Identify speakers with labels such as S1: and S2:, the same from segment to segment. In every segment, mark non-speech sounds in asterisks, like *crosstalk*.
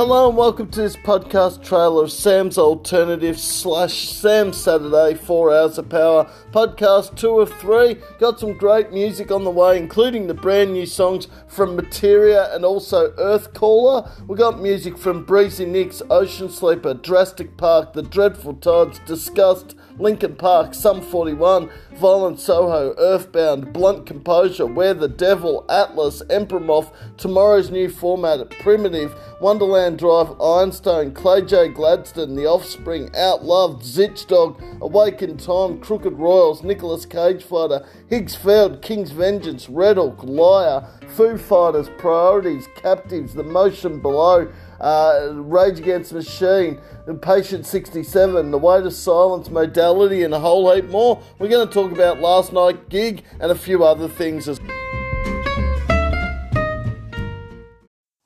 S1: Hello and welcome to this podcast trailer of Sam's Alternative slash Sam Saturday 4 Hours of Power podcast 2 of 3. Got some great music on the way, including the brand new songs from Materia and also Earthcaller. We got music from Breezie Knicks, Ocean Sleeper, Drastic Park, The Dreadful Tides, Diskust, Linkin Park, Sum 41, Violent Soho, Earthbound, Blunt Composure, Where the Devil, Atlvs, Emperor Moth, Tomorrow's New Format, Primitive, Wonderland Drive, Ironstone, Clay J. Gladstone, The Offspring, Outloved, Zitch Dog, Awake in Time, Crooked Royals, Nicholas Cage Fighter, Higgs Field, King's Vengeance, Redhook, Liar, Foo Fighters, Priorities, Captives, The Motion Below, uh, Rage Against Machine, Patient 67, The Weight of Silence, Modality, and a whole heap more. We're going to talk about last night gig and a few other things as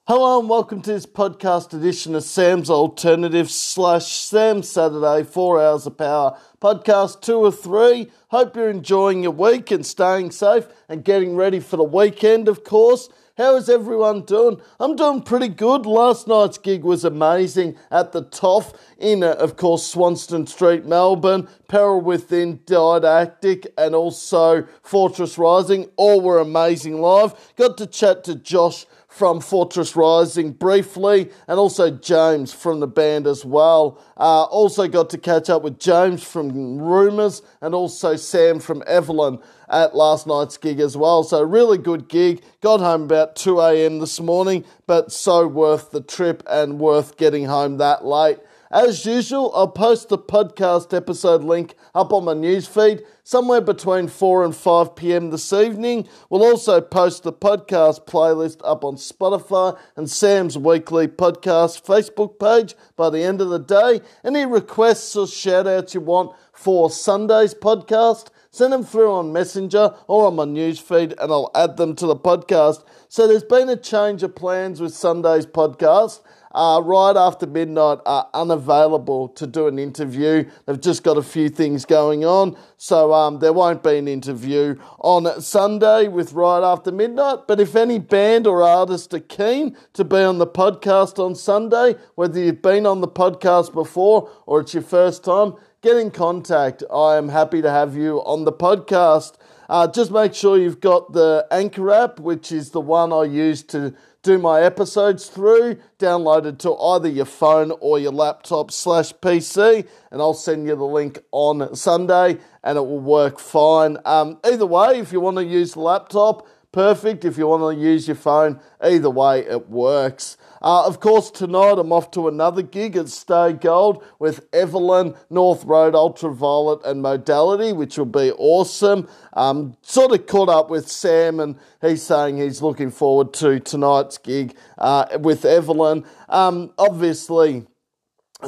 S1: Hello and welcome to this podcast edition of Sam's Alternative slash Sam Saturday, 4 Hours of Power, podcast 2 or 3. Hope you're enjoying your week and staying safe and getting ready for the weekend, of course. How is everyone doing? I'm doing pretty good. Last night's gig was amazing at the Toff in, uh, of course, Swanston Street, Melbourne. Peril Within, Didactic, and also Fortress Rising. All were amazing live. Got to chat to Josh from Fortress Rising briefly, and also James from the band as well. Uh, also got to catch up with James from Rumours and also Sam from Everlyne at last night's gig as well. So, really good gig. Got home about 2 a.m. this morning, but so worth the trip and worth getting home that late. As usual, I'll post the podcast episode link up on my newsfeed somewhere between 4 and 5 pm this evening. We'll also post the podcast playlist up on Spotify and Sam's weekly podcast Facebook page by the end of the day. Any requests or shout outs you want for Sunday's podcast, send them through on Messenger or on my newsfeed and I'll add them to the podcast. So there's been a change of plans with Sunday's podcast uh, right after midnight are unavailable to do an interview. They've just got a few things going on, so um, there won't be an interview on Sunday with right after midnight. But if any band or artist are keen to be on the podcast on Sunday, whether you've been on the podcast before or it's your first time, get in contact. I am happy to have you on the podcast. Uh, just make sure you've got the Anchor app, which is the one I use to do my episodes through, downloaded to either your phone or your laptop slash PC, and I'll send you the link on Sunday and it will work fine. Um, either way, if you want to use the laptop, perfect. If you want to use your phone, either way, it works. Uh, of course, tonight I'm off to another gig at Stay Gold with Everlyne, North Road, Ultraviolet, and Modality, which will be awesome. Um, sort of caught up with Sam, and he's saying he's looking forward to tonight's gig uh, with Everlyne. Um, obviously,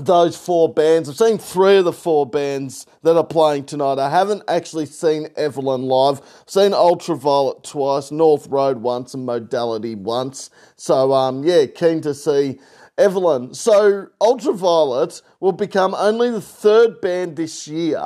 S1: those four bands. I've seen three of the four bands that are playing tonight. I haven't actually seen Everlyne live. I've seen Ultraviolet twice, North Road once, and Modality once. So, um, yeah, keen to see Everlyne. So, Ultraviolet will become only the third band this year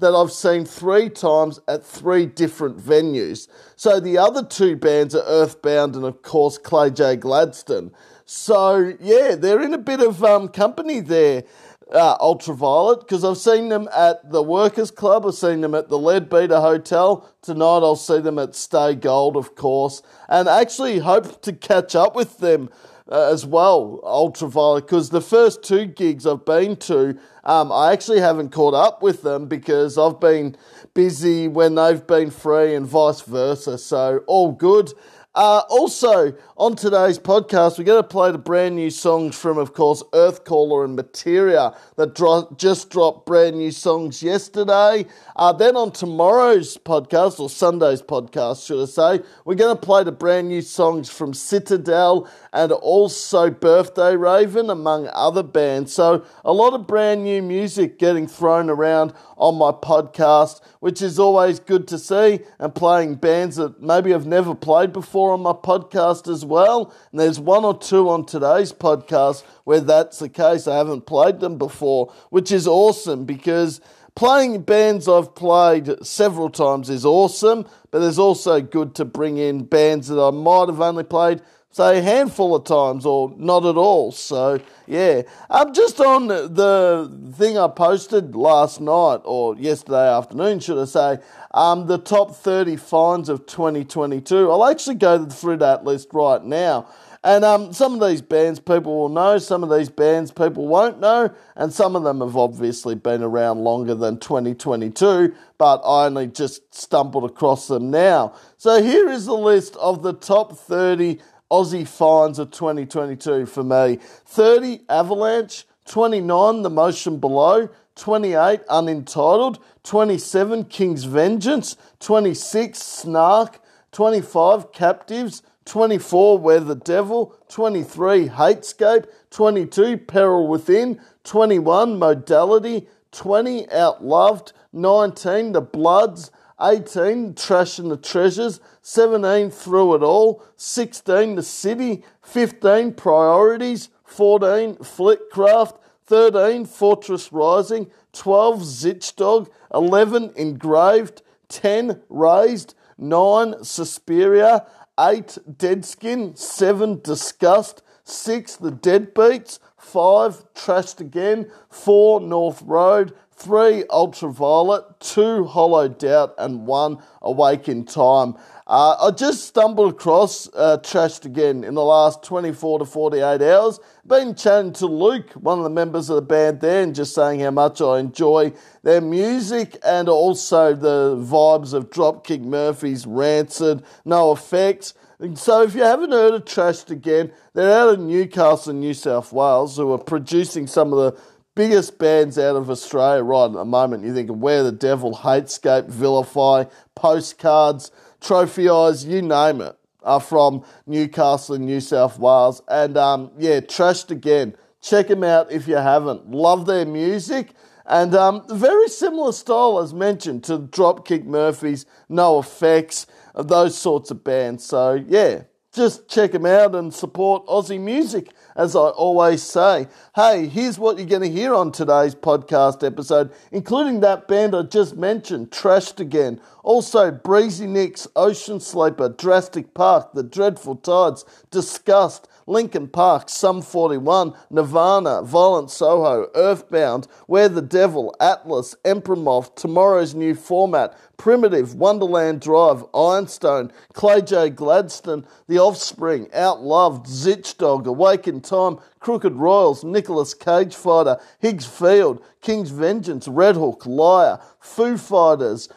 S1: that I've seen three times at three different venues. So, the other two bands are Earthbound and, of course, Clay J. Gladstone. So yeah, they're in a bit of um, company there. Uh, Ultraviolet because I've seen them at the Workers Club, I've seen them at the Leadbeater Hotel. Tonight I'll see them at Stay Gold, of course, and actually hope to catch up with them uh, as well, Ultraviolet, because the first two gigs I've been to, um, I actually haven't caught up with them because I've been busy when they've been free and vice versa. So all good. Uh, also, on today's podcast, we're going to play the brand new songs from, of course, Earthcaller and Materia that dro- just dropped brand new songs yesterday. Uh, then on tomorrow's podcast, or Sunday's podcast, should I say, we're going to play the brand new songs from Citadel and also Birthday Raven, among other bands. So, a lot of brand new music getting thrown around on my podcast, which is always good to see, and playing bands that maybe I've never played before on my podcast as well. And there's one or two on today's podcast where that's the case. I haven't played them before, which is awesome because playing bands I've played several times is awesome, but there's also good to bring in bands that I might have only played say a handful of times or not at all. So yeah, um, just on the thing I posted last night or yesterday afternoon, should I say? Um, the top 30 finds of 2022. I'll actually go through that list right now. And um, some of these bands people will know, some of these bands people won't know, and some of them have obviously been around longer than 2022, but I only just stumbled across them now. So here is the list of the top 30 Aussie finds of 2022 for me. 30 Avalanche, 29 The Motion Below, 28 Unentitled, 27 King's Vengeance, 26 Snark, 25 Captives, 24 Where the Devil, 23 Hatescape, 22 Peril Within, 21 Modality, 20 Outloved, 19 The Bloods, 18 Trash and the Treasures, 17 Through It All, 16 The City, 15 Priorities, 14 Flitcraft, 13 Fortress Rising, 12 Zitch Dog, 11 Engraved, 10 Raised, 9 Suspyria, 8 Deadskin, 7 Diskust, 6 The Deadbeats, 5 Trashed Again, 4 North Road, 3 Ultraviolet, 2 Hollow Doubt, and 1 Awake in Time. Uh, I just stumbled across uh, Trashed Again in the last 24 to 48 hours. Been chatting to Luke, one of the members of the band there, and just saying how much I enjoy their music and also the vibes of Dropkick Murphys, Rancid, NOFX. And So if you haven't heard of Trashed Again, they're out of Newcastle, New South Wales, who are producing some of the biggest bands out of Australia right at the moment. You think of Where the Devil, Hatescape, Vilify, Postcards, Trophy Eyes, you name it, are from Newcastle New South Wales. And um, yeah, Trashed Again. Check them out if you haven't. Love their music. And um, very similar style, as mentioned, to Dropkick Murphys, NOFX, those sorts of bands. So, yeah, just check them out and support Aussie music, as I always say. Hey, here's what you're going to hear on today's podcast episode, including that band I just mentioned, Trashed Again. Also, Breezie Knicks, Ocean Sleeper, Drastic Park, The Dreadful Tides, Diskust, Linkin Park, Sum 41, Nirvana, Violent Soho, Earthbound, Where the Devil, Atlvs, Emperor Tomorrow's New Format, Primitive, Wonderland Drive, Ironstone, Clay J. Gladstone, The Offspring, Outloved, Zitch Dog, Awake in Time, Crooked Royals, Nicholas Cage Fighter, Higgs Field, King's Vengeance, Redhook, Liar, Foo Fighters,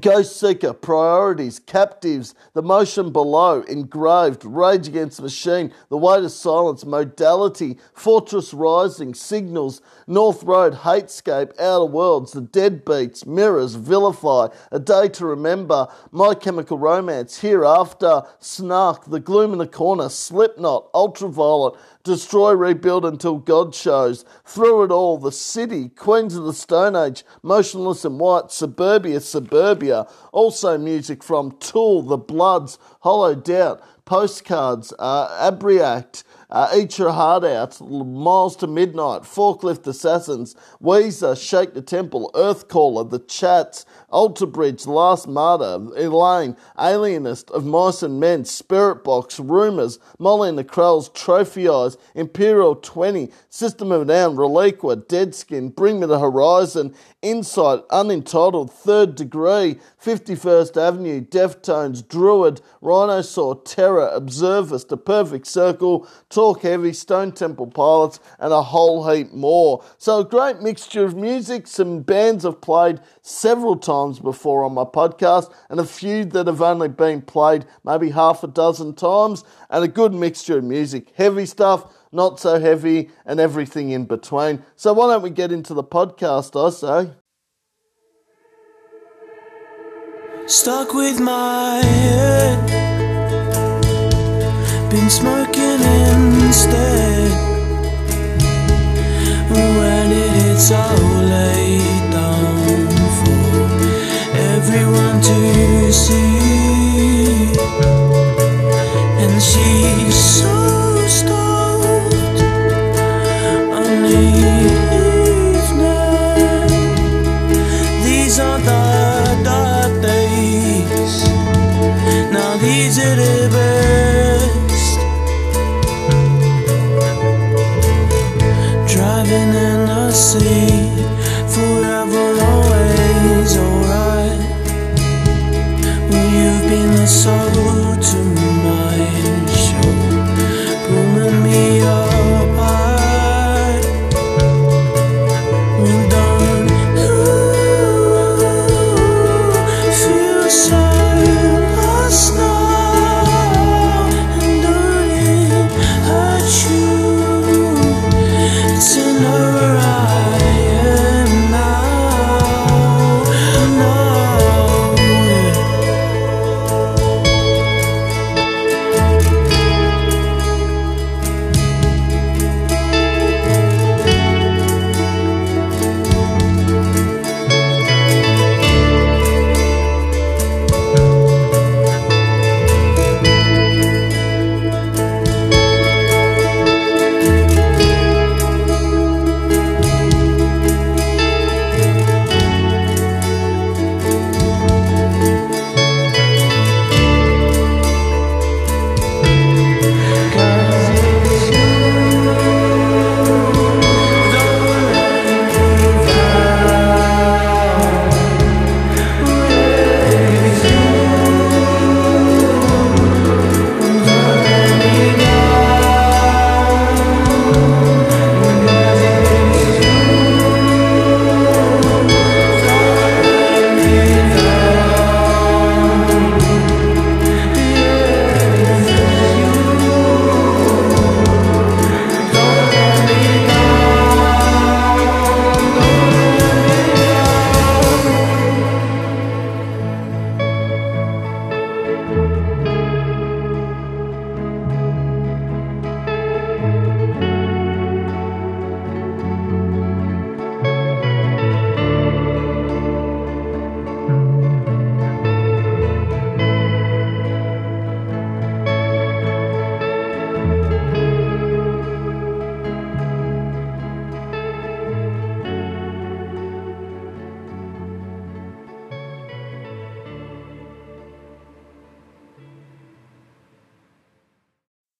S1: Ghost Seeker, Priorities, Captives, The Motion Below, Engraved, Rage Against Machine, The Weight of Silence, Modality, Fortress Rising, Signals, North Road, Hatescape, Outer Worlds, The Deadbeats, Mirrors, Vilify, A Day to Remember, My Chemical Romance, Hereafter, Snark, The Gloom in the Corner, Slipknot, Ultraviolet, Destroy, rebuild until God shows. Through it all, the city, Queens of the Stone Age, Motionless in White, Suburbia, Suburbia. Also music from Tool, The Bloods, Hollow Doubt, Postcards, uh, Abriact, uh, Eat Your Heart Out, Miles to Midnight, Forklift Assassins, Weezer, Shake the Temple, Earthcaller, The Chats, Alter Bridge, Last Martyr, Elaine, Alienist, Of Mice and Men, Spirit Box, Rumours, Molly and the Krells, Trophy Eyes, Imperial 20, System of Down, Reliqua, dead skin, Bring Me the Horizon, Insight, Unentitled, Third Degree, 51st Avenue, Deftones, Druid, Rhinosaur, Terror, Observers, The Perfect Circle, Talk Heavy, Stone Temple Pilots, and a whole heap more. So a great mixture of music, some bands I've played several times before on my podcast, and a few that have only been played maybe half a dozen times, and a good mixture of music. Heavy stuff, not so heavy, and everything in between. So why don't we get into the podcast, I say? Stuck with my head, been smoking instead. When it hits so late down for everyone to see, and she's so stoked on the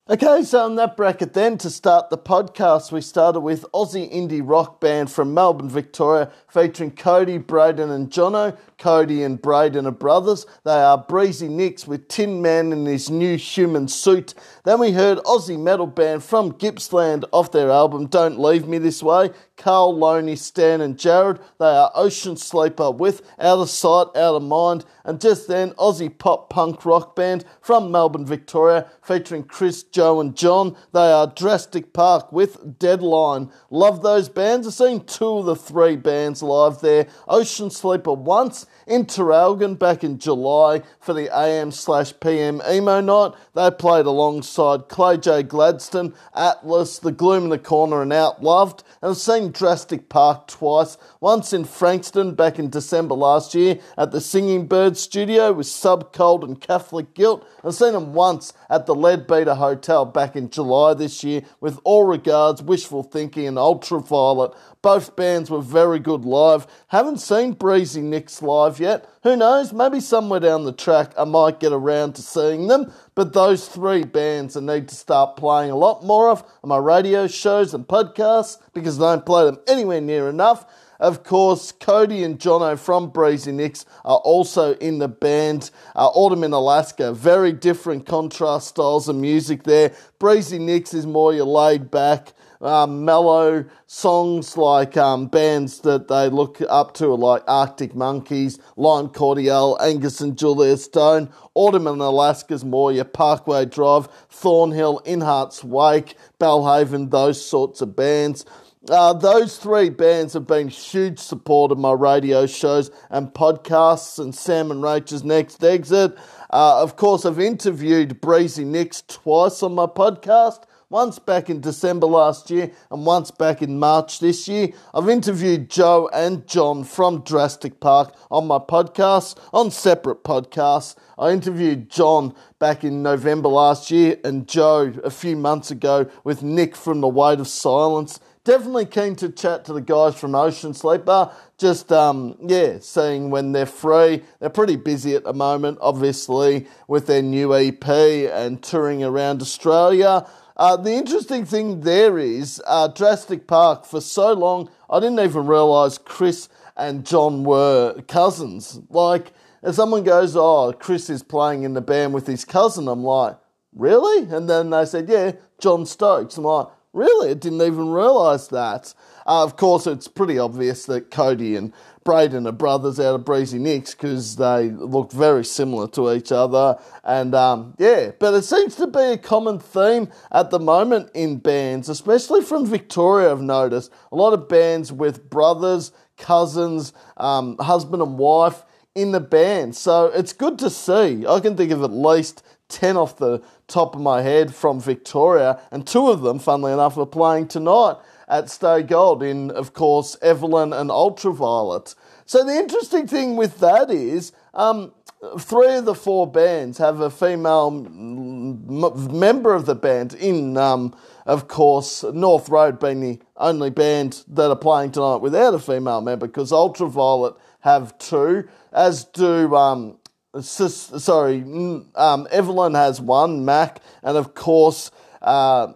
S1: Okay, so in that bracket then to start the podcast, we started with Aussie indie rock band from Melbourne, Victoria, featuring Cody, Braden, and Jono. Cody and Braden are brothers. They are Breezie Knicks with Tin Man in his new human suit. Then we heard Aussie metal band from Gippsland off their album Don't Leave Me This Way. Carl, Loney, Stan, and Jared. They are Ocean Sleeper with Out of Sight, Out of Mind. And just then, Aussie pop punk rock band from Melbourne, Victoria, featuring Chris, Joe, and John. They are Drastic Park with Deadline. Love those bands. I've seen two of the three bands live there. Ocean Sleeper once in Traralgon back in July for the AM slash PM emo night. They played alongside Clay J. Gladstone, Atlvs, The Gloom in the Corner, and Outloved. And I've seen Drastic Park twice, once in Frankston back in December last year at the Singing Bird studio with Sub Subcold and Catholic Guilt. I've seen them once at the Leadbeater Hotel back in July this year with All Regards, Wishful Thinking, and Ultraviolet. Both bands were very good live. Haven't seen Breezie Knicks live yet. Who knows? Maybe somewhere down the track I might get around to seeing them. But those three bands I need to start playing a lot more of on my radio shows and podcasts because I don't play them anywhere near enough. Of course, Cody and Jono from Breezie Knicks are also in the band. Uh, Autumn in Alaska, very different contrast styles of music there. Breezie Knicks is more your laid back, um, mellow songs like um, bands that they look up to, like Arctic Monkeys, Lime Cordiale, Angus and Julia Stone. Autumn in Alaska's your Parkway Drive, Thornhill, In Heart's Wake, Belhaven, those sorts of bands. Uh, those three bands have been huge support of my radio shows and podcasts and Sam and Rachel's Next Exit. Uh, of course, I've interviewed Breezie Knicks twice on my podcast. Once back in December last year and once back in March this year. I've interviewed Joe and John from Drastic Park on my podcast, on separate podcasts. I interviewed John back in November last year and Joe a few months ago with Nick from The Weight of Silence definitely keen to chat to the guys from Ocean Sleeper. Just, um, yeah, seeing when they're free. They're pretty busy at the moment, obviously, with their new EP and touring around Australia. Uh, the interesting thing there is uh, Drastic Park, for so long, I didn't even realise Chris and John were cousins. Like, if someone goes, Oh, Chris is playing in the band with his cousin, I'm like, Really? And then they said, Yeah, John Stokes. I'm like, Really? I didn't even realise that. Uh, of course, it's pretty obvious that Cody and Braden are brothers out of Breezie Knicks because they look very similar to each other. And um, yeah, but it seems to be a common theme at the moment in bands, especially from Victoria. I've noticed a lot of bands with brothers, cousins, um, husband and wife in the band. So it's good to see. I can think of at least 10 off the top of my head from Victoria, and two of them, funnily enough, are playing tonight at Stay Gold in, of course, Everlyne and Ultraviolet. So the interesting thing with that is um, three of the four bands have a female m- member of the band in, um, of course, North Road being the only band that are playing tonight without a female member because Ultraviolet have two, as do um, sorry, um, Everlyne has one, Mac, and of course, uh,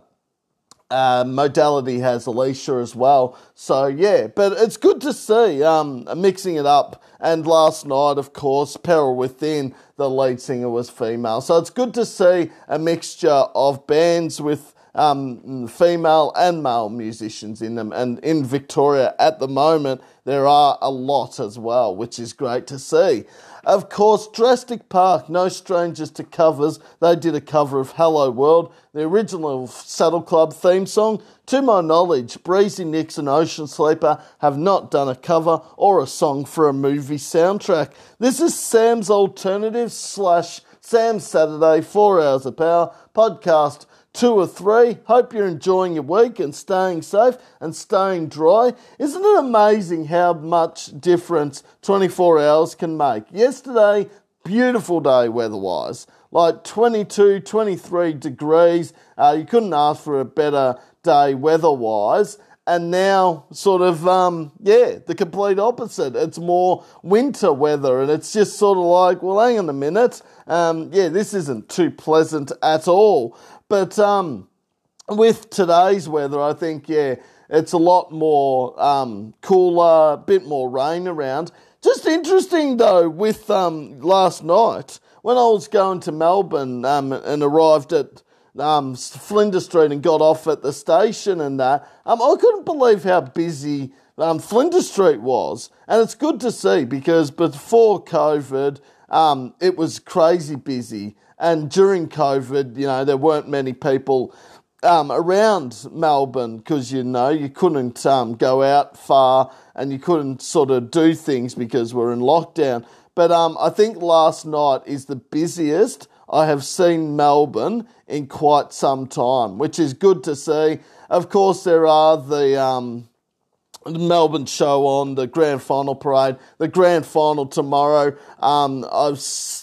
S1: uh, modality has Alicia as well. So yeah, but it's good to see um, mixing it up. And last night, of course, Peril Within, the lead singer was female. So it's good to see a mixture of bands with um, female and male musicians in them. And in Victoria at the moment, there are a lot as well, which is great to see. Of course, Drastic Park, no strangers to covers. They did a cover of Hello World, the original Saddle Club theme song. To my knowledge, Breezie Knicks and Ocean Sleeper have not done a cover or a song for a movie soundtrack. This is Sam's Alternative slash Sam's Saturday, 4 Hours of Power podcast two or three. Hope you're enjoying your week and staying safe and staying dry. Isn't it amazing how much difference 24 hours can make? Yesterday, beautiful day weather wise, like 22, 23 degrees. Uh, you couldn't ask for a better day weather wise. And now, sort of, um, yeah, the complete opposite. It's more winter weather, and it's just sort of like, well, hang on a minute. Um, yeah, this isn't too pleasant at all. But um, with today's weather, I think, yeah, it's a lot more um, cooler, a bit more rain around. Just interesting though, with um, last night when I was going to Melbourne um, and arrived at um, Flinders Street and got off at the station and that, um, I couldn't believe how busy um, Flinders Street was. And it's good to see because before COVID, it was crazy busy. And during COVID, you know, there weren't many people um, around Melbourne because, you know, you couldn't um, go out far and you couldn't sort of do things because we're in lockdown. But um, I think last night is the busiest I have seen Melbourne in quite some time, which is good to see. Of course, there are the um, Melbourne show on the grand final parade, the grand final tomorrow. Um, I've,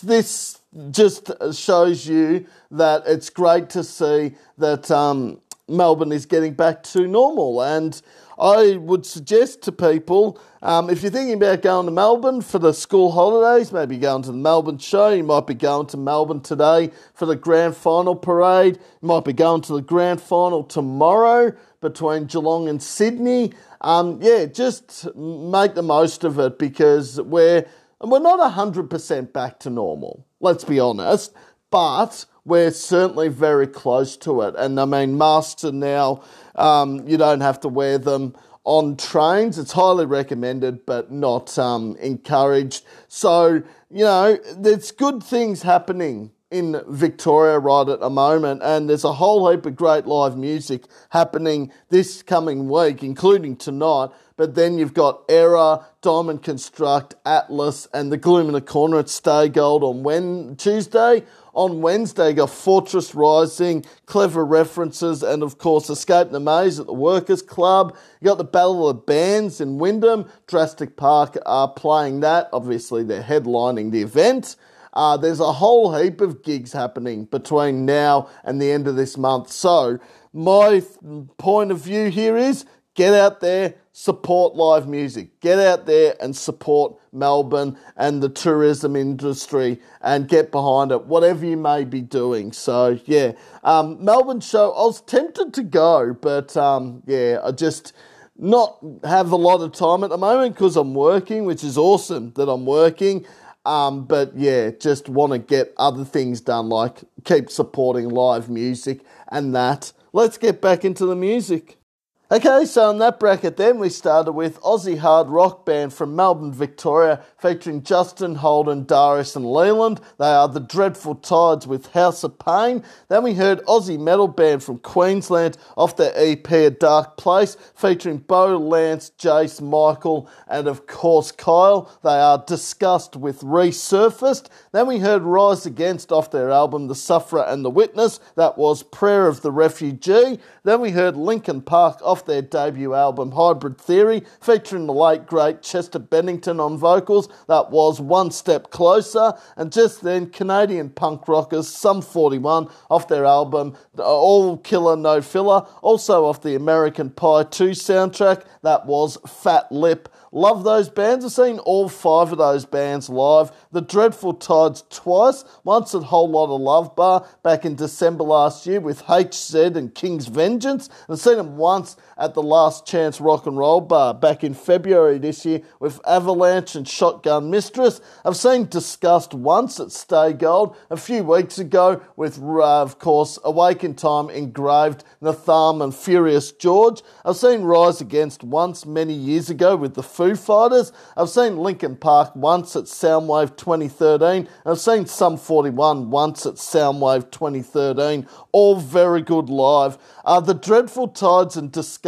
S1: this just shows you that it's great to see that um, Melbourne is getting back to normal. And I would suggest to people um, if you're thinking about going to Melbourne for the school holidays, maybe going to the Melbourne show, you might be going to Melbourne today for the grand final parade, you might be going to the grand final tomorrow between Geelong and Sydney. Um, yeah, just make the most of it because we're, we're not 100% back to normal let's be honest, but we're certainly very close to it. And I mean, masks are now, um, you don't have to wear them on trains. It's highly recommended, but not um, encouraged. So, you know, there's good things happening in Victoria right at the moment, and there's a whole heap of great live music happening this coming week, including tonight. But then you've got Error, Diamond Construct, Atlvs, and the Gloom in the Corner at Stay Gold on when, Tuesday. On Wednesday, you got Fortress Rising, Clever References, and of course Escape the Maze at the Workers Club. You got the Battle of the Bands in Wyndham. Drastic Park are playing that. Obviously, they're headlining the event. Uh, there's a whole heap of gigs happening between now and the end of this month. So, my point of view here is get out there, support live music. Get out there and support Melbourne and the tourism industry and get behind it, whatever you may be doing. So, yeah, um, Melbourne show, I was tempted to go, but um, yeah, I just not have a lot of time at the moment because I'm working, which is awesome that I'm working. Um, but yeah, just want to get other things done, like keep supporting live music and that. Let's get back into the music. Okay, so in that bracket, then we started with Aussie hard rock band from Melbourne, Victoria, featuring Justin Holden, Darius, and Leland. They are the Dreadful Tides with House of Pain. Then we heard Aussie metal band from Queensland off their EP A Dark Place, featuring Bo, Lance, Jace, Michael, and of course Kyle. They are Diskust with Resurfaced. Then we heard Rise Against off their album The Sufferer and the Witness. That was Prayer of the Refugee. Then we heard Linkin Park off their debut album Hybrid Theory, featuring the late great Chester Bennington on vocals. That was One Step Closer. And just then, Canadian punk rockers Sum 41 off their album uh, All Killer No Filler, also off the American Pie 2 soundtrack. That was Fat Lip. Love those bands. I've seen all five of those bands live. The Dreadful Tides twice, once at Whole Lot of Love Bar back in December last year with HZ and King's Vengeance. I've seen them once at the Last Chance Rock and Roll Bar back in February this year with Avalanche and Shotgun Mistress. I've seen Diskust once at Stay Gold a few weeks ago with, uh, of course, Awake in Time engraved Natham and Furious George. I've seen Rise Against once many years ago with the Foo Fighters. I've seen Linkin Park once at Soundwave 2013. I've seen Sum 41 once at Soundwave 2013. All very good live. Uh, the Dreadful Tides and Diskust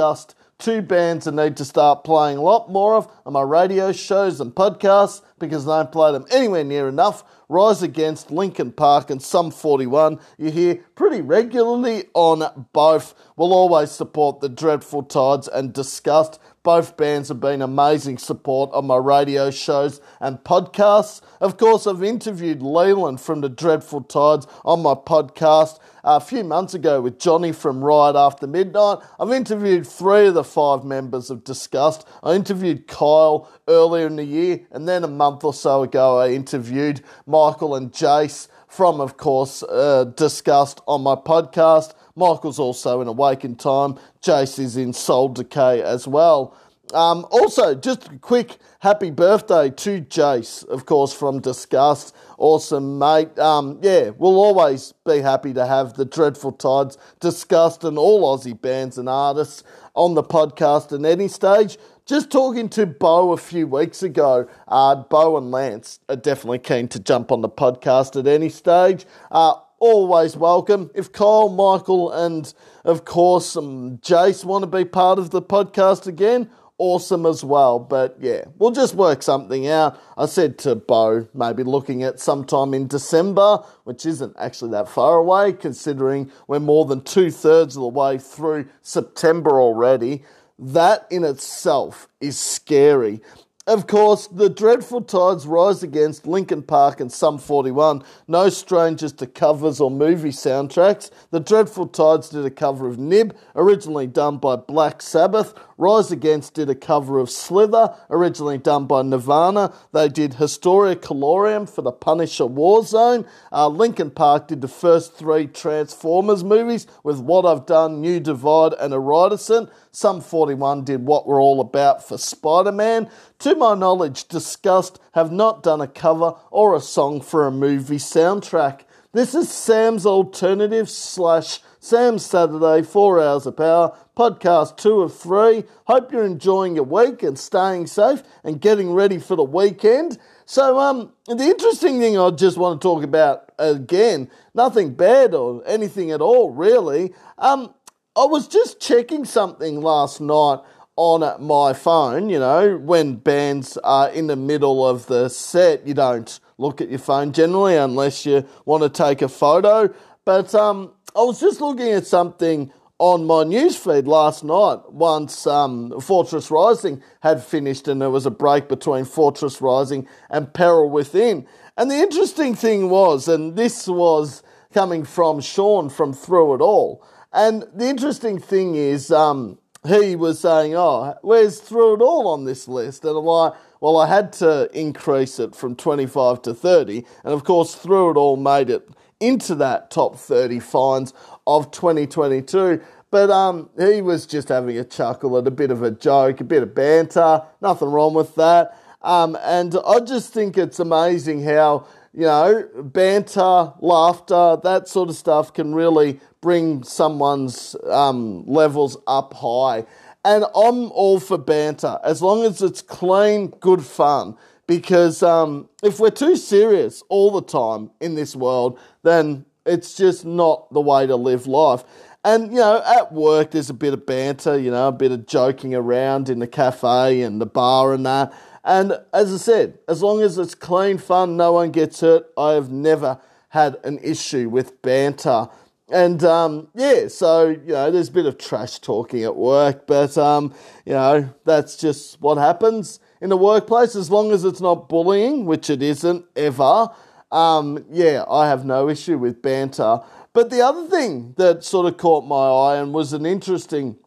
S1: two bands I need to start playing a lot more of on my radio shows and podcasts because I don't play them anywhere near enough. Rise Against, Linkin Park, and Sum 41 you hear pretty regularly on both. We'll always support the Dreadful Tides and Diskust. Both bands have been amazing support on my radio shows and podcasts. Of course, I've interviewed Leland from the Dreadful Tides on my podcast a few months ago with Johnny from Riot After Midnight. I've interviewed three of the five members of Diskust. I interviewed Kyle earlier in the year, and then a month or so ago, I interviewed Michael and Jace from, of course, uh, Diskust on my podcast. Michael's also in Awake in Time. Jace is in Soul Decay as well. Um, also, just a quick happy birthday to Jace, of course, from Diskust. Awesome, mate. Um, yeah, we'll always be happy to have the Dreadful Tides, Diskust, and all Aussie bands and artists on the podcast at any stage. Just talking to Bo a few weeks ago, uh, Bo and Lance are definitely keen to jump on the podcast at any stage. Uh, always welcome. If Kyle, Michael, and of course um, Jace want to be part of the podcast again, awesome as well. But yeah, we'll just work something out. I said to Bo, maybe looking at sometime in December, which isn't actually that far away, considering we're more than two thirds of the way through September already. That in itself is scary. Of course, the dreadful tides rise against Linkin Park and Sum 41. No strangers to covers or movie soundtracks. The dreadful tides did a cover of Nib, originally done by Black Sabbath. Rise Against did a cover of Slither, originally done by Nirvana. They did Historia Colorium for the Punisher Warzone. Uh, Linkin Park did the first three Transformers movies with What I've Done, New Divide, and Iridescent. Sum 41 did What We're All About for Spider Man. To my knowledge, Diskust have not done a cover or a song for a movie soundtrack. This is Sam's alternative slash Sam's Saturday, four hours of power, podcast two of three. Hope you're enjoying your week and staying safe and getting ready for the weekend. So, um, the interesting thing I just want to talk about again, nothing bad or anything at all, really. Um, I was just checking something last night on my phone. You know, when bands are in the middle of the set, you don't look at your phone generally unless you want to take a photo. But um, I was just looking at something on my newsfeed last night once um, Fortress Rising had finished and there was a break between Fortress Rising and Peril Within. And the interesting thing was, and this was coming from Sean from Through It All, and the interesting thing is, um, he was saying, Oh, where's Through It All on this list? And I'm like, Well, I had to increase it from 25 to 30. And of course, Through It All made it into that top 30 finds of 2022. But um, he was just having a chuckle and a bit of a joke, a bit of banter. Nothing wrong with that. Um, and I just think it's amazing how, you know, banter, laughter, that sort of stuff can really bring someone's um, levels up high. And I'm all for banter as long as it's clean, good fun. Because um, if we're too serious all the time in this world, then it's just not the way to live life. And, you know, at work, there's a bit of banter, you know, a bit of joking around in the cafe and the bar and that. And as I said, as long as it's clean fun, no one gets hurt, I have never had an issue with banter. And um, yeah, so you know, there's a bit of trash talking at work, but um, you know, that's just what happens in the workplace. As long as it's not bullying, which it isn't ever, um, yeah, I have no issue with banter. But the other thing that sort of caught my eye and was an interesting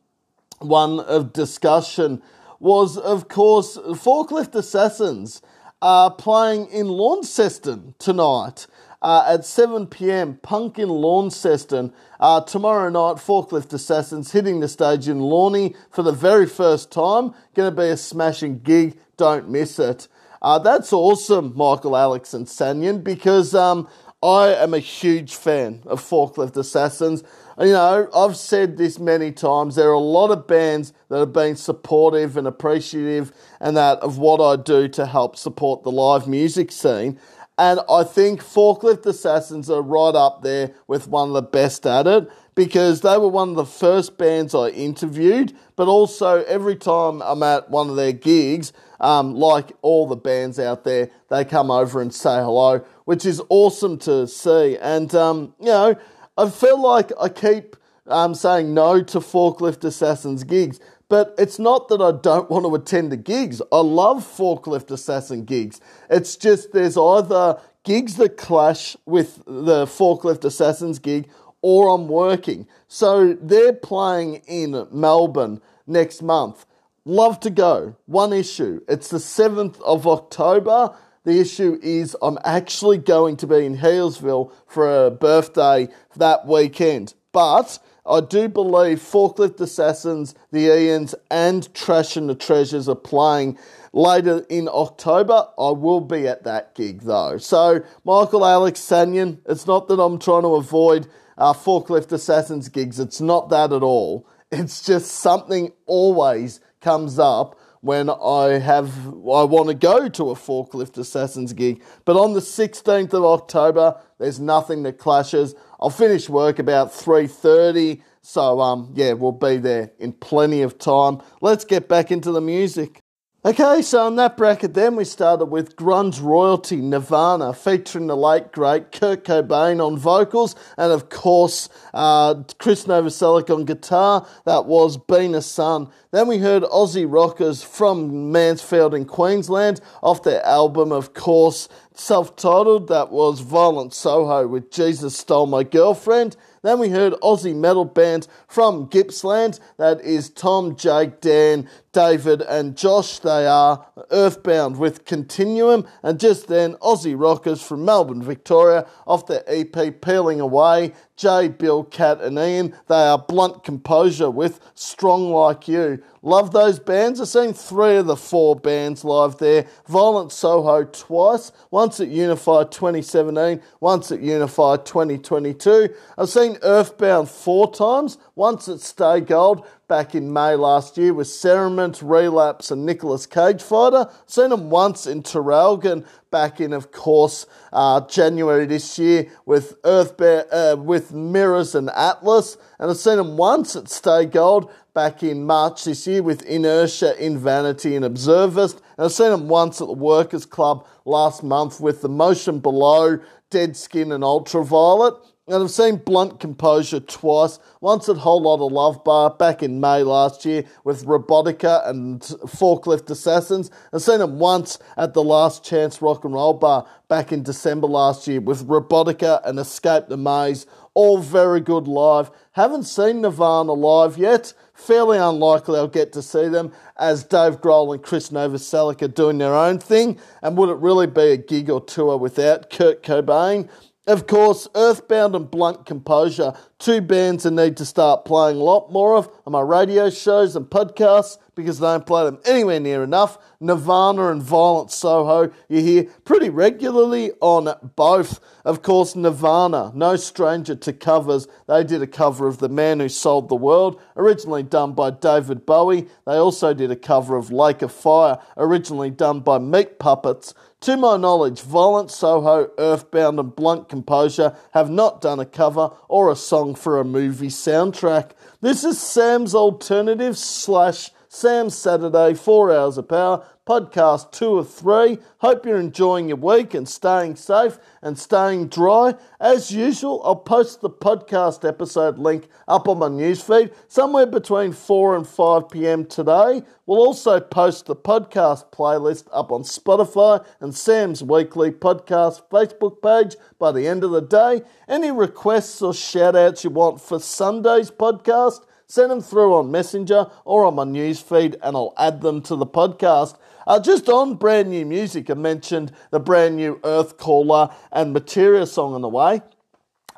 S1: one of discussion was, of course, Forklift Assassins are playing in Launceston tonight. Uh, at 7 pm, Punk in Launceston. Uh, tomorrow night, Forklift Assassins hitting the stage in Lawney for the very first time. Going to be a smashing gig. Don't miss it. Uh, that's awesome, Michael, Alex, and Sanyan, because um, I am a huge fan of Forklift Assassins. You know, I've said this many times. There are a lot of bands that have been supportive and appreciative and that of what I do to help support the live music scene. And I think Forklift Assassins are right up there with one of the best at it because they were one of the first bands I interviewed. But also, every time I'm at one of their gigs, um, like all the bands out there, they come over and say hello, which is awesome to see. And, um, you know, I feel like I keep um, saying no to Forklift Assassins gigs, but it's not that I don't want to attend the gigs. I love Forklift Assassin gigs. It's just there's either gigs that clash with the Forklift Assassins gig or I'm working. So they're playing in Melbourne next month. Love to go. One issue. It's the 7th of October. The issue is I'm actually going to be in Healesville for a birthday that weekend. But I do believe Forklift Assassins, the Ians, and Trash and the Treasures are playing later in October. I will be at that gig though. So, Michael Alex Sanyan, it's not that I'm trying to avoid uh, Forklift Assassins gigs, it's not that at all. It's just something always comes up when I have I want to go to a forklift assassins gig. But on the 16th of October, there's nothing that clashes. I'll finish work about 3:30, so um yeah, we'll be there in plenty of time. Let's get back into the music. Okay, so in that bracket, then we started with grunge royalty Nirvana, featuring the late great Kurt Cobain on vocals, and of course uh, Chris Novoselic on guitar. That was "Been a Son." Then we heard Aussie rockers from Mansfield in Queensland off their album, of course, self-titled. That was Violent Soho with "Jesus Stole My Girlfriend." Then we heard Aussie metal band from Gippsland. That is Tom, Jake, Dan, David, and Josh. They are Earthbound with Continuum. And just then, Aussie rockers from Melbourne, Victoria, off their EP Peeling Away. Jay, Bill, Kat, and Ian. They are Blunt Composure with Strong Like You. Love those bands. I've seen three of the four bands live there. Violent Soho twice, once at Unify 2017, once at Unify 2022. I've seen Earthbound four times, once at Stay Gold back in May last year with Cerement, Relapse, and Nicholas Cage Fighter. Seen them once in Traralgon back in, of course, uh, January this year with Earthbound, uh, with Mirrors and Atlvs. And I've seen them once at Stay Gold back in March this year with Inertia, Invanity, and Observist. And I've seen them once at the Workers' Club last month with The Motion Below, Dead Skin, and Ultraviolet. And I've seen Blunt Composure twice, once at Whole Lot of Love Bar back in May last year with Robotica and Forklift Assassins. I've seen them once at the Last Chance Rock and Roll Bar back in December last year with Robotica and Escape the Maze. All very good live. Haven't seen Nirvana live yet. Fairly unlikely I'll get to see them as Dave Grohl and Chris Novoselic are doing their own thing. And would it really be a gig or tour without Kurt Cobain? Of course, Earthbound and Blunt Composure two bands I need to start playing a lot more of on my radio shows and podcasts because I don't play them anywhere near enough. Nirvana and Violent Soho, you hear pretty regularly on both. Of course, Nirvana, no stranger to covers. They did a cover of The Man Who Sold the World, originally done by David Bowie. They also did a cover of Lake of Fire, originally done by Meat Puppets. To my knowledge, Violent Soho, Earthbound, and Blunt Composure have not done a cover or a song for a movie soundtrack. This is Sam's Alternative slash Sam's Saturday, four hours of power, podcast two of three. Hope you're enjoying your week and staying safe and staying dry. As usual, I'll post the podcast episode link up on my newsfeed somewhere between 4 and 5 pm today. We'll also post the podcast playlist up on Spotify and Sam's Weekly Podcast Facebook page by the end of the day. Any requests or shout outs you want for Sunday's podcast? Send them through on Messenger or on my newsfeed, and I'll add them to the podcast. Uh, just on brand new music, I mentioned the brand new Earthcaller and Materia song on the way.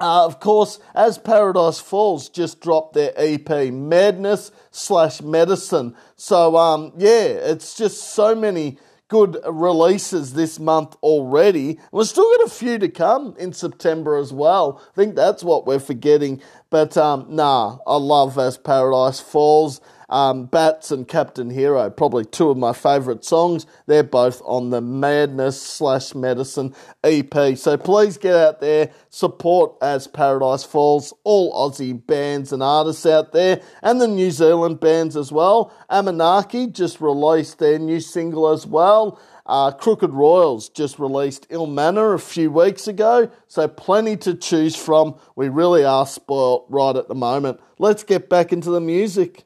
S1: Uh, of course, as Paradise Falls just dropped their EP, Madness slash Medicine. So, um, yeah, it's just so many good releases this month already. We've still got a few to come in September as well. I think that's what we're forgetting. But um, nah, I love As Paradise Falls. Um, Bats and Captain Hero, probably two of my favourite songs. They're both on the Madness slash Medicine EP. So please get out there, support As Paradise Falls, all Aussie bands and artists out there, and the New Zealand bands as well. Amanaki just released their new single as well. Uh, Crooked Royals just released Ill Manor a few weeks ago, so plenty to choose from. We really are spoilt right at the moment. Let's get back into the music.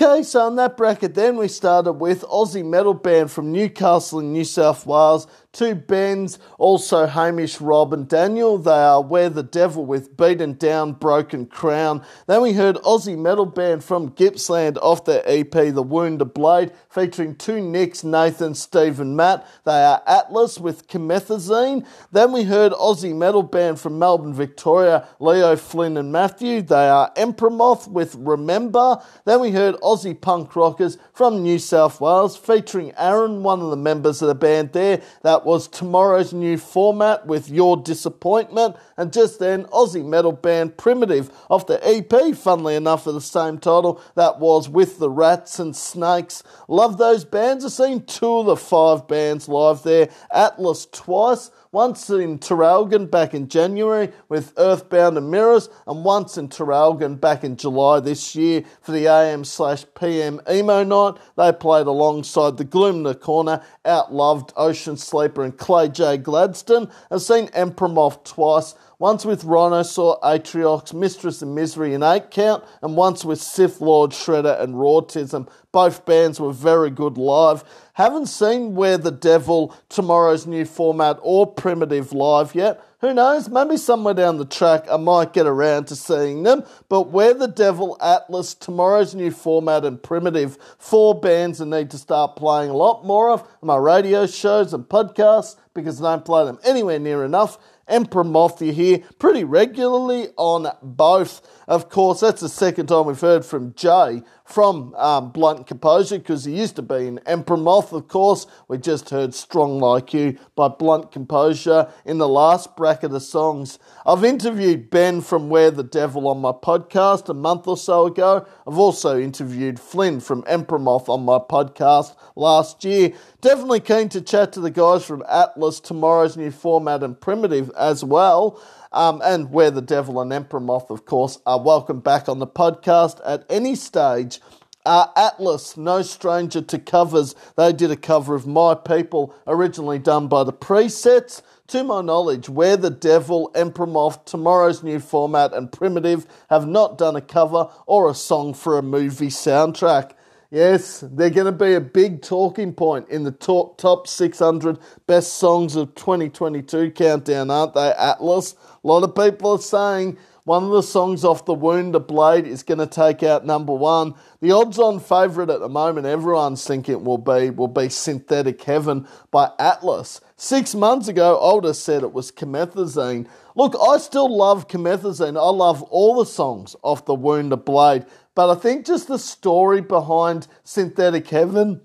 S1: Okay, so in that bracket, then we started with Aussie metal band from Newcastle in New South Wales, two bands, also Hamish, Rob, and Daniel. They are Where the Devil with Beaten Down, Broken Crown. Then we heard Aussie metal band from Gippsland off their EP, The Wounded Blade, featuring two Nicks, Nathan, Steve, and Matt. They are Atlvs with Comethazine. Then we heard Aussie metal band from Melbourne, Victoria, Leo, Flynn, and Matthew. They are Emperor Moth with Remember. Then we heard Aussie punk rockers from New South Wales, featuring Aaron, one of the members of the band there. That was tomorrow's new format with Your Disappointment, and just then Aussie metal band Primitive off the EP, funnily enough, for the same title. That was With the Rats and Snakes. Love those bands. I've seen two of the five bands live there. Atlvs twice once in Traralgon back in January with Earthbound and Mirrors, and once in Traralgon back in July this year for the AM slash PM emo night. They played alongside the Gloom in the Corner, Outloved, Ocean Sleeper, and Clay J. Gladstone. I've seen Emperor Moth twice once with Rhinosaur, Atriox, Mistress of Misery, and Eight Count, and once with Sith Lord, Shredder, and Rawtism. Both bands were very good live. Haven't seen Where the Devil, tomorrow's new format, or Primitive live yet. Who knows? Maybe somewhere down the track I might get around to seeing them. But Where the Devil, Atlvs, tomorrow's new format, and Primitive, four bands I need to start playing a lot more of my radio shows and podcasts because I don't play them anywhere near enough. Emperor Moth here pretty regularly on both. Of course, that's the second time we've heard from Jay from um, Blunt Composure because he used to be in Emperor Moth, of course. We just heard Strong Like You by Blunt Composure in the last bracket of songs. I've interviewed Ben from Where the Devil on my podcast a month or so ago. I've also interviewed Flynn from Emperor Moth on my podcast last year. Definitely keen to chat to the guys from Atlvs, tomorrow's new format, and Primitive as well. Um, and where the devil and Emperor Moth, of course, are welcome back on the podcast at any stage. Uh, Atlvs, no stranger to covers. They did a cover of My People, originally done by the Presets. To my knowledge, Where the Devil, Emperor Moth, Tomorrow's New Format, and Primitive have not done a cover or a song for a movie soundtrack. Yes, they're going to be a big talking point in the top, top 600 best songs of 2022 countdown, aren't they, Atlvs? A lot of people are saying one of the songs off The Wounded Blade is going to take out number one. The odds on favourite at the moment, everyone's thinking will be will be Synthetic Heaven by Atlvs. Six months ago, I would have said it was Comethazine. Look, I still love Comethazine. I love all the songs off The Wounded Blade. But I think just the story behind Synthetic Heaven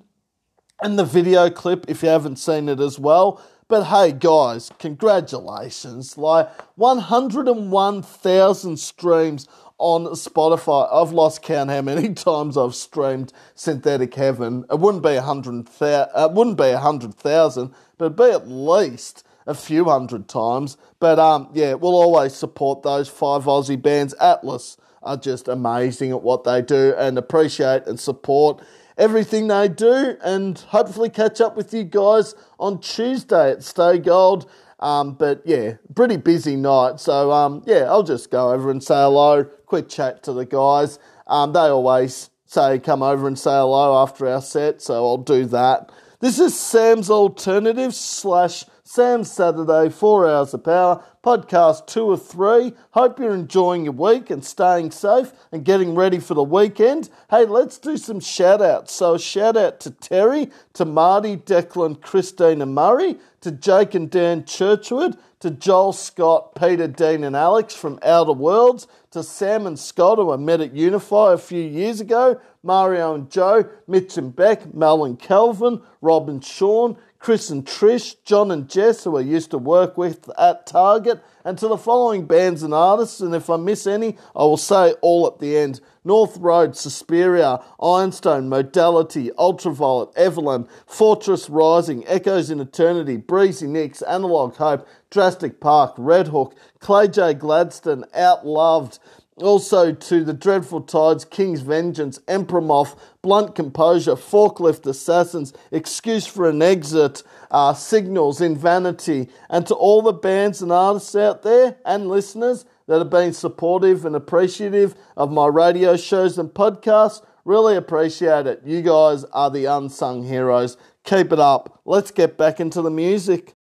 S1: and the video clip, if you haven't seen it as well, but hey, guys, congratulations. Like 101,000 streams on Spotify. I've lost count how many *laughs* times I've streamed Synthetic Heaven. It wouldn't be a hundred it wouldn't be hundred thousand, but it'd be at least a few hundred times. But um, yeah, we'll always support those five Aussie bands. Atlvs are just amazing at what they do and appreciate and support everything they do, and hopefully catch up with you guys on Tuesday at Stay Gold. Um, but yeah, pretty busy night. So um, yeah, I'll just go over and say hello, quick chat to the guys. Um, they always say come over and say hello after our set, so I'll do that. This is Sam's Alternative slash Sam's Saturday, four hours of power, podcast two or three. Hope you're enjoying your week and staying safe and getting ready for the weekend. Hey, let's do some shout outs. So, shout out to Terry, to Marty, Declan, Christine, and Murray, to Jake and Dan Churchwood, to Joel Scott, Peter, Dean, and Alex from Outer Worlds, to Sam and Scott, who I met at Unify a few years ago, Mario and Joe, Mitch and Beck, Mel and Kelvin, Rob and Sean, Chris and Trish, John and Jess, who I used to work with at Target, and to the following bands and artists. And if I miss any, I will say all at the end North Road, Suspyria, Ironstone, Modality, Ultravlt, Everlyne, Fortress Rising, Echoes in Eternity, Breezie Knicks, Analogue Hope, Drastic Park, Redhook, Clay J. Gladstone, Outloved. Also to the Dreadful Tides, King's Vengeance, Emperor Moth, Blunt Composure, Forklift Assassins, Excuse for an Exit, uh, Signals, Invanity, and to all the bands and artists out there and listeners that have been supportive and appreciative of my radio shows and podcasts. Really appreciate it. You guys are the unsung heroes. Keep it up. Let's get back into the music.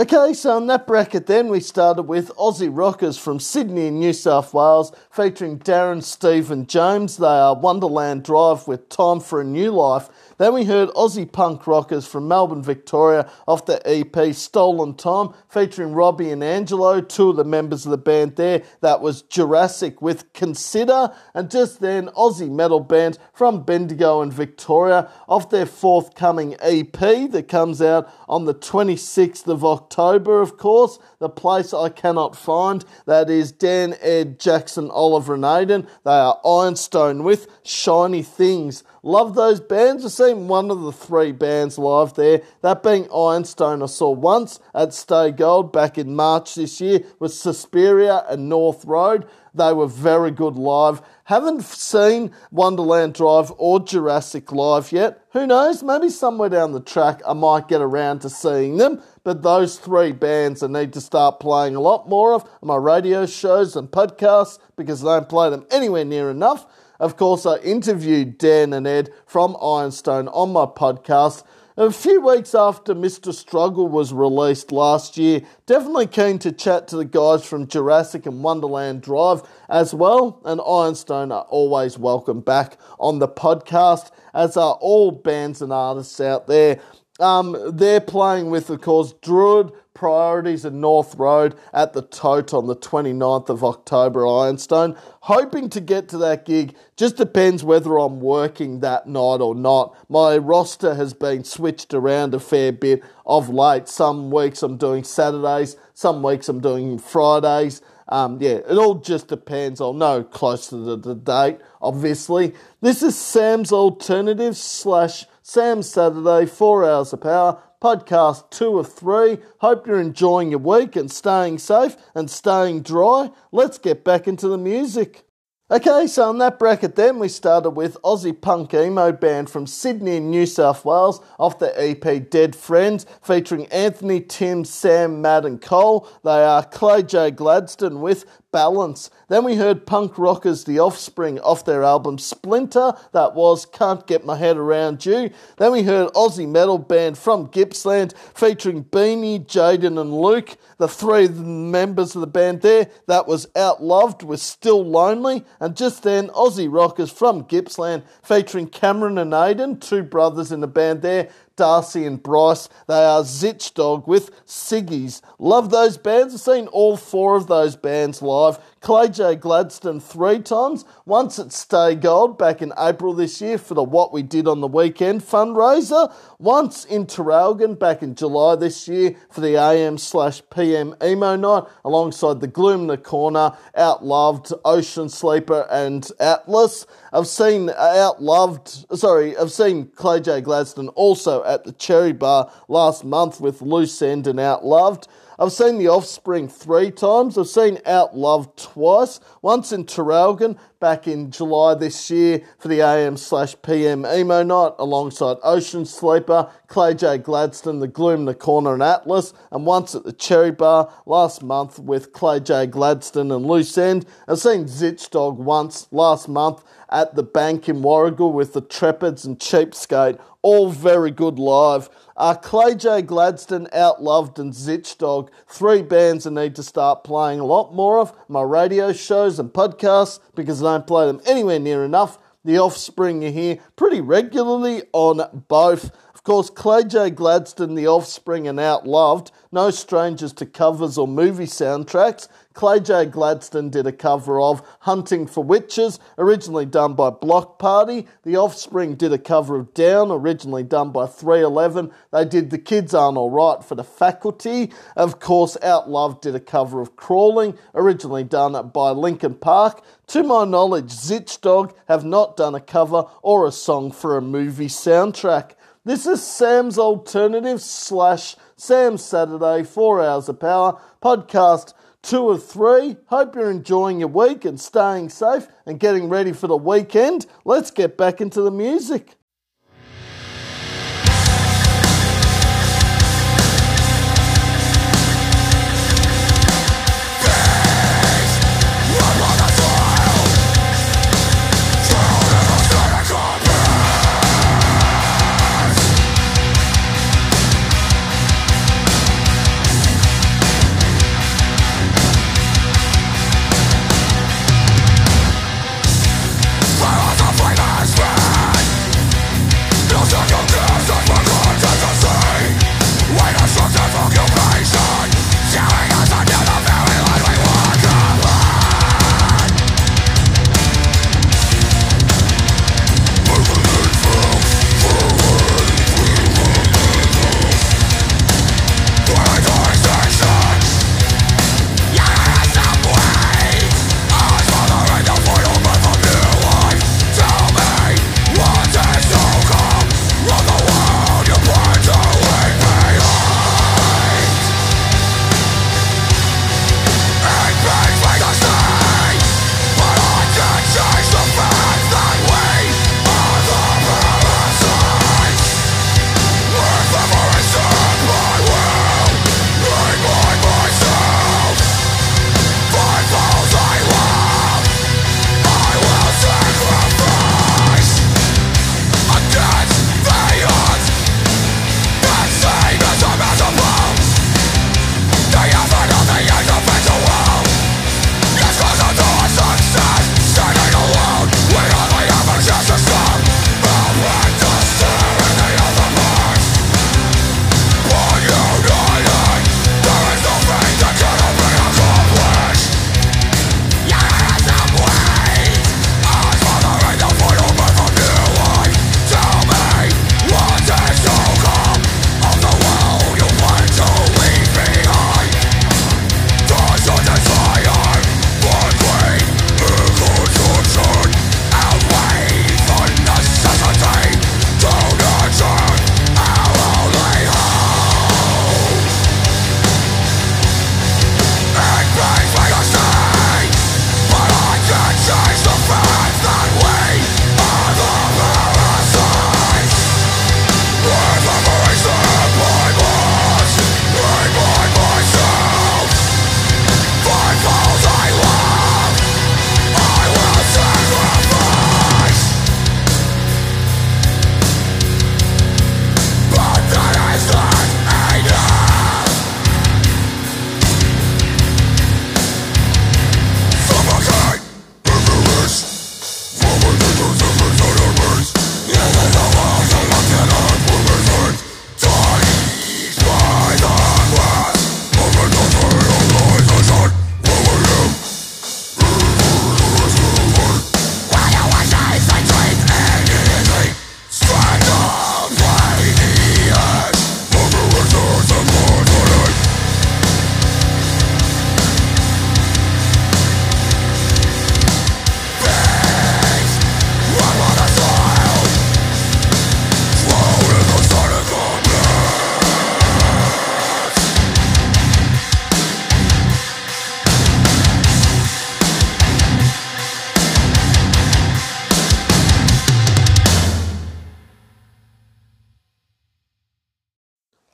S1: Okay, so in that bracket then we started with Aussie Rockers from Sydney New South Wales featuring Darren, Steve and James. They are Wonderland Drive with Time for a New Life. Then we heard Aussie punk rockers from Melbourne, Victoria off the EP Stolen Time featuring Robbie and Angelo, two of the members of the band there. That was Jurassic with Consider. And just then, Aussie metal band from Bendigo and Victoria off their forthcoming EP that comes out on the 26th of October, of course. The place I cannot find. That is Dan, Ed, Jackson, Oliver, and Aiden. They are Ironstone with Shiny Things. Love those bands. I've seen one of the three bands live there, that being Ironstone. I saw once at Stay Gold back in March this year with Suspyria and North Road. They were very good live. Haven't seen Wonderland Drive or Jurassic live yet. Who knows? Maybe somewhere down the track I might get around to seeing them. But those three bands I need to start playing a lot more of my radio shows and podcasts because I don't play them anywhere near enough. Of course, I interviewed Dan and Ed from Ironstone on my podcast a few weeks after Mr. Struggle was released last year. Definitely keen to chat to the guys from Jurassic and Wonderland Drive as well. And Ironstone are always welcome back on the podcast, as are all bands and artists out there. Um, they're playing with, of course, Druid, Priorities and North Road at the Tote on the 29th of October, Ironstone. Hoping to get to that gig. Just depends whether I'm working that night or not. My roster has been switched around a fair bit of late. Some weeks I'm doing Saturdays, some weeks I'm doing Fridays. Um, yeah, it all just depends. I'll know close to the, the date, obviously. This is Sam's Alternative slash Sam's Saturday, four hours of power podcast two of three. Hope you're enjoying your week and staying safe and staying dry. Let's get back into the music. Okay, so in that bracket then we started with Aussie punk emo band from Sydney New South Wales off the EP Dead Friends featuring Anthony, Tim, Sam, Matt and Cole. They are Clay J Gladstone with balance. Then we heard punk rockers The Offspring off their album Splinter, that was Can't Get My Head Around You. Then we heard Aussie metal band from Gippsland featuring Beanie, Jaden, and Luke, the three members of the band there. That was Outloved with Still Lonely. And just then, Aussie rockers from Gippsland featuring Cameron and Aiden, two brothers in the band there. Darcy and Bryce. They are Zitchdog with Siggy's. Love those bands. I've seen all four of those bands live. Clay J. Gladstone three times, once at Stay Gold back in April this year for the What We Did on the Weekend fundraiser, once in Traralgon back in July this year for the AM slash PM emo night, alongside the Gloom in the Corner, Outloved, Ocean Sleeper, and Atlvs. I've seen Outloved, sorry, I've seen Clay J. Gladstone also at the Cherry Bar last month with Loose End and Outloved. I've seen The Offspring three times. I've seen Outloved twice. Once in Traralgon back in July this year for the AM slash PM emo night alongside Ocean Sleeper, Clay J Gladstone, The Gloom, The Corner and Atlvs, and once at the Cherry Bar last month with Clay J Gladstone and Loose End. I've seen Zitchdog once last month at the bank in Warragul with the Trepids and Cheapskate. All very good live. Uh, Clay J. Gladstone, Outloved, and Zitchdog. Three bands I need to start playing a lot more of. My radio shows and podcasts because I don't play them anywhere near enough. The Offspring you hear pretty regularly on both. Of course, Clay J. Gladstone, The Offspring, and Outloved, no strangers to covers or movie soundtracks. Clay J. Gladstone did a cover of Hunting for Witches, originally done by Block Party. The Offspring did a cover of Down, originally done by 311. They did The Kids Aren't Alright for the Faculty. Of course, Outloved did a cover of Crawling, originally done by Linkin Park. To my knowledge, Zitchdog have not done a cover or a song for a movie soundtrack. This is Sam's Alternative slash Sam's Saturday, 4 Hours of Power podcast two of three. Hope you're enjoying your week and staying safe and getting ready for the weekend. Let's get back into the music.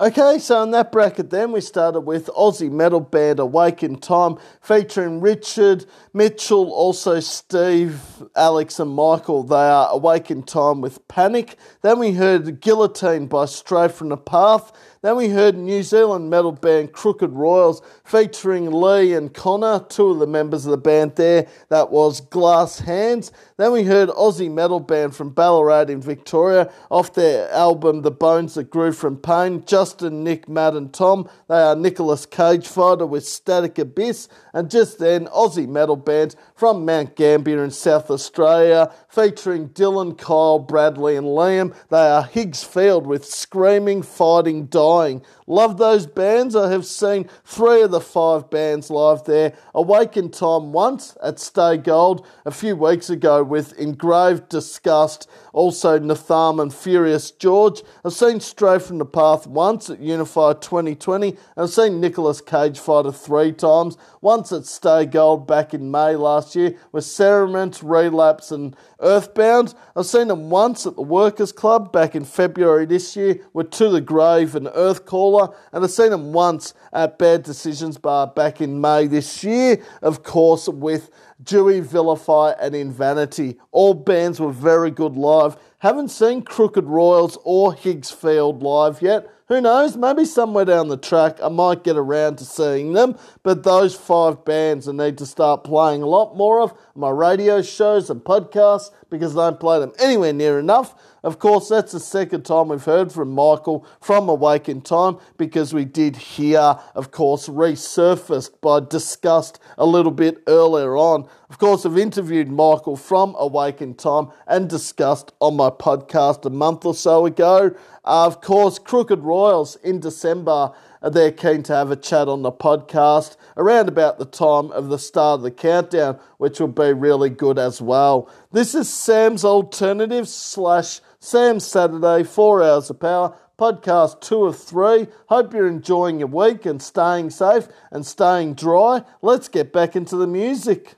S1: Okay, so in that bracket, then we started with Aussie metal band Awake in Time, featuring Richard Mitchell, also Steve, Alex, and Michael. They are Awake in Time with Panic. Then we heard Guillotine by Stray from the Path. Then we heard New Zealand metal band Crooked Royals featuring Lee and Connor, two of the members of the band there. That was Glass Hands. Then we heard Aussie metal band from Ballarat in Victoria off their album The Bones That Grew From Pain. Justin, Nick, Matt, and Tom. They are Nicolas Cage Fighter with Static Abyss. And just then, Aussie metal band from Mount Gambier in South Australia featuring Dylan, Kyle, Bradley, and Liam. They are Higgs Field with Screaming, Fighting, Dying. Love those bands. I have seen three of the five bands live there. Awake in Time once at Stay Gold a few weeks ago with Engraved Diskust, also Natham and Furious George. I've seen Stray from the Path once at Unify 2020. I've seen Nicolas Cage Fighter three times. Once at Stay Gold back in May last year with Cerements, Relapse, and Earthbound. I've seen them once at the Workers Club back in February this year with To the Grave and Earthcaller, and I've seen them once at Bad Decisions Bar back in May this year, of course, with Dewey, Vilify, and Invanity. All bands were very good live. Haven't seen Crooked Royals or Higgs Field live yet. Who knows? Maybe somewhere down the track I might get around to seeing them. But those five bands I need to start playing a lot more of my radio shows and podcasts because I don't play them anywhere near enough. Of course, that's the second time we've heard from Michael from Awake in Time because we did hear, of course, resurfaced by Diskust a little bit earlier on. Of course, I've interviewed Michael from Awake in Time and Diskust on my podcast a month or so ago. Uh, of course, Crooked Royals in December they're keen to have a chat on the podcast around about the time of the start of the countdown, which will be really good as well. This is Sam's Alternative slash Sam Saturday, four hours of power podcast two of three. Hope you're enjoying your week and staying safe and staying dry. Let's get back into the music.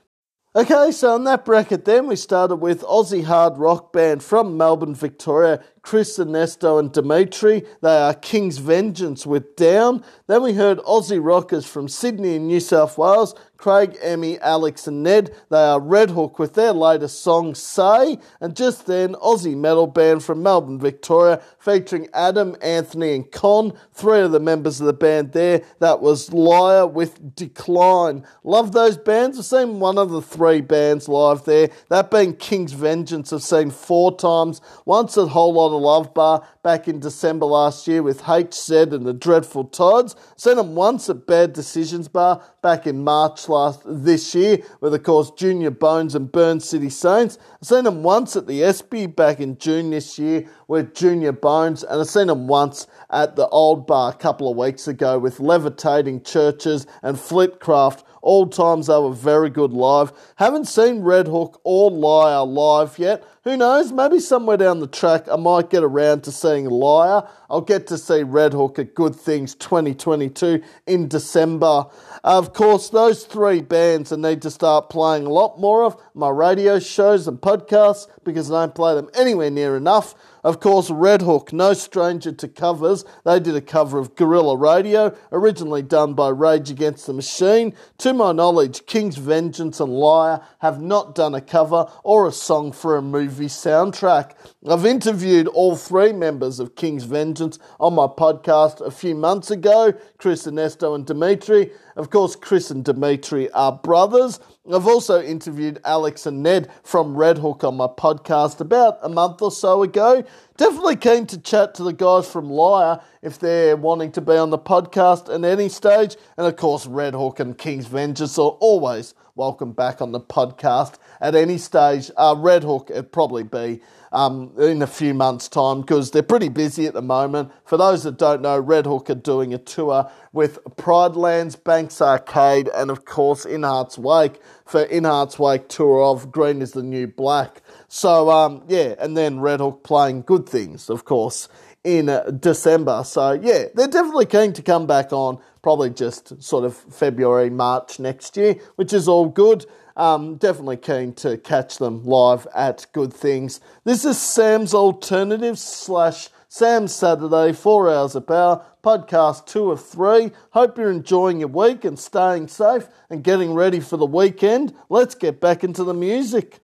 S1: Okay, so in that bracket, then we started with Aussie hard rock band from Melbourne, Victoria, Chris, Ernesto, and Dimitri. They are King's Vengeance with Down. Then we heard Aussie rockers from Sydney and New South Wales, Craig, Emmy, Alex, and Ned. They are Redhook with their latest song, Say. And just then, Aussie metal band from Melbourne, Victoria, featuring Adam, Anthony, and Con. Three of the members of the band there. That was Liar with Decline. Love those bands. I've seen one of the three bands live there. That being King's Vengeance, I've seen four times. Once at Whole Lot of Love Bar back in December last year with HZ and the Dreadful Tides. Seen them once at Bad Decisions Bar back in March last this year with, of course, Junior Bones and Burn City Saints. I've seen them once at the Espy back in June this year with Junior Bones, and I've seen them once at the Old Bar a couple of weeks ago with Levitating Churches and Flitcraft all times they were very good live. Haven't seen Redhook or Liar live yet. Who knows? Maybe somewhere down the track I might get around to seeing Liar. I'll get to see Redhook at Good Things 2022 in December. Of course, those three bands I need to start playing a lot more of my radio shows and podcasts because I don't play them anywhere near enough. Of course, Redhook, no stranger to covers. They did a cover of Guerrilla Radio, originally done by Rage Against the Machine. To my knowledge, King's Vengeance and Liar have not done a cover or a song for a movie soundtrack. I've interviewed all three members of King's Vengeance on my podcast a few months ago Chris Ernesto and Dimitri. Of course, Chris and Dimitri are brothers. I've also interviewed Alex and Ned from Redhook on my podcast about a month or so ago. Definitely keen to chat to the guys from Liar if they're wanting to be on the podcast at any stage. And of course, Redhook and King's Vengeance are always welcome back on the podcast at any stage. Uh, Redhook, it'd probably be um, in a few months' time because they're pretty busy at the moment. For those that don't know, Redhook are doing a tour with Pride Lands, Banks Arcade, and of course In Heart's Wake for In Heart's Wake tour of Green is the New Black. So, um, yeah, and then Redhook playing Good Things, of course, in December. So, yeah, they're definitely keen to come back on, probably just sort of February, March next year, which is all good. Um, definitely keen to catch them live at Good Things. This is Sam's Alternative slash Sam's Saturday, 4 Hours of Power, podcast 2 of 3. Hope you're enjoying your week and staying safe and getting ready for the weekend. Let's get back into the music.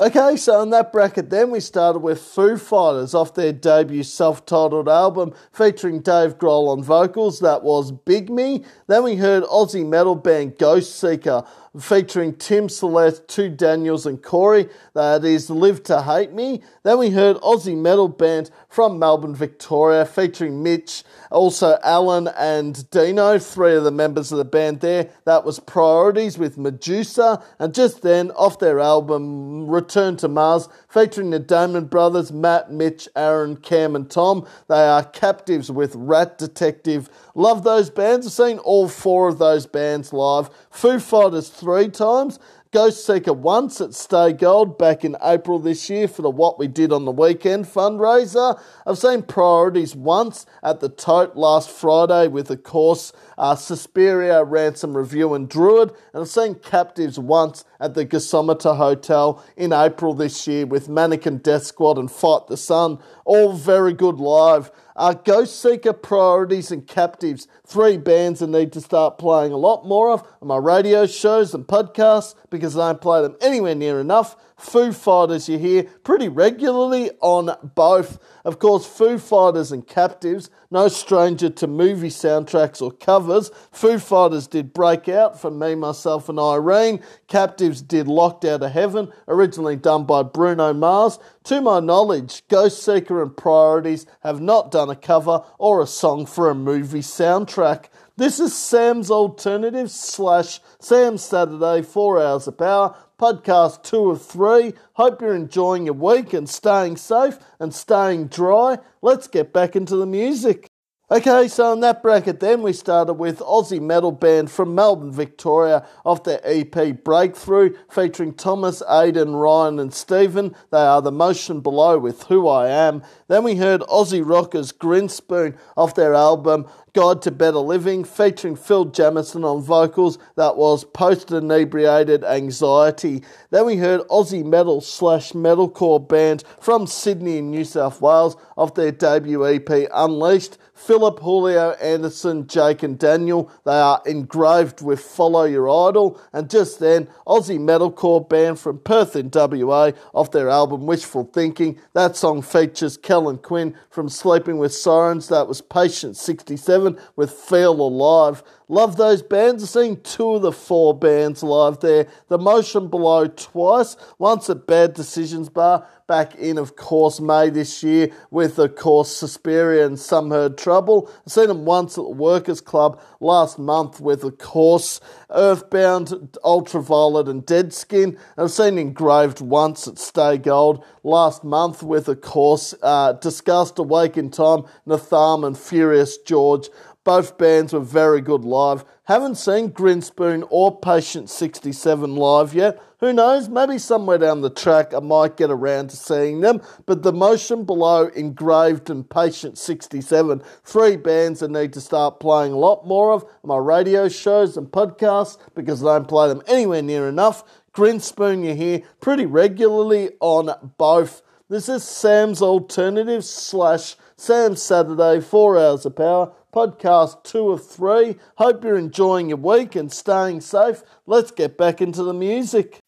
S1: Okay, so in that bracket, then we started with Foo Fighters off their debut self titled album featuring Dave Grohl on vocals. That was Big Me. Then we heard Aussie metal band Ghostseeker featuring Tim Celeste, Two Daniels, and Corey. Uh, that is Live to Hate Me. Then we heard Aussie metal band from Melbourne, Victoria, featuring Mitch, also Alan and Dino, three of the members of the band there. That was Priorities with Medusa. And just then, off their album Return to Mars, featuring the Damon brothers, Matt, Mitch, Aaron, Cam, and Tom. They are Captives with Rat Detective. Love those bands. I've seen all four of those bands live. Foo Fighters three times. Ghostseeker once at Stay Gold back in April this year for the What We Did on the Weekend fundraiser. I've seen Priorities once at the Tote last Friday with, of course, uh, Suspyria, Ransom Review, and Druid. And I've seen Captives once at the Gasometer Hotel in April this year with Mannequin Death Squad and Fight the Sun. All very good live. Uh, Ghostseeker, Priorities, and Captives. Three bands I need to start playing a lot more of on my radio shows and podcasts because I don't play them anywhere near enough. Foo Fighters you hear pretty regularly on both. Of course, Foo Fighters and Captives, no stranger to movie soundtracks or covers. Foo Fighters did Break Out for Me, Myself, and Irene. Captives did Locked Out of Heaven, originally done by Bruno Mars. To my knowledge, Ghostseeker and Priorities have not done a cover or a song for a movie soundtrack. This is Sam's Alternative slash Sam's Saturday, 4 Hours of Power podcast two of three. Hope you're enjoying your week and staying safe and staying dry. Let's get back into the music. Okay, so in that bracket, then we started with Aussie metal band from Melbourne, Victoria, off their EP Breakthrough, featuring Thomas, Aidan, Ryan, and Stephen. They are the motion below with Who I Am. Then we heard Aussie rockers Grinspoon off their album Guide to Better Living, featuring Phil Jamieson on vocals. That was Post Inebriated Anxiety. Then we heard Aussie metal slash metalcore band from Sydney in New South Wales off their debut EP Unleashed. Philip, Julio, Anderson, Jake, and Daniel. They are engraved with Follow Your Idol. And just then, Aussie metalcore band from Perth in WA off their album Wishful Thinking. That song features Kellin Quinn from Sleeping with Sirens. That was Patient 67 with Feel Alive. Love those bands. I've seen two of the four bands live there. The Motion Below twice, once at Bad Decisions Bar, back in, of course, May this year with, of course, Suspyria and Some Heard Trouble. I've seen them once at the Workers Club last month with, of course, Earthbound, Ultravlt, and Dead Skin. I've seen Engraved once at Stay Gold last month with, of course, uh, Diskust, Awake in Time, Natham, and Furious George. Both bands were very good live. Haven't seen Grinspoon or Patient 67 live yet. Who knows? Maybe somewhere down the track I might get around to seeing them. But the motion below engraved and Patient 67, three bands I need to start playing a lot more of my radio shows and podcasts because I don't play them anywhere near enough. Grinspoon you hear pretty regularly on both. This is Sam's Alternative slash Sam's Saturday, 4 Hours of Power podcast two of three. Hope you're enjoying your week and staying safe. Let's get back into the music.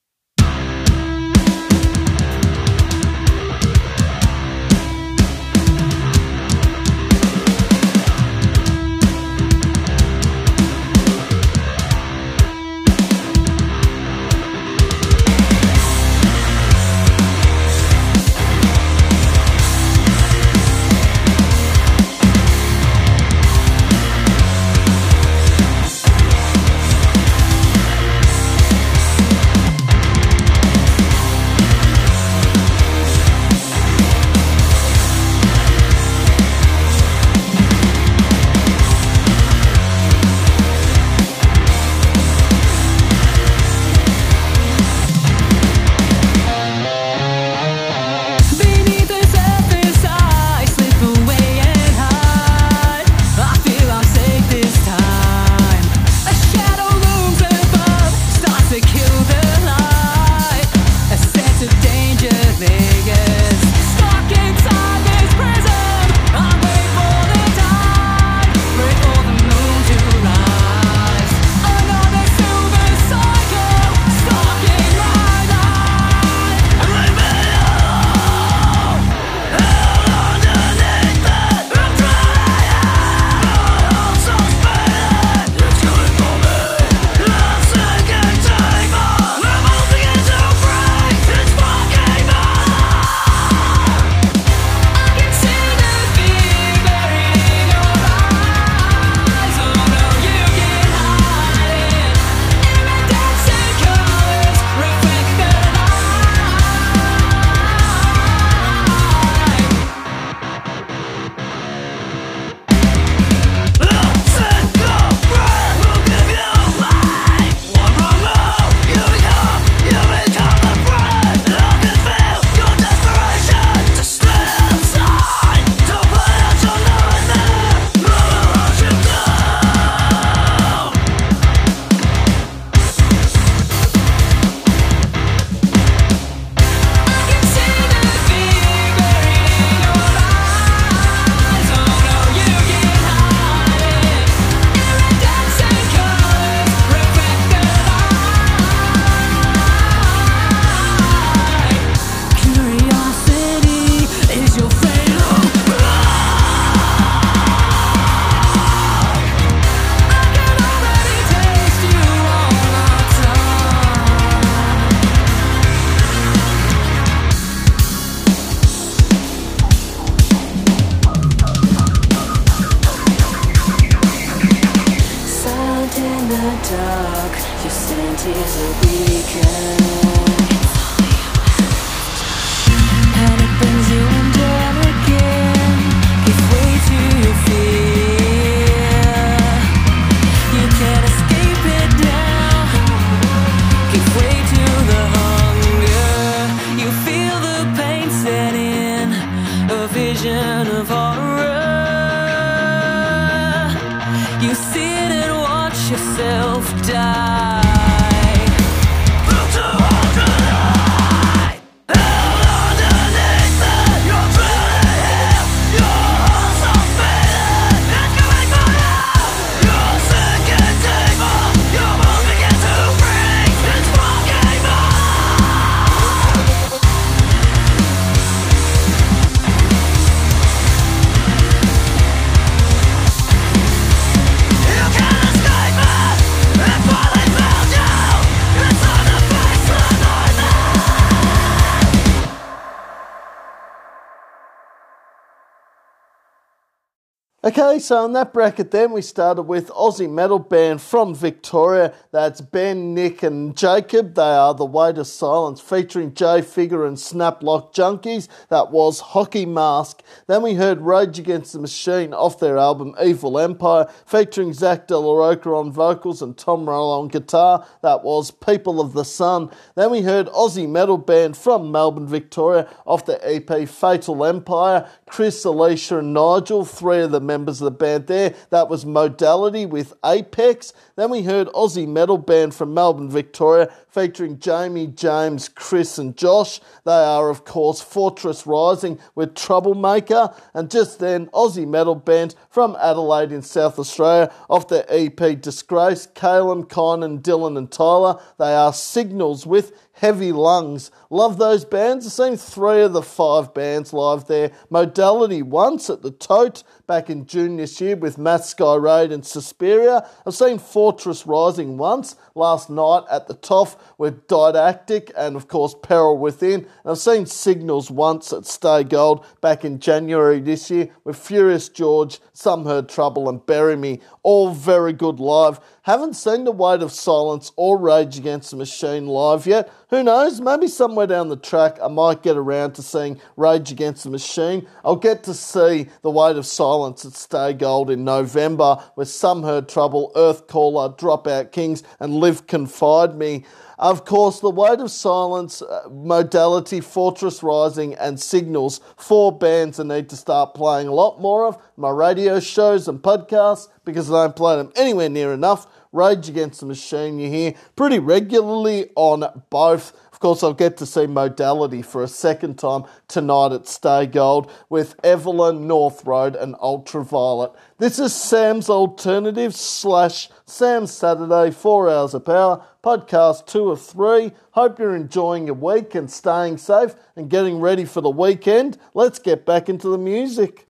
S1: Okay, so in that bracket then we started with Aussie metal band from Victoria. That's Ben, Nick and Jacob. They are The Weight of Silence featuring Jay Figure and Snaplock Junkies. That was Hockey Mask. Then we heard Rage Against the Machine off their album Evil Empire featuring Zach De La Rocha on vocals and Tom Morello on guitar. That was People of the Sun. Then we heard Aussie metal band from Melbourne, Victoria off the EP Fatal Empire. Chris, Alicia and Nigel, three of the members members of the band there. That was Modality with Apex. Then we heard Aussie metal band from Melbourne, Victoria, featuring Jamie, James, Chris, and Josh. They are, of course, Fortress Rising with Troublemaker. And just then, Aussie metal band from Adelaide in South Australia, off their EP Disgrace, Caleb, Kynan, Dylan, and Tyler. They are Signals with Heavy Lungs. Love those bands. I've seen three of the five bands live there. Modality once at the Tote back in June this year with Math Sky Raid and Suspyria. I've seen Fortress Rising once last night at the Toff with Didactic and, of course, Peril Within. And I've seen Signals once at Stay Gold back in January this year with Furious George, Some Heard Trouble, and Bury Me. All very good live. Haven't seen The Weight of Silence or Rage Against the Machine live yet. Who knows? Maybe somewhere down the track I might get around to seeing Rage Against the Machine. I'll get to see The Weight of Silence at Stay Gold in November with Some Heard Trouble, Earthcaller, Dropout Kings, and Live Confide Me. Of course, The Weight of Silence, uh, Modality, Fortress Rising, and Signals, four bands I need to start playing a lot more of my radio shows and podcasts because I don't play them anywhere near enough. Rage Against the Machine, you hear pretty regularly on both. Of course, I'll get to see Modality for a second time tonight at Stay Gold with Everlyne, North Road, and Ultravlt. This is Sam's Alternative slash Sam's Saturday, 4 Hours of Power, podcast two of three. Hope you're enjoying your week and staying safe and getting ready for the weekend. Let's get back into the music.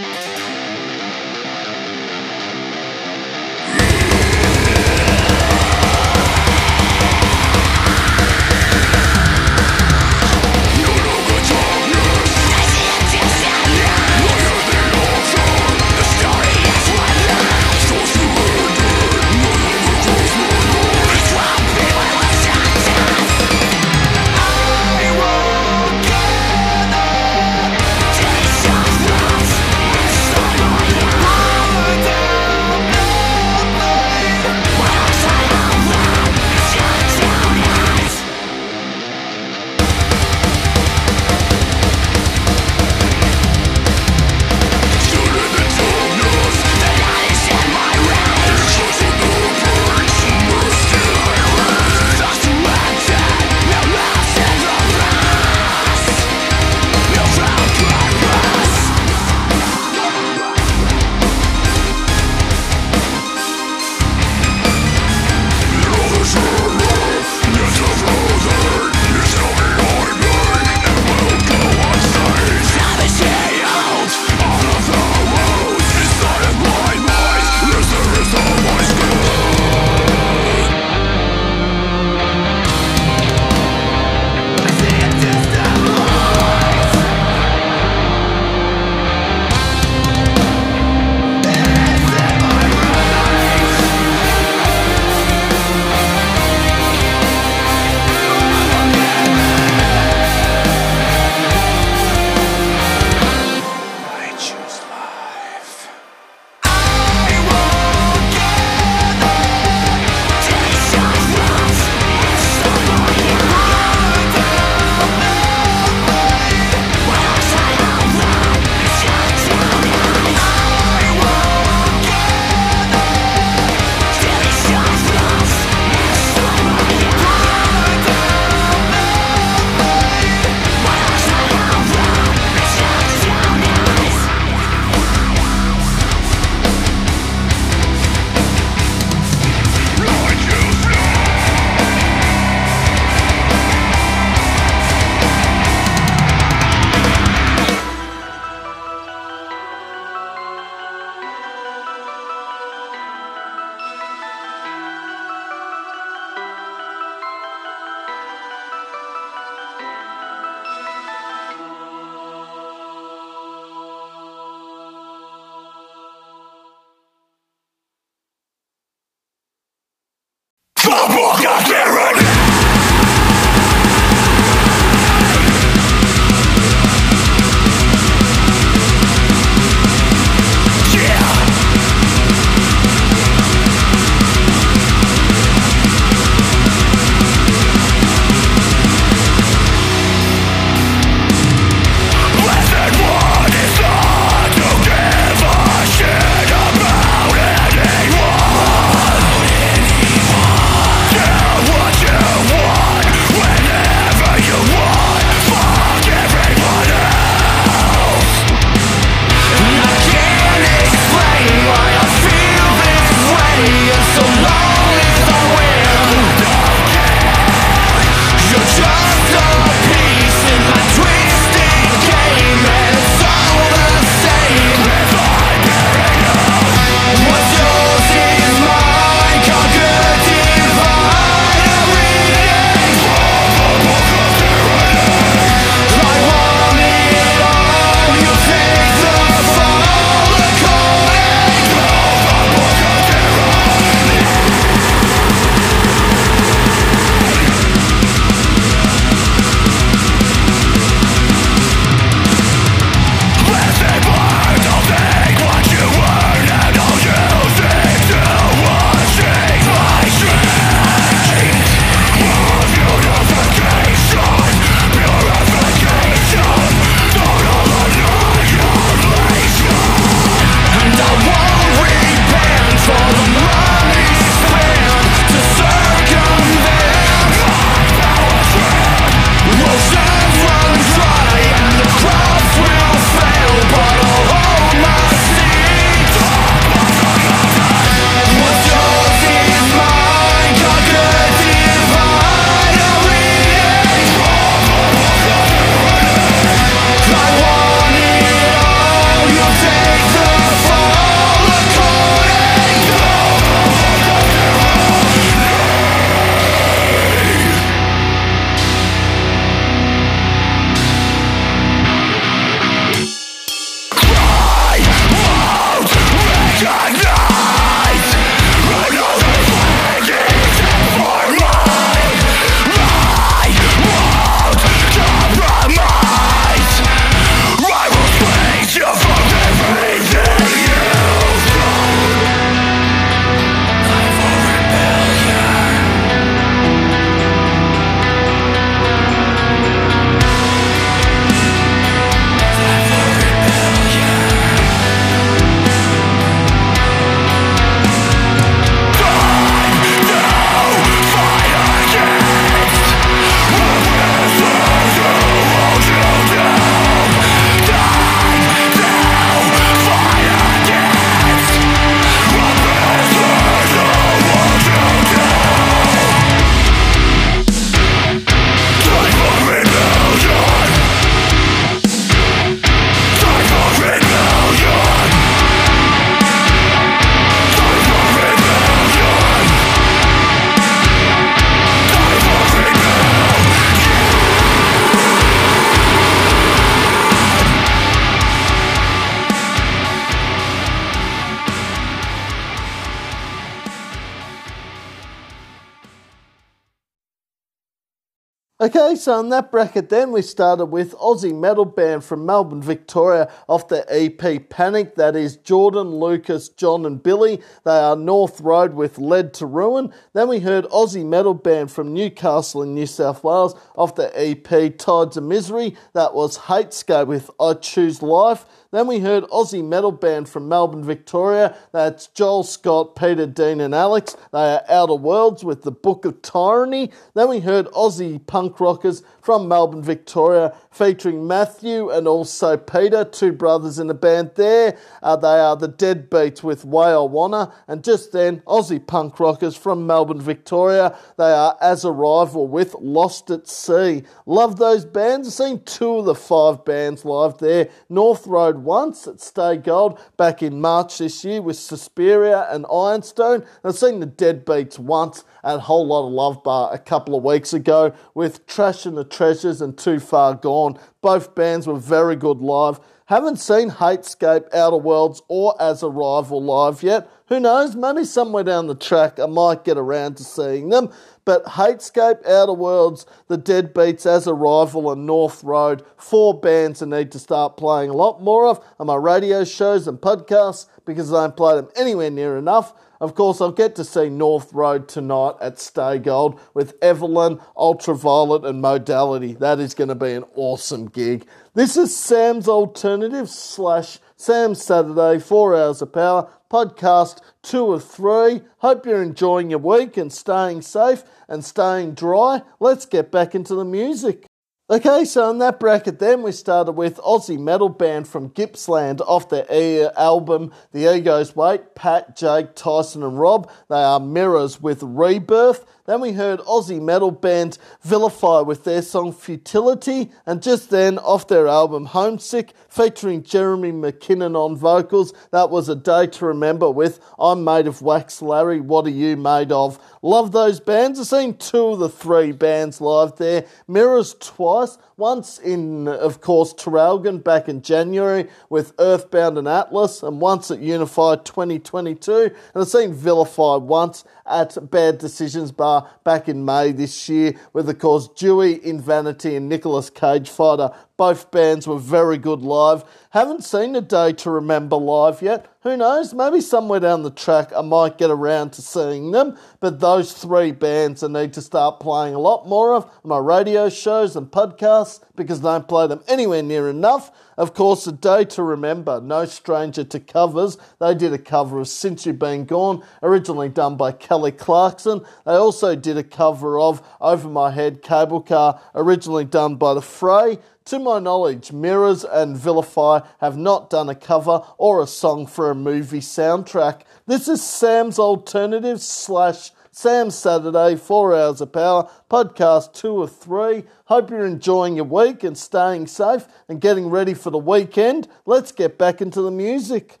S1: So in that bracket, then we started with Aussie metal band from Melbourne, Victoria, off the EP Panic. That is Jordan, Lucas, John, and Billy. They are North Road with Led to Ruin. Then we heard Aussie metal band from Newcastle in New South Wales off the EP Tides of Misery. That was Hate Hatescape with I Choose Life. Then we heard Aussie metal band from Melbourne, Victoria. That's Joel Scott, Peter Dean, and Alex. They are Outer Worlds with the Book of Tyranny. Then we heard Aussie punk rockers from Melbourne, Victoria, featuring Matthew and also Peter, two brothers in a band there. Uh, they are the Deadbeats with I Wanna. And just then, Aussie punk rockers from Melbourne, Victoria. They are As a Rival with Lost at Sea. Love those bands. I've seen two of the five bands live there. North Road once at Stay Gold back in March this year with Suspyria and Ironstone. I've seen the Deadbeats once at Whole Lot of Love Bar a couple of weeks ago with Trash and the Treasures and Too Far Gone. Both bands were very good live. Haven't seen Hatescape, Outer Worlds, or As a Rival live yet. Who knows? Maybe somewhere down the track I might get around to seeing them. But Hatescape, Outer Worlds, The Deadbeats, As a Rival, and North Road, four bands I need to start playing a lot more of on my radio shows and podcasts because I don't play them anywhere near enough. Of course, I'll get to see North Road tonight at Stay Gold with Everlyne, Ultravlt, and Modality. That is going to be an awesome gig. This is Sam's Alternative slash Sam's Saturday, four hours of power, podcast two of three. Hope you're enjoying your week and staying safe and staying dry. Let's get back into the music. Okay, so in that bracket, then we started with Aussie metal band from Gippsland off their album The Ego's Weight. Pat, Jake, Tyson, and Rob. They are Mirrors with Rebirth. Then we heard Aussie metal band Vilify with their song Futility, and just then off their album Homesick, featuring Jeremy McKinnon on vocals. That was a day to remember with I'm Made of Wax Larry, What Are You Made Of? Love those bands. I've seen two of the three bands live there. Mirrors twice, once in, of course, Traralgon back in January with Earthbound and Atlvs, and once at Unified 2022. And I've seen Vilify once at Bad Decisions Bar back in May this year with, of course, Dewey, In Vanity, and Nicolas Cage Fighter. Both bands were very good live. Haven't seen A Day to Remember live yet. Who knows? Maybe somewhere down the track I might get around to seeing them. But those three bands I need to start playing a lot more of my radio shows and podcasts because I don't play them anywhere near enough. Of course, A Day to Remember, no stranger to covers. They did a cover of Since You've Been Gone, originally done by Kelly Clarkson. They also did a cover of Over My Head Cable Car, originally done by The Fray. To my knowledge, Mirrors and Vilify have not done a cover or a song for a movie soundtrack. This is Sam's Alternative slash Sam's Saturday, four hours of power, podcast two or three. Hope you're enjoying your week and staying safe and getting ready for the weekend. Let's get back into the music.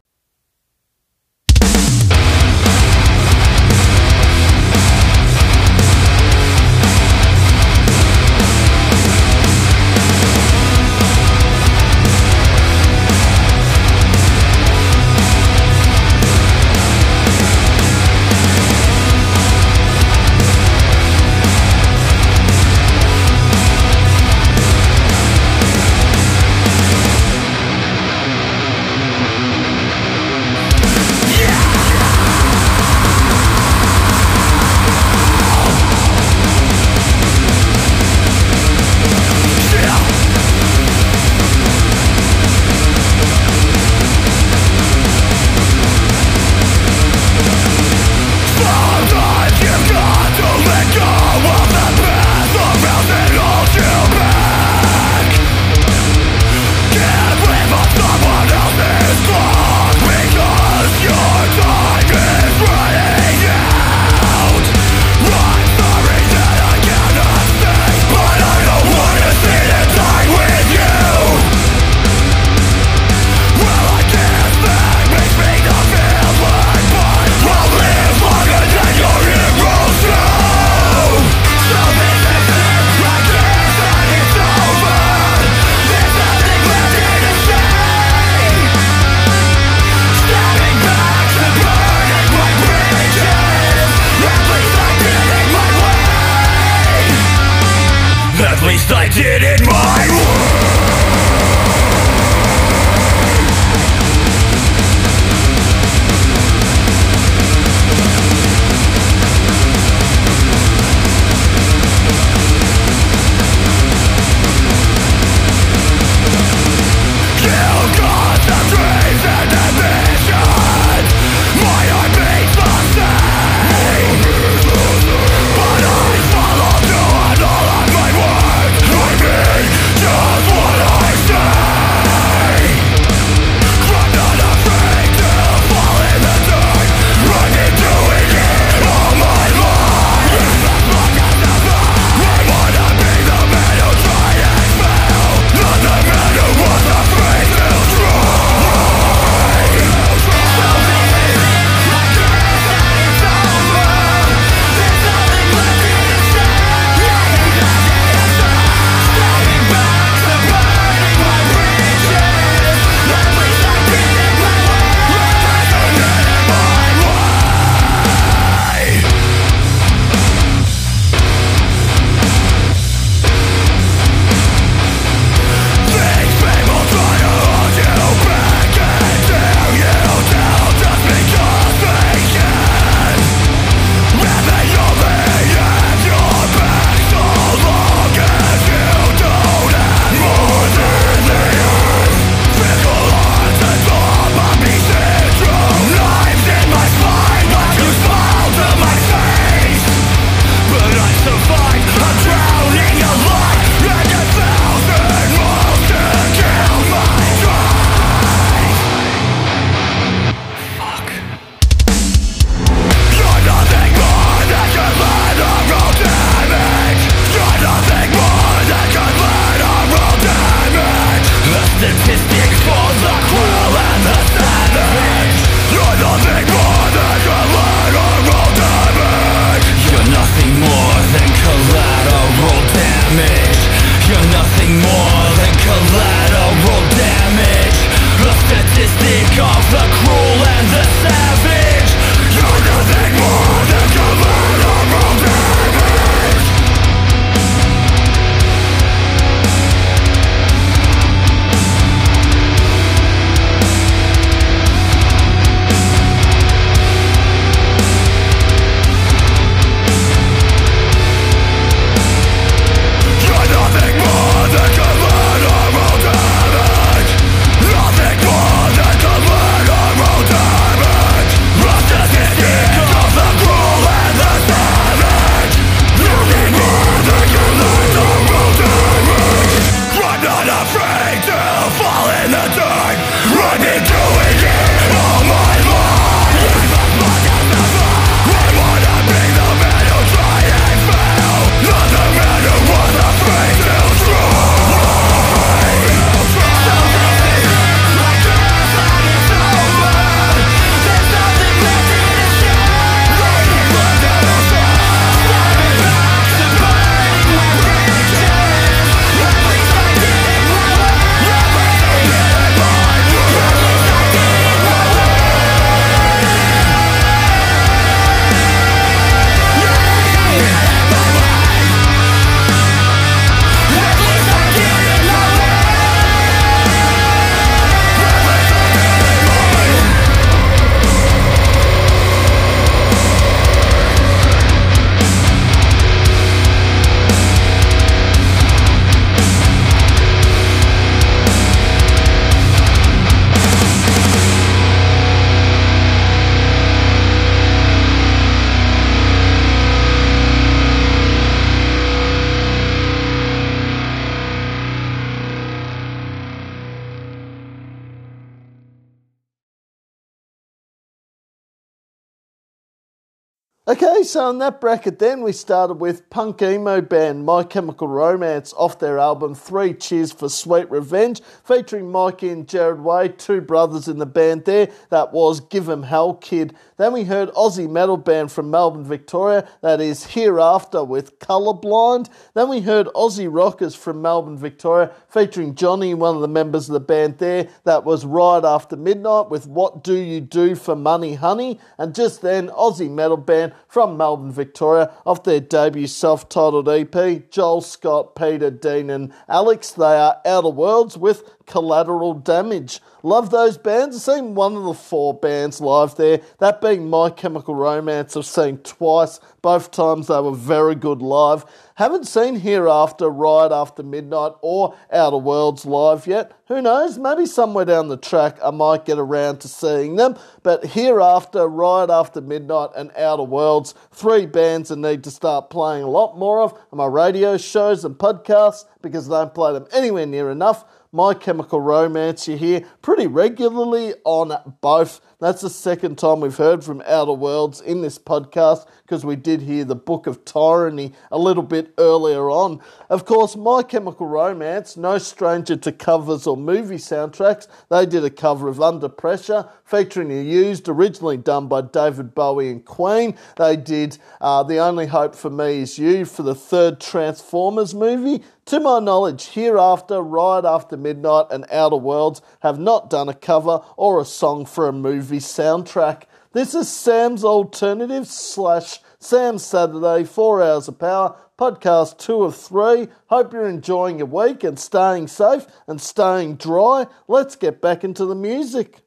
S1: So in that bracket, then we started with punk emo band My Chemical Romance off their album Three Cheers for Sweet Revenge, featuring Mikey and Gerard Way, two brothers in the band there. That was Give 'em Hell Kid. Then we heard Aussie metal band from Melbourne, Victoria, that is Hereafter with Colourblind. Then we heard Aussie rockers from Melbourne, Victoria, featuring Johnny, one of the members of the band there. That was Right After Midnight with What Do You Do for Money Honey. And just then, Aussie metal band from Melbourne, Victoria, off their debut self titled EP, Joel Scott, Peter, Dean, and Alex. They are Outer Worlds with Collateral Damage. Love those bands. I've seen one of the four bands live there, that being My Chemical Romance. I've seen twice. Both times they were very good live. Haven't seen Hereafter, Right After Midnight, or Outer Worlds live yet. Who knows? Maybe somewhere down the track I might get around to seeing them. But Hereafter, Right After Midnight, and Outer Worlds, three bands I need to start playing a lot more of on my radio shows and podcasts because I don't play them anywhere near enough. My Chemical Romance, you hear pretty regularly on both. That's the second time we've heard from Outer Worlds in this podcast because we did hear the Book of Tyranny a little bit earlier on. Of course, My Chemical Romance, no stranger to covers or movie soundtracks. They did a cover of Under Pressure featuring the Used, originally done by David Bowie and Queen. They did uh, The Only Hope for Me Is You for the third Transformers movie. To my knowledge, Hereafter, Right After Midnight, and Outer Worlds have not done a cover or a song for a movie soundtrack. This is Sam's Alternative slash Sam Saturday, 4 Hours of Power, podcast two of three. Hope you're enjoying your week and staying safe and staying dry. Let's get back into the music.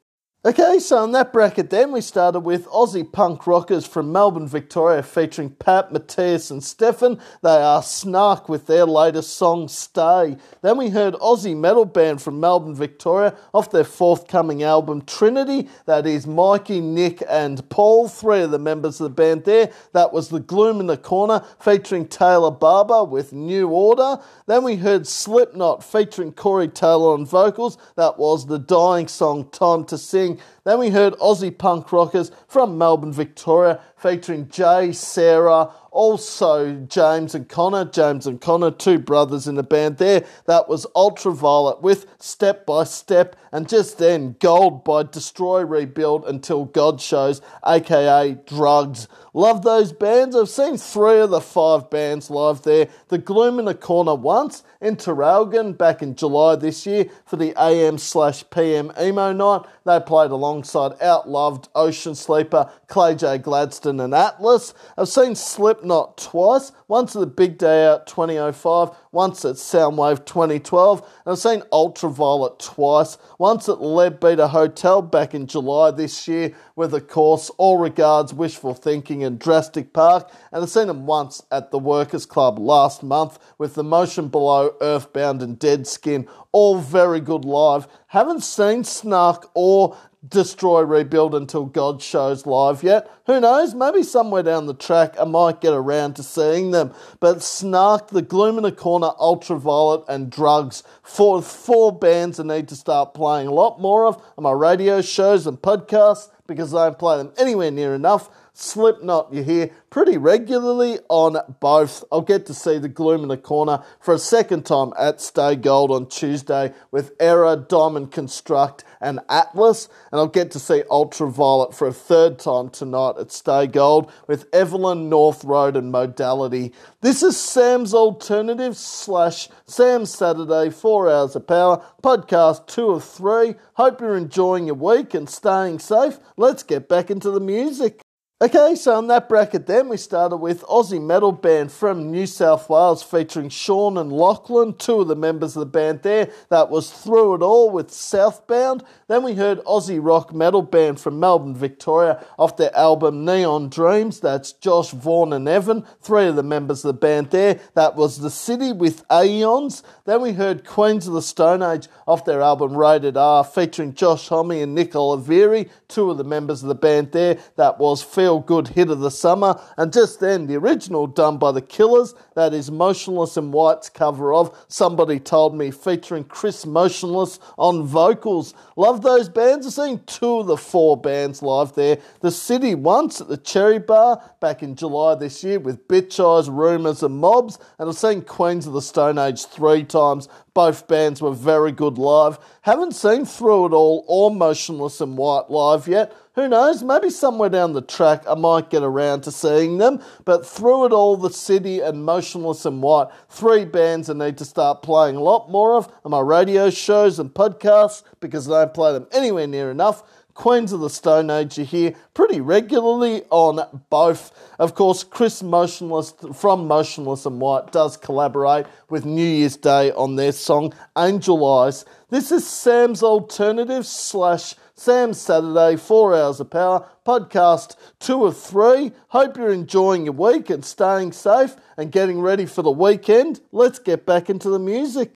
S1: Okay, so in that bracket, then we started with Aussie punk rockers from Melbourne, Victoria, featuring Pat, Matthias, and Stefan. They are Snark with their latest song, Stay. Then we heard Aussie metal band from Melbourne, Victoria, off their forthcoming album, Trinity. That is Mikey, Nick, and Paul, three of the members of the band there. That was The Gloom in the Corner, featuring Taylor Barber with New Order. Then we heard Slipknot, featuring Corey Taylor on vocals. That was the dying song, Time to Sing. Then we heard Aussie punk rockers from Melbourne, Victoria, featuring Jay, Sarah, also James and Connor. James and Connor, two brothers in the band there. That was Ultravlt with Step by Step, and just then Gold by Destroy Rebuild Until God Shows, aka Drugs. Love those bands. I've seen three of the five bands live there. The Gloom in the Corner once in Traralgon back in July this year for the AM slash PM emo night. They played alongside Outloved, Ocean Sleeper, Clay J. Gladstone, and Atlvs. I've seen Slipknot twice, once at the Big Day Out 2005, once at Soundwave 2012, and I've seen Ultravlt twice, once at Leadbeater Hotel back in July this year, with, of course, All Regards, Wishful Thinking, and Drastic Park, and I've seen them once at the Workers' Club last month with The Motion Below, Earthbound, and Dead Skin, all very good live. Haven't seen Snark or destroy, rebuild until God shows live yet. Who knows? Maybe somewhere down the track I might get around to seeing them. But Snark, The Gloom in the Corner, Ultravlt, and Drugs, four, four bands I need to start playing a lot more of on my radio shows and podcasts because I play them anywhere near enough. Slipknot, you hear pretty regularly on both. I'll get to see the Gloom in the Corner for a second time at Stay Gold on Tuesday with Error, Diamond Construct, and Atlvs. And I'll get to see Ultravlt for a third time tonight at Stay Gold with Everlyne, North Road, and Modality. This is Sam's Alternative slash Sam Saturday, 4 Hours of Power, podcast two of three. Hope you're enjoying your week and staying safe. Let's get back into the music. Okay, so in that bracket then we started with Aussie metal band from New South Wales featuring Sean and Lachlan, two of the members of the band there. That was Through It All with Southbound. Then we heard Aussie rock metal band from Melbourne, Victoria off their album Neon Dreams. That's Josh Vaughan and Evan, three of the members of the band there. That was The City with Aeons. Then we heard Queens of the Stone Age off their album Rated R featuring Josh Homme and Nick Oliveri, two of the members of the band there. That was Feel good hit of the summer. And just then, the original done by the Killers, that is Motionless in White's cover of Somebody Told Me, featuring Chris Motionless on vocals. Love those bands. I've seen two of the four bands live there. The City once at the Cherry Bar back in July this year with Bitch Eyes, Rumours, and Mobs. And I've seen Queens of the Stone Age three times. Both bands were very good live. Haven't seen Through It All or Motionless in White live yet. Who knows? Maybe somewhere down the track I might get around to seeing them. But through it all, the city and Motionless in White, three bands I need to start playing a lot more of on my radio shows and podcasts because I don't play them anywhere near enough. Queens of the Stone Age you hear pretty regularly on both. Of course, Chris Motionless from Motionless in White does collaborate with New Year's Day on their song Angel Eyes. This is Sam's Alternative slash Sam's Saturday, four hours of power, podcast two of three. Hope you're enjoying your week and staying safe and getting ready for the weekend. Let's get back into the music.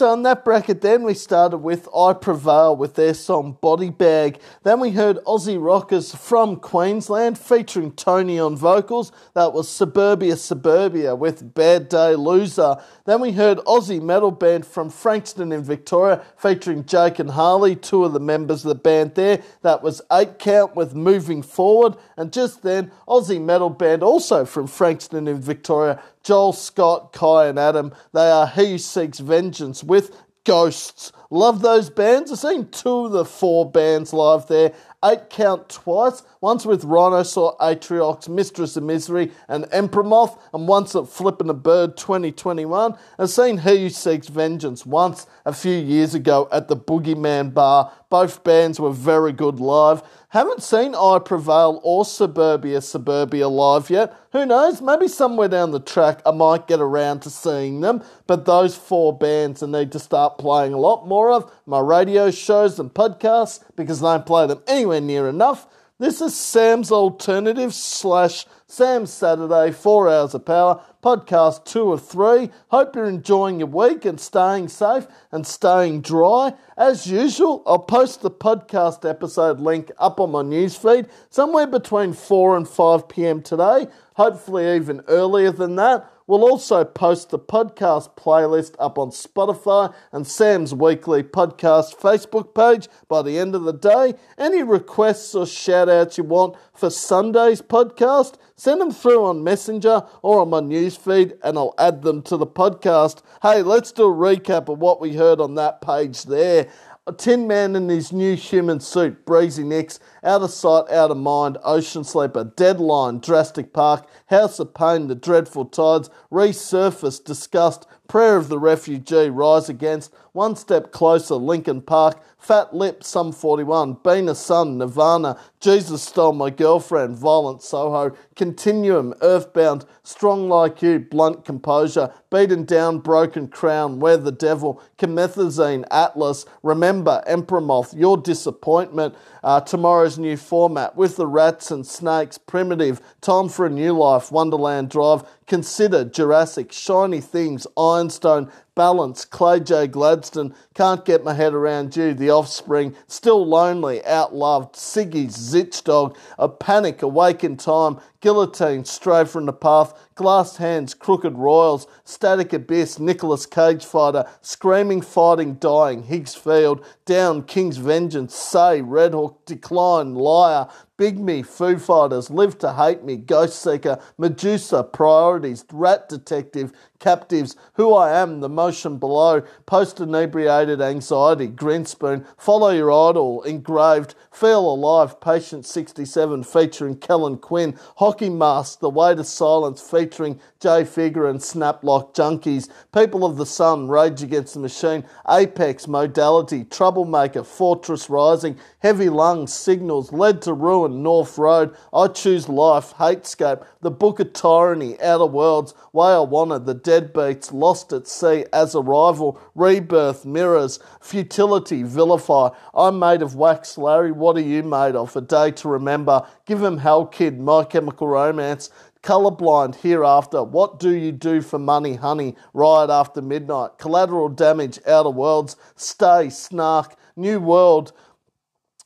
S1: So in that bracket, then we started with I Prevail with their song Body Bag. Then we heard Aussie Rockers from Queensland featuring Tony on vocals. That was Suburbia Suburbia with Bad Day Loser. Then we heard Aussie metal band from Frankston in Victoria featuring Jake and Harley, two of the members of the band there. That was Eight Count with Moving Forward. And just then, Aussie metal band also from Frankston in Victoria Joel, Scott, Kai, and Adam. They are He Seeks Vengeance with Ghosts. Love those bands. I've seen two of the four bands live there. Eight count twice, once with Rhinosaur, Atriox, Mistress of Misery, and Emperor Moth, and once at Flippin' a Bird 2021. I've seen He Seeks Vengeance once a few years ago at the Boogeyman Bar. Both bands were very good live. Haven't seen I Prevail or Suburbia Suburbia live yet. Who knows? Maybe somewhere down the track I might get around to seeing them. But those four bands I need to start playing a lot more of my radio shows and podcasts because I don't play them anywhere near enough. This is Sam's Alternative slash Sam's Saturday, four hours of power, podcast two or three. Hope you're enjoying your week and staying safe and staying dry. As usual, I'll post the podcast episode link up on my newsfeed somewhere between 4 and 5 pm today, hopefully even earlier than that. We'll also post the podcast playlist up on Spotify and Sam's Weekly Podcast Facebook page by the end of the day. Any requests or shout outs you want for Sunday's podcast, send them through on Messenger or on my newsfeed and I'll add them to the podcast. Hey, let's do a recap of what we heard on that page there. A Tin Man in his new human suit, Breezie Knicks, Out of Sight, Out of Mind, Ocean Sleeper, Deadline, Drastic Park, House of Pain, The Dreadful Tides, Resurface, Diskust, Prayer of the Refugee, Rise Against, One Step Closer, Linkin Park, Fat Lip, Sum 41, Been a Son, Nirvana, Jesus Stole My Girlfriend, Violent Soho, Continuum, Earthbound, Strong Like You, Blunt Composure, Beaten Down, Broken Crown, Where the Devil, Comethazine, Atlvs, Remember, Emperor Moth, Your Disappointment, uh, Tomorrow's New Format, With the Rats and Snakes, Primitive, Time for a New Life, Wonderland Drive, Consider, Jurassic, Shiny Things, Ironstone, Balance, Clay J. Gladstone, Can't Get My Head Around You, The Offspring, Still Lonely, Outloved, Siggy's, Zitchdog, A Panic, Awake Time, Guillotine, Stray from the Path, Glass Hands, Crooked Royals, Static Abyss, Nicolas Cage Fighter, Screaming, Fighting, Dying, Higgs Field, Down, King's Vengeance, Say, Redhook, Decline, Liar, Big Me, Foo Fighters, Live to Hate Me, Ghost Seeker, Medusa, Priorities, Rat Detective, Captives, Who I Am, The Motion Below, Post Inebriated Anxiety, Grinspoon, Follow Your Idol, Engraved, Feel Alive, Patient 67 featuring Kellin Quinn, Hockey Mask, The Weight of Silence featuring Jay Figure and Snaplock Junkies, People of the Sun, Rage Against the Machine, Apex, Modality, Troublemaker, Fortress Rising, Heavy Lungs, Signals, Led to Ruin, North Road, I Choose Life, Hatescape, The Book of Tyranny, Outer Worlds, Way I Wanted, The Deadbeats, Lost at Sea, As a Rival, Rebirth, Mirrors, Futility, Vilify, I'm Made of Wax, Larry, What Are You Made of? A Day to Remember, Give Him Hell Kid, My Chemical Romance, Colorblind, Hereafter, What Do You Do for Money, Honey, Riot After Midnight, Collateral Damage, Outer Worlds, Stay, Snark, New World,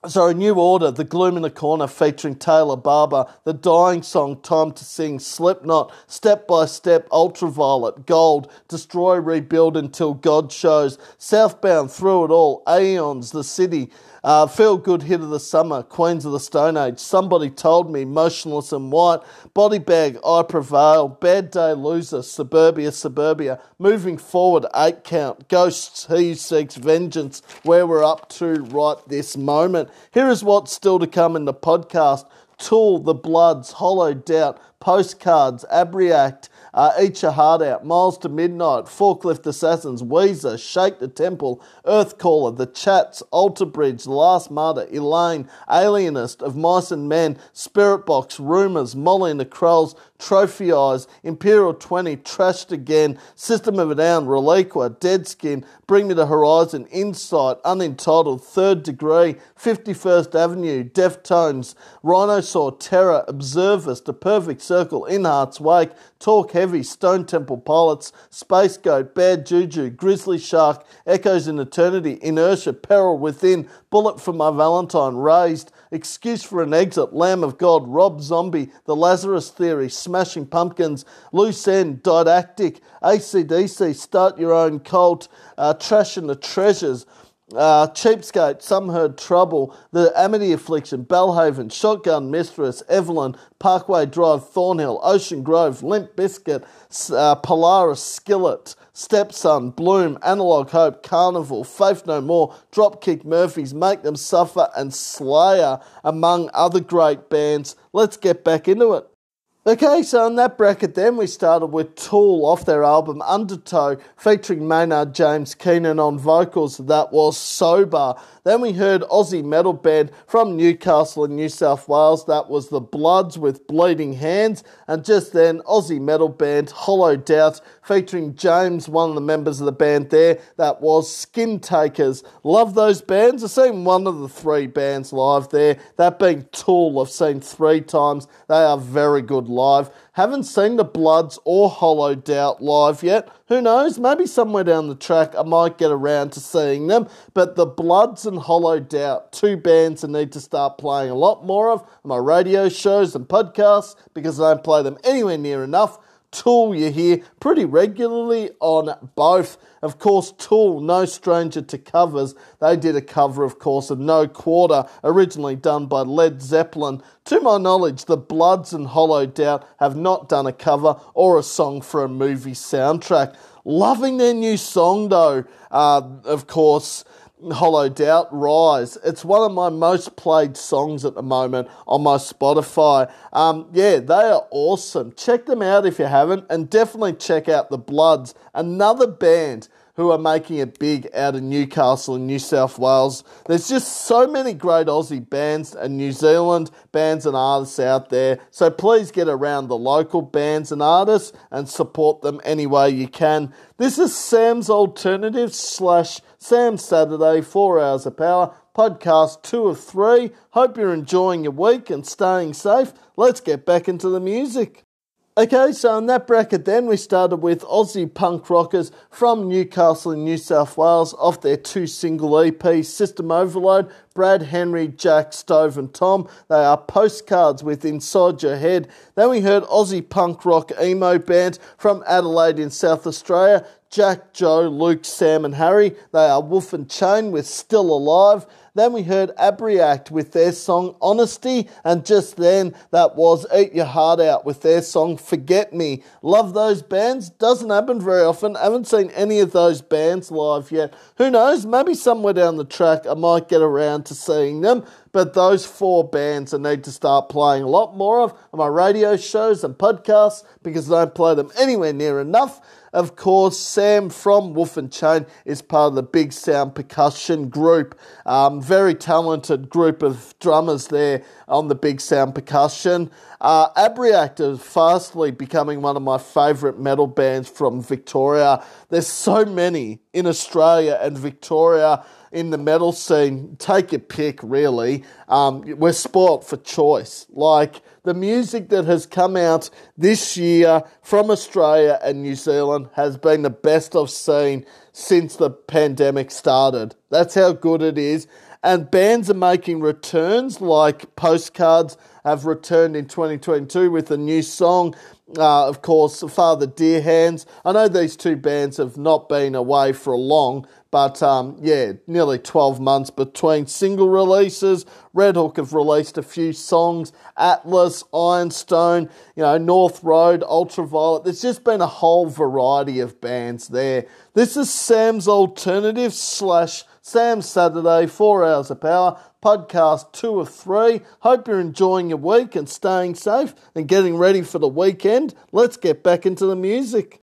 S1: Sorry, New Order, The Gloom in the Corner featuring Taylor Barber, The Dying Song, Time to Sing, Slipknot, Step by Step, Ultravlt, Gold, Destroy, Rebuild Until God Shows, Southbound, Through It All, Aeons, The City, uh, Feel Good Hit of the Summer, Queens of the Stone Age, Somebody Told Me, Motionless in White, Body Bag, I Prevail, Bad Day Loser, Suburbia, Suburbia, Moving Forward, Eight Count, Ghosts, He Seeks Vengeance, where we're up to right this moment. Here is what's still to come in the podcast. Tool, The Bloods, Hollow Doubt, Pstcrds, Abriact, uh, Eat Your Heart Out, Miles to Midnight, Forklift Assassins, Weezer, Shake the Temple, Earthcaller, The Chats, Alter Bridge, Last Martyr, Elaine, Alienist, Of Mice and Men, Spirit Box, Rumours, Molly and the Krells, Trophy Eyes, Imperial 20, Trashed Again, System of a Down, Reliqua, Deadskin, Bring Me the Horizon, Insight, Unentitled, Third Degree, 51st Avenue, Deftones, Rhinosaur, Terror, Observers, The Perfect Circle, In Heart's Wake, Talk Heavy, Stone Temple Pilots, Space Goat, Bad Juju, Grizzly Shark, Echoes in Eternity, Inertia, Peril Within, Bullet for My Valentine, Raised, Excuse for an Exit, Lamb of God, Rob Zombie, The Lazarus Theory, Smashing Pumpkins, Loose End, Didactic, ACDC, Start Your Own Cult, uh, Trash and the Treasures, uh, Cheapskate, Some Heard Trouble, The Amity Affliction, Bellhaven, Shotgun Mistress, Everlyne, Parkway Drive, Thornhill, Ocean Grove, Limp Bizkit, uh, Polaris, Skillet, Stepson, Bloom, Analogue Hope, Carnival, Faith No More, Dropkick Murphys, Make Them Suffer, and Slayer, among other great bands. Let's get back into it. Okay, so in that bracket, then we started with Tool off their album Undertow, featuring Maynard James Keenan on vocals. That was Sober. Then we heard Aussie metal band from Newcastle in New South Wales. That was The Bloods with Bleeding Hands. And just then, Aussie metal band Hollow Doubt, featuring James, one of the members of the band there. That was Skin Takers. Love those bands. I've seen one of the three bands live there. That being Tool, I've seen three times. They are very good live. Haven't seen the Bloods or Hollow Doubt live yet. Who knows? Maybe somewhere down the track I might get around to seeing them. But the Bloods and Hollow Doubt, two bands I need to start playing a lot more of on my radio shows and podcasts because I don't play them anywhere near enough. Tool you hear pretty regularly on both. Of course, Tool, no stranger to covers. They did a cover, of course, of No Quarter, originally done by Led Zeppelin. To my knowledge, the Bloods and Hollow Doubt have not done a cover or a song for a movie soundtrack. Loving their new song, though, uh, of course. Hollow Doubt Rise. It's one of my most played songs at the moment on my Spotify. Um, yeah, they are awesome. Check them out if you haven't, and definitely check out the Bloods, another band who are making it big out of Newcastle and New South Wales. There's just so many great Aussie bands and New Zealand bands and artists out there. So please get around the local bands and artists and support them any way you can. This is Sam's Alternative slash Sam Saturday, 4 Hours of Power, podcast two of three. Hope you're enjoying your week and staying safe. Let's get back into the music. Okay, so in that bracket, then we started with Aussie punk rockers from Newcastle in New South Wales off their two single EP, System Overload, Brad Henry, Jack, Stove, and Tom. They are Pstcrds with Inside Your Head. Then we heard Aussie punk rock emo band from Adelaide in South Australia, Jack, Joe, Luke, Sam, and Harry. They are Wolf and Chain with Still Alive. Then we heard Abriact with their song Honesty, and just then that was Eat Your Heart Out with their song Forget Me. Love those bands. Doesn't happen very often. haven't seen any of those bands live yet. Who knows? Maybe somewhere down the track I might get around to seeing them. But those four bands I need to start playing a lot more of on my radio shows and podcasts because I don't play them anywhere near enough. Of course, Sam from Wolf and Chain is part of the Big Sound Percussion group. Um, very talented group of drummers there on the Big Sound Percussion. Uh, Abriact is fastly becoming one of my favourite metal bands from Victoria. There's so many in Australia and Victoria in the metal scene. Take your pick, really. Um, we're spoilt for choice. Like, the music that has come out this year from Australia and New Zealand has been the best I've seen since the pandemic started. That's how good it is. And bands are making returns, like Pstcrds have returned in 2022 with a new song. Uh, of course, Father Dear Hands. I know these two bands have not been away for long, but um, yeah, nearly 12 months between single releases. Redhook have released a few songs. Atlvs, Ironstone, you know, North Road, Ultravlt. There's just been a whole variety of bands there. This is Sam's Alternative slash Sam Saturday, 4 Hours of Power, podcast two of three. Hope you're enjoying your week and staying safe and getting ready for the weekend. Let's get back into the music.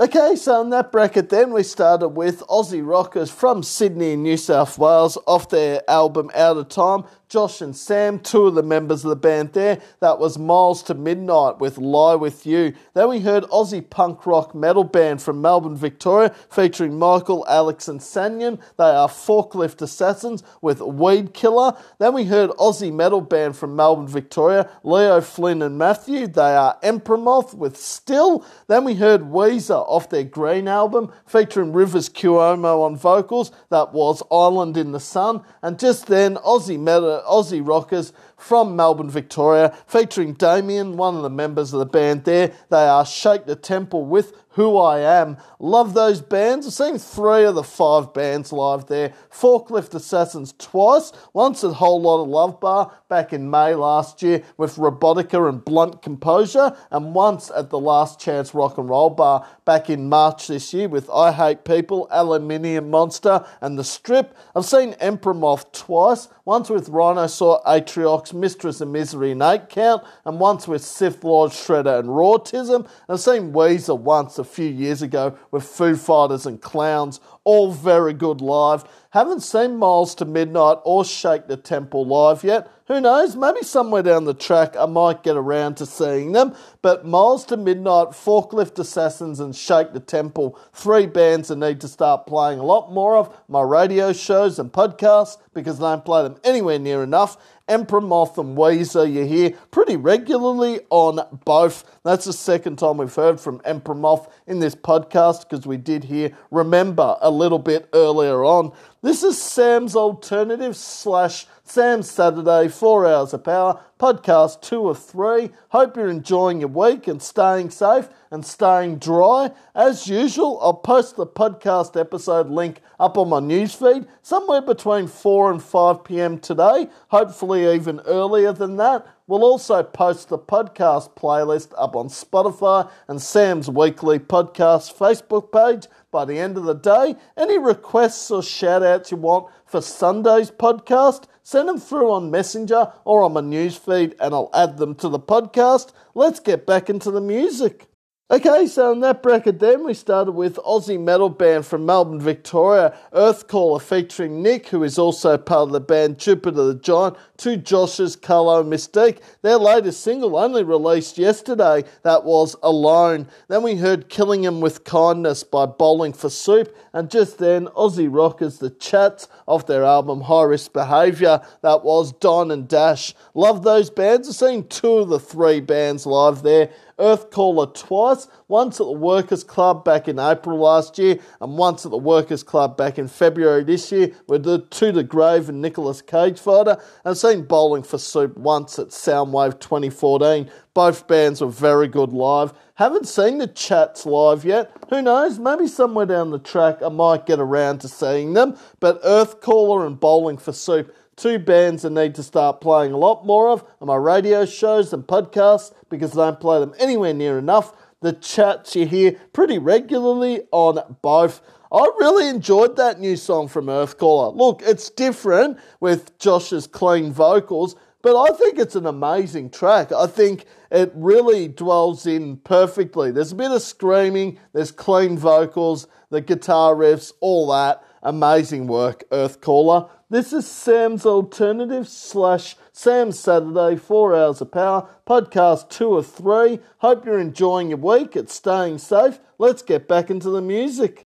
S1: Okay, so in that bracket, then we started with Aussie rockers from Sydney New South Wales off their album Out of Time. Josh and Sam, two of the members of the band there. That was Miles to Midnight with Lie With You. Then we heard Aussie punk rock metal band from Melbourne, Victoria, featuring Michael, Alex, and Sanyan. They are Forklift Assassins with Weed Killer. Then we heard Aussie metal band from Melbourne, Victoria, Leo, Flynn, and Matthew. They are Emperor Moth with Still. Then we heard Weezer off their Green album, featuring Rivers Cuomo on vocals. That was Island in the Sun. And just then, Aussie metal Aussie rockers from Melbourne, Victoria, featuring Damien, one of the members of the band there. They are Shake the Temple with Who I Am. Love those bands. I've seen three of the five bands live there. Forklift Assassins twice, once at Whole Lot of Love Bar back in May last year with Robotica and Blunt Composure, and once at the Last Chance Rock and Roll Bar back in March this year with I Hate People, Aluminium Monster, and The Strip. I've seen Emperor Moth twice, once with Rhinosaur, Atriox, Mistress of Misery and 8 Count, and once with Sith Lord Shredder and Rawtism. And I've seen Weezer once a few years ago with Foo Fighters and Clowns, all very good live. Haven't seen Miles to Midnight or Shake the Temple live yet. Who knows? Maybe somewhere down the track I might get around to seeing them. But Miles to Midnight, Forklift Assassins, and Shake the Temple, three bands I need to start playing a lot more of my radio shows and podcasts because I don't play them anywhere near enough. Emperor Moth and Weezer uh, you hear pretty regularly on both. That's the second time we've heard from Emperor Moth in this podcast because we did hear Remember a little bit earlier on. This is Sam's Alternative slash Sam Saturday, four hours of power, podcast two of three. Hope you're enjoying your week and staying safe and staying dry. As usual, I'll post the podcast episode link up on my newsfeed somewhere between 4 and 5 pm today, hopefully even earlier than that. We'll also post the podcast playlist up on Spotify and Sam's Weekly Podcast Facebook page by the end of the day. Any requests or shout outs you want for Sunday's podcast, send them through on Messenger or on my newsfeed and I'll add them to the podcast. Let's get back into the music. Okay, so in that bracket then we started with Aussie metal band from Melbourne, Victoria, Earthcaller featuring Nick, who is also part of the band Jupiter the Giant, to Josh's Carlo Mystique. Their latest single only released yesterday, that was Alone. Then we heard Killing Him with Kindness by Bowling for Soup, and just then Aussie rockers The Chats off their album High Risk Behaviour, that was Don and Dash. Love those bands, I've seen two of the three bands live there. Earthcaller twice, once at the Workers Club back in April last year, and once at the Workers Club back in February this year with the To the Grave and Nicolas Cage Fighter. And seen Bowling for Soup once at Soundwave 2014. Both bands were very good live. Haven't seen the chats live yet. Who knows? Maybe somewhere down the track I might get around to seeing them. But Earthcaller and Bowling for Soup two bands I need to start playing a lot more of on my radio shows and podcasts because I don't play them anywhere near enough. The chats you hear pretty regularly on both. I really enjoyed that new song from Earthcaller. Look, it's different with Josh's clean vocals, but I think it's an amazing track. I think it really dwells in perfectly. There's a bit of screaming, there's clean vocals, the guitar riffs, all that. Amazing work, Earthcaller. This is Sam's Alternative slash Sam's Saturday, four hours of power, podcast two or three. Hope you're enjoying your week. It's staying safe. Let's get back into the music.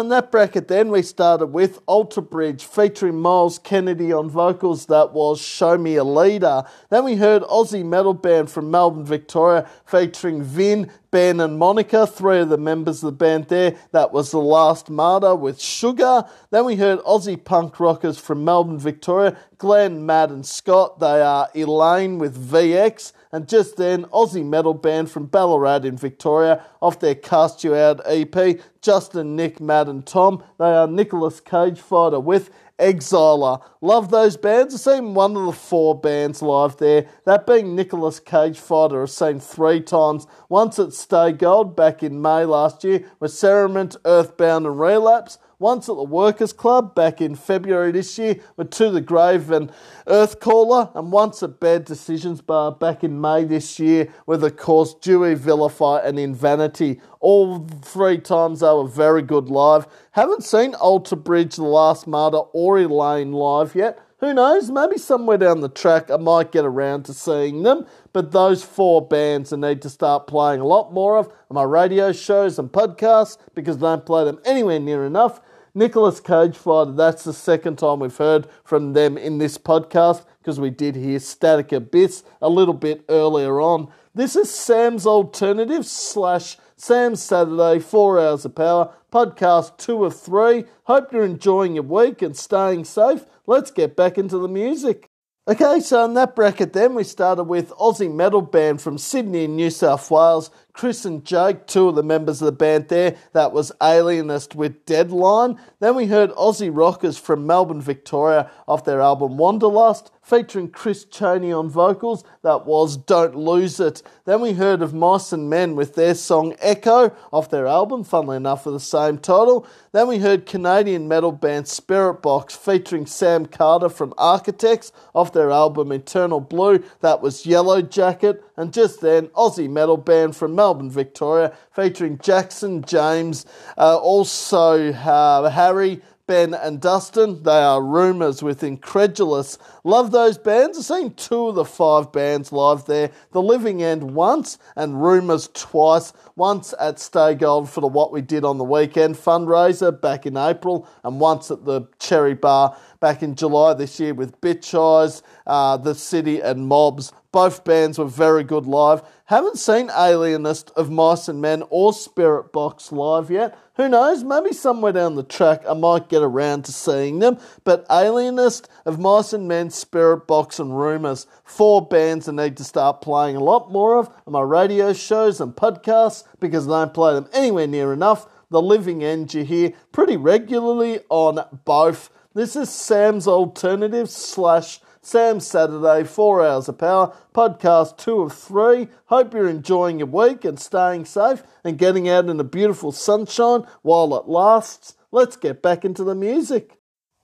S1: In that bracket, then we started with Alter Bridge featuring Myles Kennedy on vocals. That was Show Me a Leader. Then we heard Aussie metal band from Melbourne, Victoria, featuring Vin, Ben, and Monica, three of the members of the band there. That was The Last Martyr with Sugar. Then we heard Aussie punk rockers from Melbourne, Victoria, Glenn, Matt, and Scott. They are Elaine with VX. And just then, Aussie metal band from Ballarat in Victoria, off their Cast You Out EP, Justin, Nick, Matt, and Tom. They are Nicolas Cage Fighter with Exiler. Love those bands. I've seen one of the four bands live there. That being Nicolas Cage Fighter, I've seen three times. Once at Stay Gold back in May last year with Cerement, Earthbound, and Relapse once at the Workers Club back in February this year with To the Grave and Earthcaller, and once at Bad Decisions Bar back in May this year with, of course, Dewey, Vilify, and In Vanity. All three times they were very good live. Haven't seen Alter Bridge, The Last Martyr, or Elaine live yet. Who knows? Maybe somewhere down the track I might get around to seeing them. But those four bands I need to start playing a lot more of on my radio shows and podcasts because I don't play them anywhere near enough. Nicolas Cage Fighter, that's the second time we've heard from them in this podcast because we did hear Static Abyss a little bit earlier on. This is Sam's Alternative slash Sam's Saturday, four hours of power, podcast two of three. Hope you're enjoying your week and staying safe. Let's get back into the music. Okay, so in that bracket, then we started with Aussie metal band from Sydney New South Wales, Chris and Jake, two of the members of the band there. That was Alienist with Deadline. Then we heard Aussie rockers from Melbourne, Victoria, off their album Wanderlust, featuring Chris Cheney on vocals. That was Don't Lose It. Then we heard of Mice and Men with their song Echo off their album, funnily enough, with the same title. Then we heard Canadian metal band Spiritbox featuring Sam Carter from Architects off their album Eternal Blue. That was Yellow Jacket. And just then, Aussie metal band from Melbourne, Victoria, featuring Jackson, James, uh, also uh, Harry, Ben and Dustin. They are Rumours with Incredulous. Love those bands. I've seen two of the five bands live there. The Living End once and Rumours twice. Once at Stay Gold for the What We Did on the Weekend fundraiser back in April, and once at the Cherry Bar back in July this year with Bitch Eyes, uh, The City, and Mobs. Both bands were very good live. Haven't seen Alienist of Mice and Men or Spiritbox live yet. Who knows? Maybe somewhere down the track I might get around to seeing them. But Alienist of Mice and Men, Spiritbox, and Rumours. Four bands I need to start playing a lot more of on my radio shows and podcasts because I don't play them anywhere near enough. The Living End you hear pretty regularly on both. This is Sam's Alternative slash Sam Saturday, four hours of power, podcast two of three. Hope you're enjoying your week and staying safe and getting out in the beautiful sunshine while it lasts. Let's get back into the music.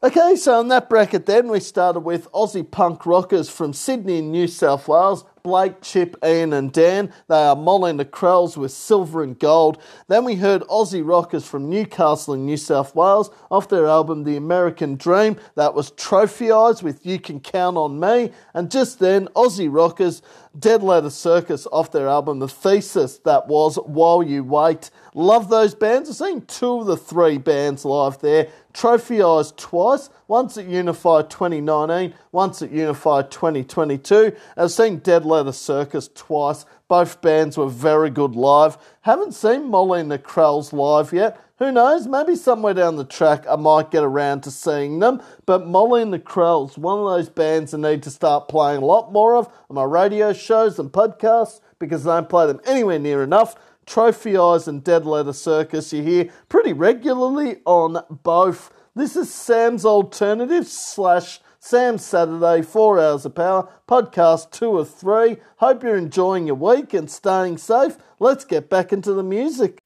S1: Okay, so in that bracket, then we started with Aussie punk rockers from Sydney and New South Wales. Blake, Chip, Ian, and Dan. They are Molly and the Krells with Silver and Gold. Then we heard Aussie rockers from Newcastle in New South Wales off their album The American Dream. That was Trophy Eyes with You Can Count on Me. And just then, Aussie rockers Dead Letter Circus off their album The Thesis. That was While You Wait. Love those bands. I've seen two of the three bands live there. Trophy Eyes twice, once at Unify 2019, once at Unify 2022. I've seen Dead Letter Circus twice. Both bands were very good live. Haven't seen Molly and the Krells live yet. Who knows? Maybe somewhere down the track I might get around to seeing them. But Molly and the Krells, one of those bands I need to start playing a lot more of on my radio shows and podcasts because I don't play them anywhere near enough. Trophy Eyes and Dead Letter Circus you hear pretty regularly on both. This is Sam's Alternative slash Sam Saturday, four hours of power, podcast two of three. Hope you're enjoying your week and staying safe. Let's get back into the music.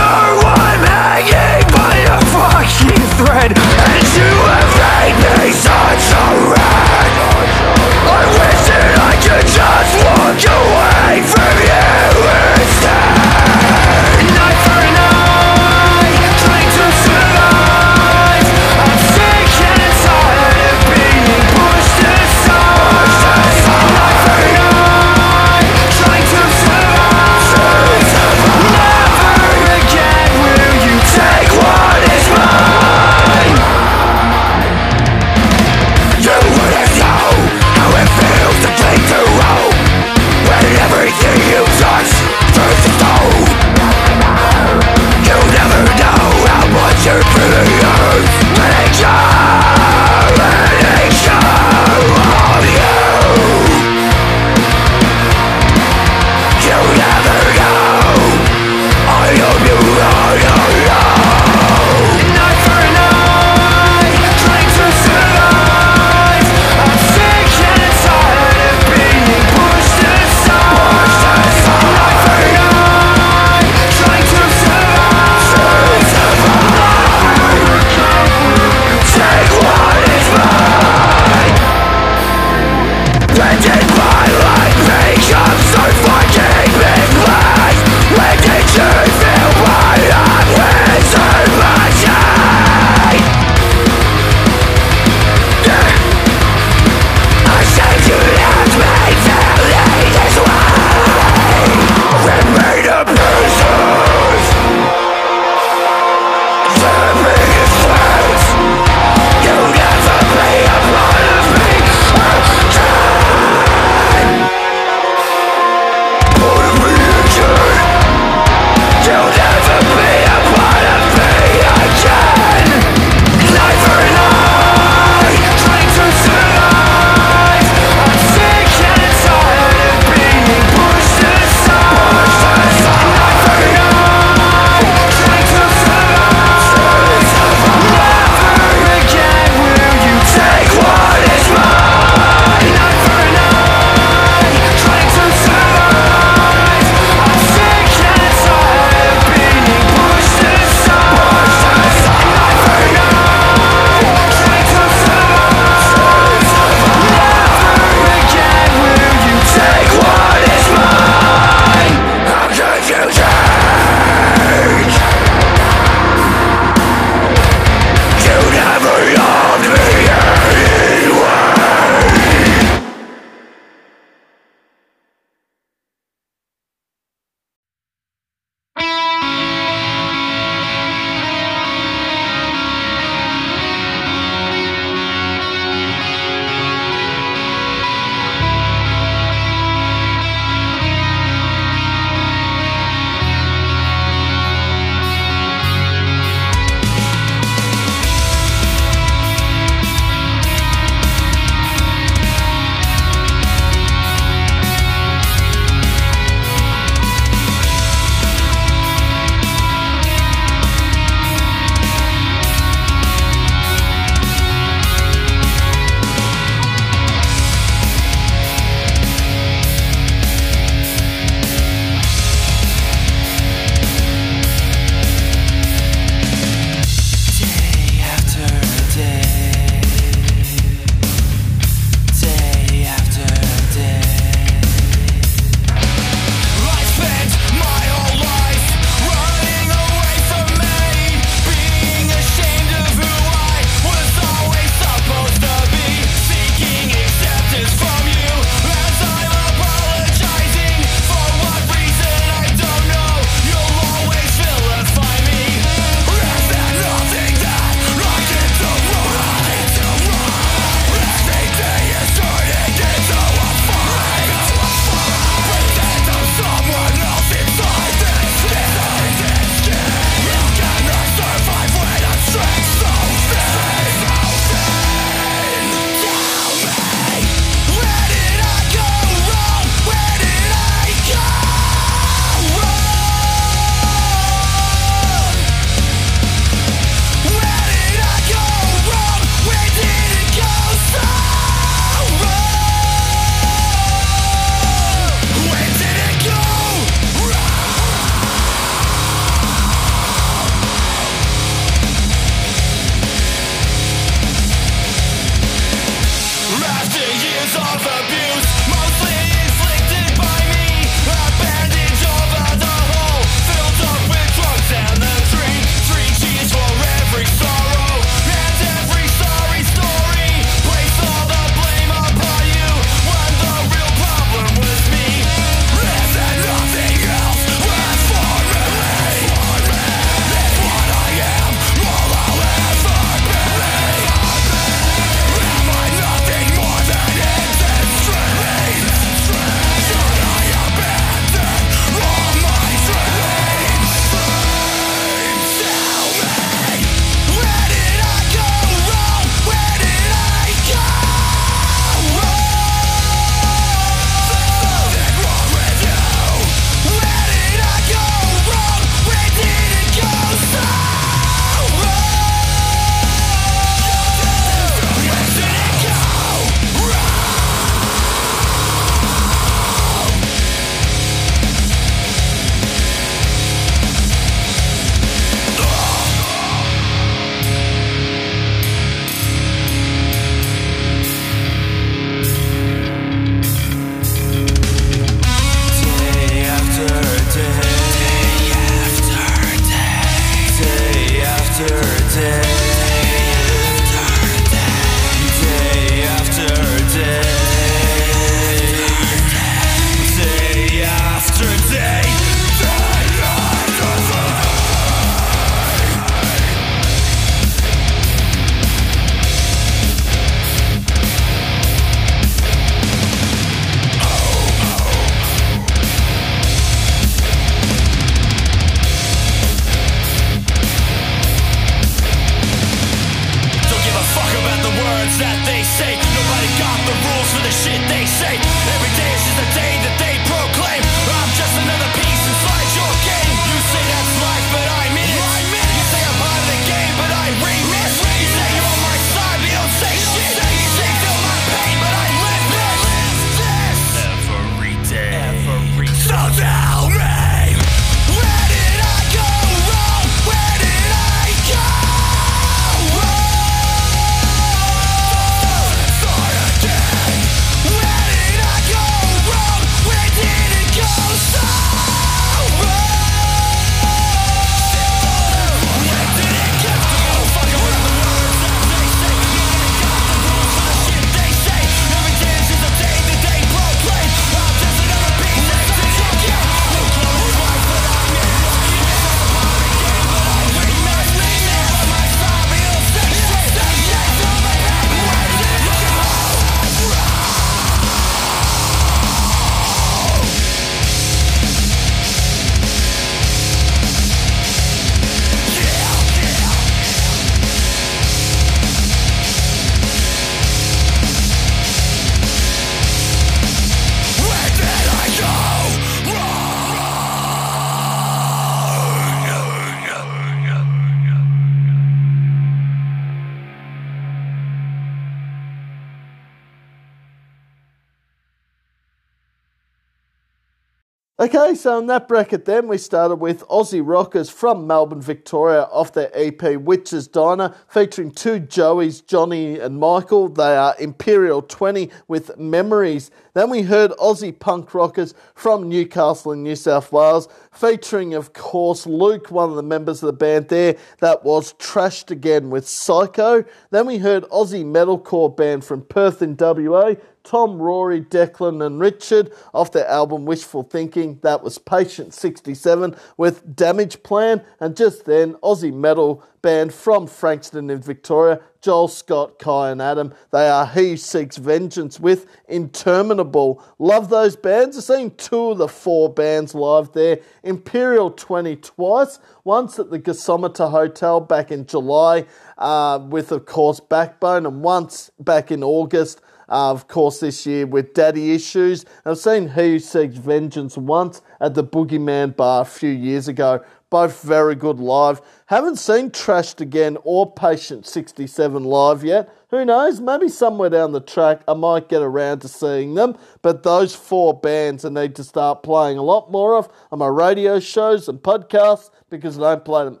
S1: Okay, so in that bracket, then we started with Aussie rockers from Melbourne, Victoria, off their EP Witches Diner, featuring two Joeys, Johnny and Michael. They are Imperial 20 with Memories. Then we heard Aussie punk rockers from Newcastle in New South Wales, featuring, of course, Luke, one of the members of the band there. That was Trashed Again with Psycho. Then we heard Aussie metalcore band from Perth in WA, Tom, Rory, Declan, and Richard off their album Wishful Thinking. That was Patient 67 with Damage Plan. And just then, Aussie metal band from Frankston in Victoria, Joel Scott, Kai, and Adam. They are He Seeks Vengeance with Interminable. Love those bands. I've seen two of the four bands live there. Imperial 20 twice, once at the Gasometer Hotel back in July, uh, with, of course, Backbone, and once back in August uh, of course, this year with Daddy Issues. I've seen He Who Seeks Vengeance once at the Boogeyman Bar a few years ago. Both very good live. Haven't seen Trashed Again or Patient 67 live yet. Who knows? Maybe somewhere down the track I might get around to seeing them. But those four bands I need to start playing a lot more of on my radio shows and podcasts because I don't play them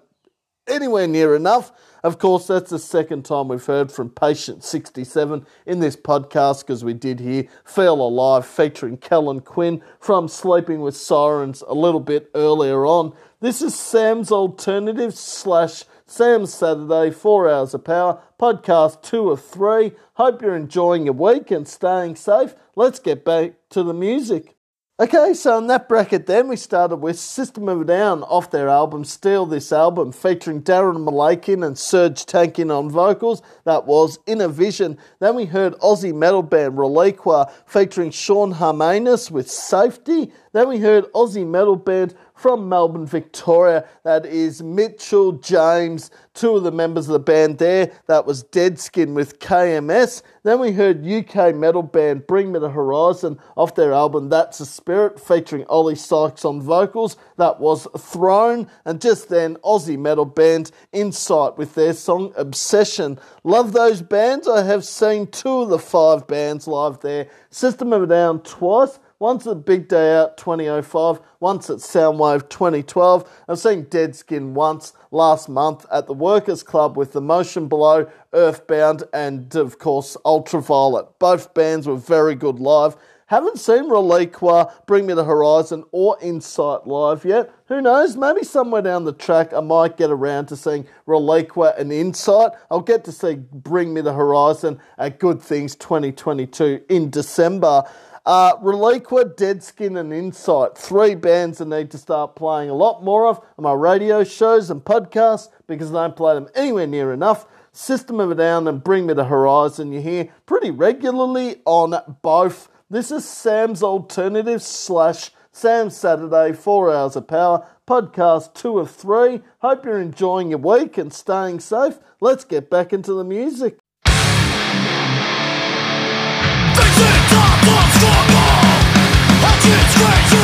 S1: anywhere near enough. Of course, that's the second time we've heard from Patient 67 in this podcast because we did hear Feel Alive featuring Kellin Quinn from Sleeping with Sirens a little bit earlier on. This is Sam's Alternative slash Sam's Saturday, 4 Hours of Power, podcast 2 of 3. Hope you're enjoying your week and staying safe. Let's get back to the music. Okay, so in that bracket, then we started with System of a Down off their album Steal This Album, featuring Daron Malakian and Serj Tankian on vocals. That was Inner Vision. Then we heard Aussie metal band Reliqua featuring Sean Harmanus with Safety. Then we heard Aussie metal band from Melbourne, Victoria. That is Mitchell James, two of the members of the band there. That was Deadskin with KMS. Then we heard UK metal band Bring Me the Horizon off their album That's the Spirit, featuring Oli Sykes on vocals. That was Throne. And just then, Aussie metal band Insight with their song Obsession. Love those bands. I have seen two of the five bands live there. System of a Down twice once at Big Day Out 2005, once at Soundwave 2012. I've seen Dead Skin once last month at the Workers Club with The Motion Below, Earthbound, and of course Ultravlt. Both bands were very good live. Haven't seen Reliqua, Bring Me the Horizon, or Insight live yet. Who knows? Maybe somewhere down the track I might get around to seeing Reliqua and Insight. I'll get to see Bring Me the Horizon at Good Things 2022 in December. Uh, Reliqua, Deadskin, and Insight. Three bands I need to start playing a lot more of on my radio shows and podcasts because I don't play them anywhere near enough. System of a Down and Bring Me the Horizon you hear pretty regularly on both. This is Sam's Alternative slash Sam's Saturday, 4 Hours of Power, podcast 2 of 3. Hope you're enjoying your week and staying safe. Let's get back into the music.
S2: Endless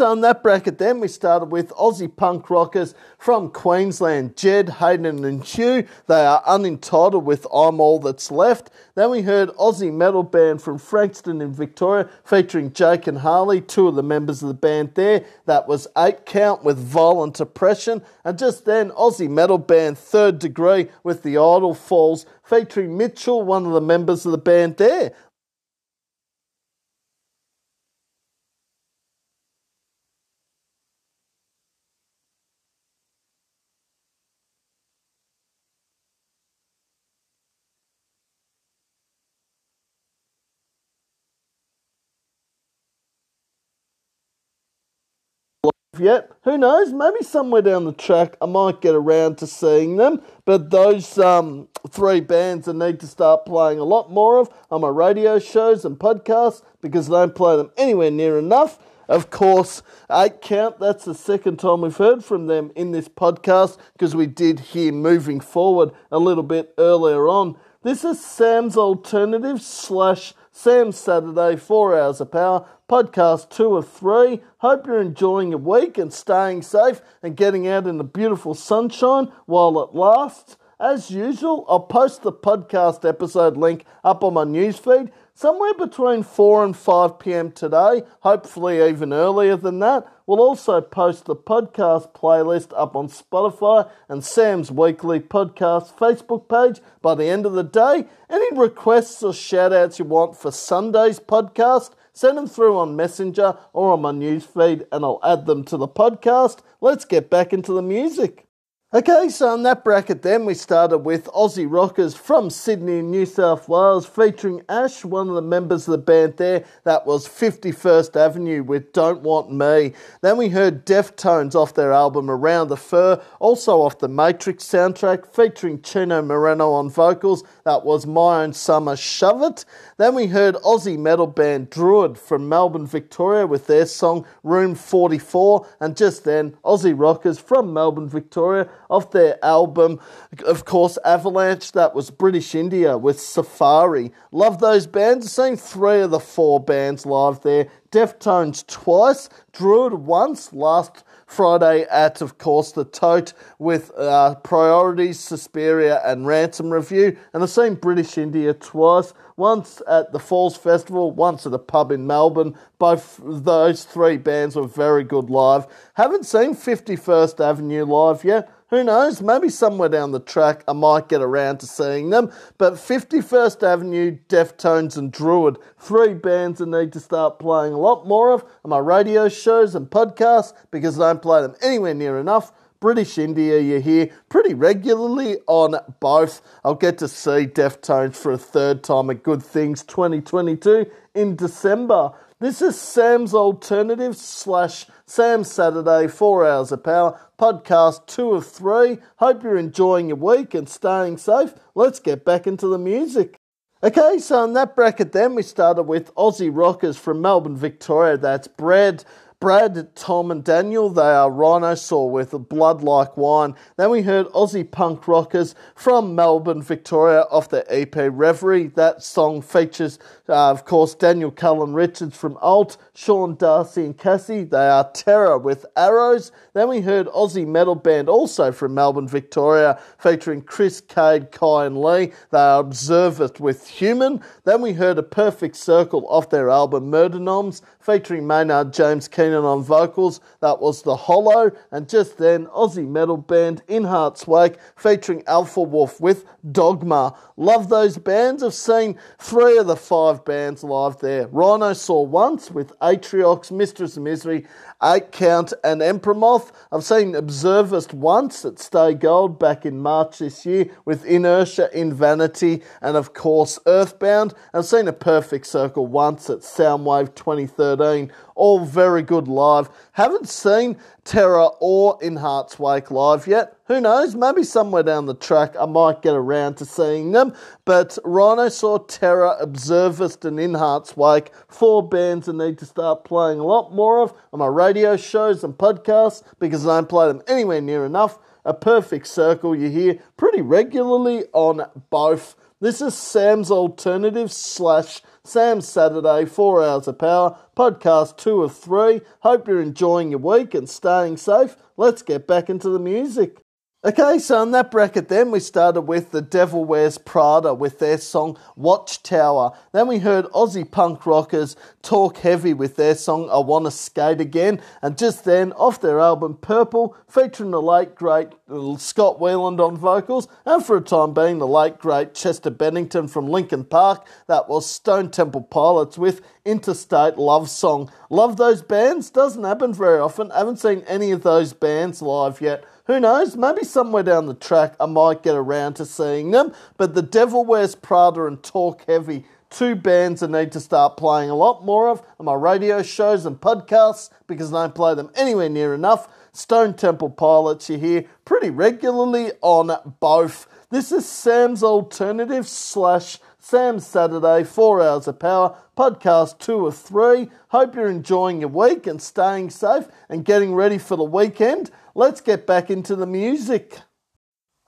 S1: Okay, so in that bracket, then we started with Aussie punk rockers from Queensland, Jed, Hayden, and Hugh. They are unentitled with I'm All That's Left. Then we heard Aussie metal band from Frankston in Victoria featuring Jake and Harley, two of the members of the band there. That was Eight Count with Violent Oppression. And just then, Aussie metal band Third Degree with The Idle Falls featuring Mitchell, one of the members of the band there. Yet. Who knows? Maybe somewhere down the track I might get around to seeing them. But those um, three bands I need to start playing a lot more of on my radio shows and podcasts because I don't play them anywhere near enough. Of course, Eight Count, that's the second time we've heard from them in this podcast because we did hear moving forward a little bit earlier on. This is Sam's Alternative slash Sam's Saturday, four hours of power, podcast two of three. Hope you're enjoying your week and staying safe and getting out in the beautiful sunshine while it lasts. As usual, I'll post the podcast episode link up on my newsfeed somewhere between 4 and 5 pm today, hopefully even earlier than that. We'll also post the podcast playlist up on Spotify and Sam's Weekly Podcast Facebook page by the end of the day. Any requests or shout outs you want for Sunday's podcast, send them through on Messenger or on my newsfeed and I'll add them to the podcast. Let's get back into the music. Okay, so in that bracket, then we started with Aussie Rockers from Sydney, New South Wales, featuring Ash, one of the members of the band there. That was 51st Avenue with Don't Want Me. Then we heard Deftones off their album Around the Fur, also off the Matrix soundtrack, featuring Chino Moreno on vocals. That was My Own Summer Shove It. Then we heard Aussie metal band Druid from Melbourne, Victoria, with their song Room 44. And just then, Aussie Rockers from Melbourne, Victoria off their album, of course, Avalanche. That was British India with Safari. Love those bands. Seen three of the four bands live there. Deftones twice, Druid once, last Friday at, of course, the Tote with uh, Priorities, Suspyria, and Ransom Review. And I've seen British India twice, once at the Falls Festival, once at a pub in Melbourne. Both those three bands were very good live. Haven't seen 51st Avenue live yet. Who knows? Maybe somewhere down the track I might get around to seeing them. But 51st Avenue, Deftones, and Druid, three bands I need to start playing a lot more of on my radio shows and podcasts because I don't play them anywhere near enough. British India, you hear pretty regularly on both. I'll get to see Deftones for a third time at Good Things 2022 in December. This is Sam's Alternative slash Sam Saturday, four hours of power, podcast two of three. Hope you're enjoying your week and staying safe. Let's get back into the music. Okay, so in that bracket, then we started with Aussie Rockers from Melbourne, Victoria. That's Brad. Brad, Tom, and Daniel, they are Rhinosaur with Blood Like Wine. Then we heard Aussie punk rockers from Melbourne, Victoria, off their EP Reverie. That song features, uh, of course, Daniel Cullen Richards from Alt, Sean Darcy and Cassie. They are Terra with Arrows. Then we heard Aussie metal band, also from Melbourne, Victoria, featuring Chris Cade, Kai, and Lee. They are Observist with Human. Then we heard A Perfect Circle off their album Mer de Noms, featuring Maynard James Keenan on vocals. That was The Hollow. And just then, Aussie metal band In Heart's Wake, featuring Alpha Wolf with Dogma. Love those bands. I've seen three of the five bands live there. Rhinosaur once with Atriox, Mistress of Misery, Eight Count, and Emperor Moth. I've seen Observist once at Stay Gold back in March this year with Inertia, in Vanity, and of course Earthbound. I've seen a Perfect Circle once at Soundwave 2013. All very good live. Haven't seen Terra or In Heart's Wake live yet. Who knows? Maybe somewhere down the track I might get around to seeing them. But Rhinosaur, Terra, Observist, and In Heart's Wake, four bands I need to start playing a lot more of on my radio shows and podcasts because I don't play them anywhere near enough. A perfect circle you hear pretty regularly on both This is Sam's Alternative slash Sam's Saturday, 4 Hours of Power, podcast 2 of 3. Hope you're enjoying your week and staying safe. Let's get back into the music. Okay, so in that bracket, then we started with The Devil Wears Prada with their song Watchtower. Then we heard Aussie punk rockers Talk Heavy with their song I Wanna Skate Again. And just then, off their album Purple, featuring the late great Scott Weiland on vocals, and for a time being, the late great Chester Bennington from Linkin Park, that was Stone Temple Pilots with Interstate Love Song. Love those bands, doesn't happen very often. Haven't seen any of those bands live yet. Who knows? Maybe somewhere down the track I might get around to seeing them. But The Devil Wears Prada and Talk Heavy, two bands I need to start playing a lot more of on my radio shows and podcasts because I don't play them anywhere near enough. Stone Temple Pilots you hear pretty regularly on both. This is Sam's Alternative slash Sam's Saturday, 4 Hours of Power, podcast 2 of 3. Hope you're enjoying your week and staying safe and getting ready for the weekend let's get back into the music.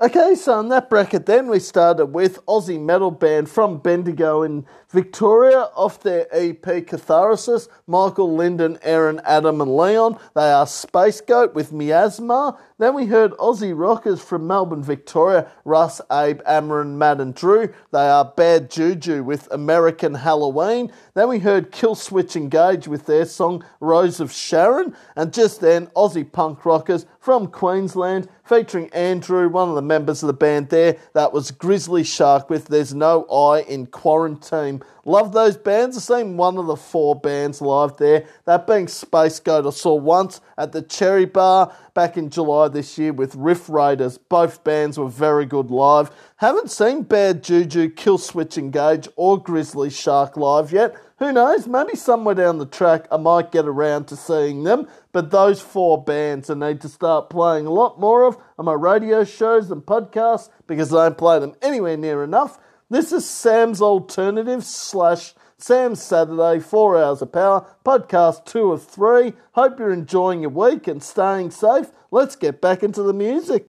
S1: Okay, so in that bracket, then we started with Aussie metal band from Bendigo in Victoria off their EP Catharsis. Michael, Lyndon, Aaron, Adam, and Leon. They are Spacegoat with Miasma. Then we heard Aussie rockers from Melbourne, Victoria. Russ, Abe, Amarin, Matt, and Drew. They are Bad Juju with American Halloween. Then we heard Killswitch Engage with their song Rose of Sharon. And just then, Aussie punk rockers from Queensland featuring Andrew, one of the members of the band there. That was Grizzly Shark with There's No I in Quarantine. Love those bands. I've seen one of the four bands live there. That being Spacegoat, I saw once at the Cherry Bar back in July this year with Riff Raiders. Both bands were very good live. Haven't seen Bad Juju, Kill Killswitch Engage, or Grizzly Shark live yet. Who knows? Maybe somewhere down the track I might get around to seeing them. But those four bands I need to start playing a lot more of on my radio shows and podcasts because I don't play them anywhere near enough. This is Sam's Alternative slash Sam's Saturday, 4 Hours of Power, podcast 2 of 3. Hope you're enjoying your week and staying safe. Let's get back into the music.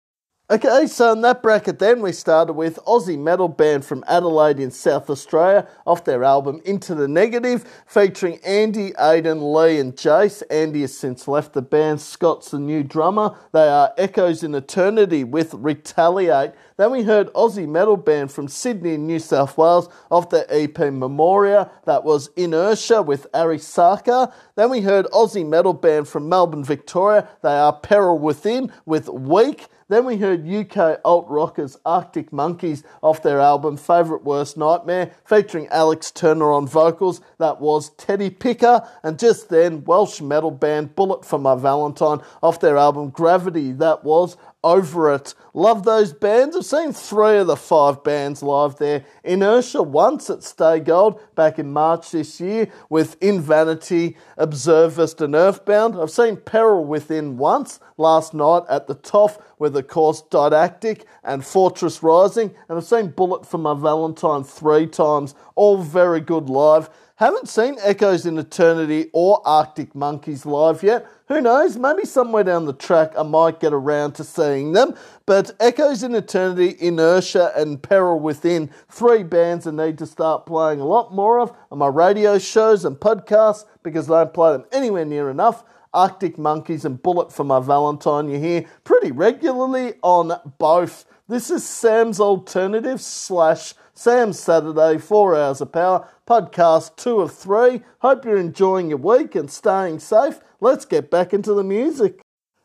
S1: Okay, so in that bracket, then we started with Aussie metal band from Adelaide in South Australia off their album Into the Negative, featuring Andy, Aiden, Lee, and Jace. Andy has since left the band. Scott's the new drummer. They are Echoes in Eternity with Retaliate. Then we heard Aussie metal band from Sydney in New South Wales off their EP Memoria. That was Inertia with Arisaka. Then we heard Aussie metal band from Melbourne, Victoria. They are Peril Within with Weak. Then we heard UK alt rockers Arctic Monkeys off their album Favourite Worst Nightmare, featuring Alex Turner on vocals. That was Teddy Picker. And just then, Welsh metal band Bullet for My Valentine off their album Gravity. That was over it. Love those bands. I've seen three of the five bands live there. Inertia once at Stay Gold back in March this year with In Vanity, Observist, and Earthbound. I've seen Peril Within once last night at the Toff with, of course, Didactic and Fortress Rising. And I've seen Bullet for My Valentine three times. All very good live. Haven't seen Echoes in Eternity or Arctic Monkeys live yet. Who knows? Maybe somewhere down the track I might get around to seeing them. But Echoes in Eternity, Inertia, and Peril Within, three bands I need to start playing a lot more of on my radio shows and podcasts because I don't play them anywhere near enough. Arctic Monkeys and Bullet for My Valentine, you hear pretty regularly on both. This is Sam's Alternative slash Sam's Saturday, 4 Hours of Power, podcast 2 of 3. Hope you're enjoying your week and staying safe. Let's get back into the music.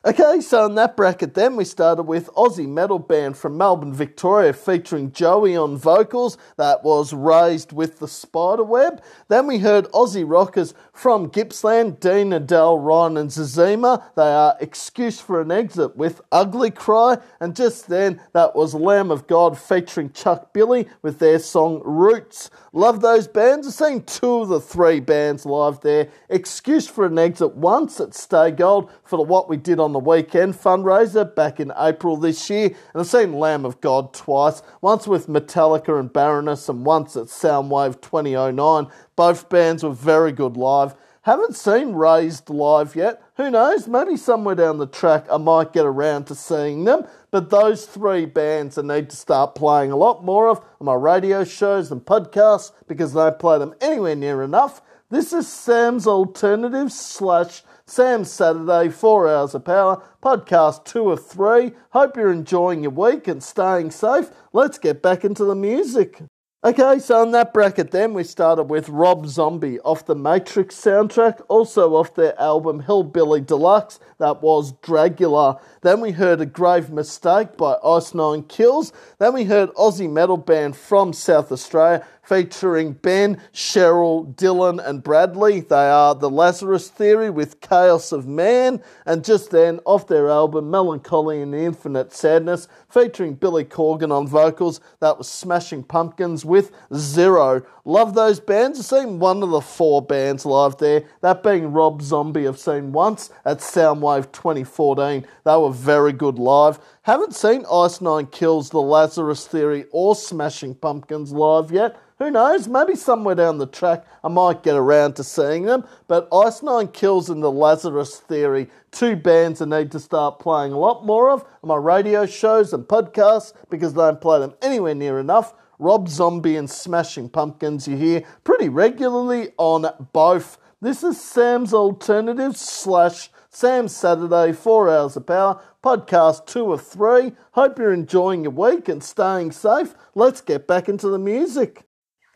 S1: Okay, so in that bracket, then we started with Aussie metal band from Melbourne, Victoria, featuring Joey on vocals. That was Raised with the Spiderweb. Then we heard Aussie rockers from Gippsland, Dean, Adele, Ryan, and Zazima. They are Excuse for an Exit with Ugly Cry. And just then, that was Lamb of God featuring Chuck Billy with their song Roots. Love those bands. I've seen two of the three bands live there. Excuse for an Exit once at Stay Gold for the What We Did on the Weekend fundraiser back in April this year. And I've seen Lamb of God twice, once with Metallica and Baroness and once at Soundwave 2009. Both bands were very good live. Haven't seen Raised live yet. Who knows? Maybe somewhere down the track I might get around to seeing them. But those three bands I need to start playing a lot more of on my radio shows and podcasts because I play them anywhere near enough. This is Sam's Alternative slash Sam's Saturday, 4 Hours of Power, podcast 2 of 3. Hope you're enjoying your week and staying safe. Let's get back into the music. Okay, so in that bracket, then we started with Rob Zombie off the Matrix soundtrack, also off their album Hellbilly Deluxe, that was Dragula. Then we heard A Grave Mistake by Ice Nine Kills. Then we heard Aussie metal band from South Australia featuring Ben, Cheryl, Dylan, and Bradley. They are The Lazarus Theory with Chaos of Man. And just then, off their album Mellon Collie and Infinite Sadness, featuring Billy Corgan on vocals, that was Smashing Pumpkins with Zero. Love those bands. I've seen one of the four bands live there, that being Rob Zombie, I've seen once at Soundwave 2014. They were very good live. Haven't seen Ice Nine Kills, The Lazarus Theory, or Smashing Pumpkins live yet. Who knows? Maybe somewhere down the track I might get around to seeing them. But Ice Nine Kills and the Lazarus Theory, two bands I need to start playing a lot more of on my radio shows and podcasts because they don't play them anywhere near enough. Rob Zombie and Smashing Pumpkins you hear pretty regularly on both. This is Sam's Alternative slash Sam's Saturday, 4 Hours of Power, podcast 2 of 3. Hope you're enjoying your week and staying safe. Let's get back into the music.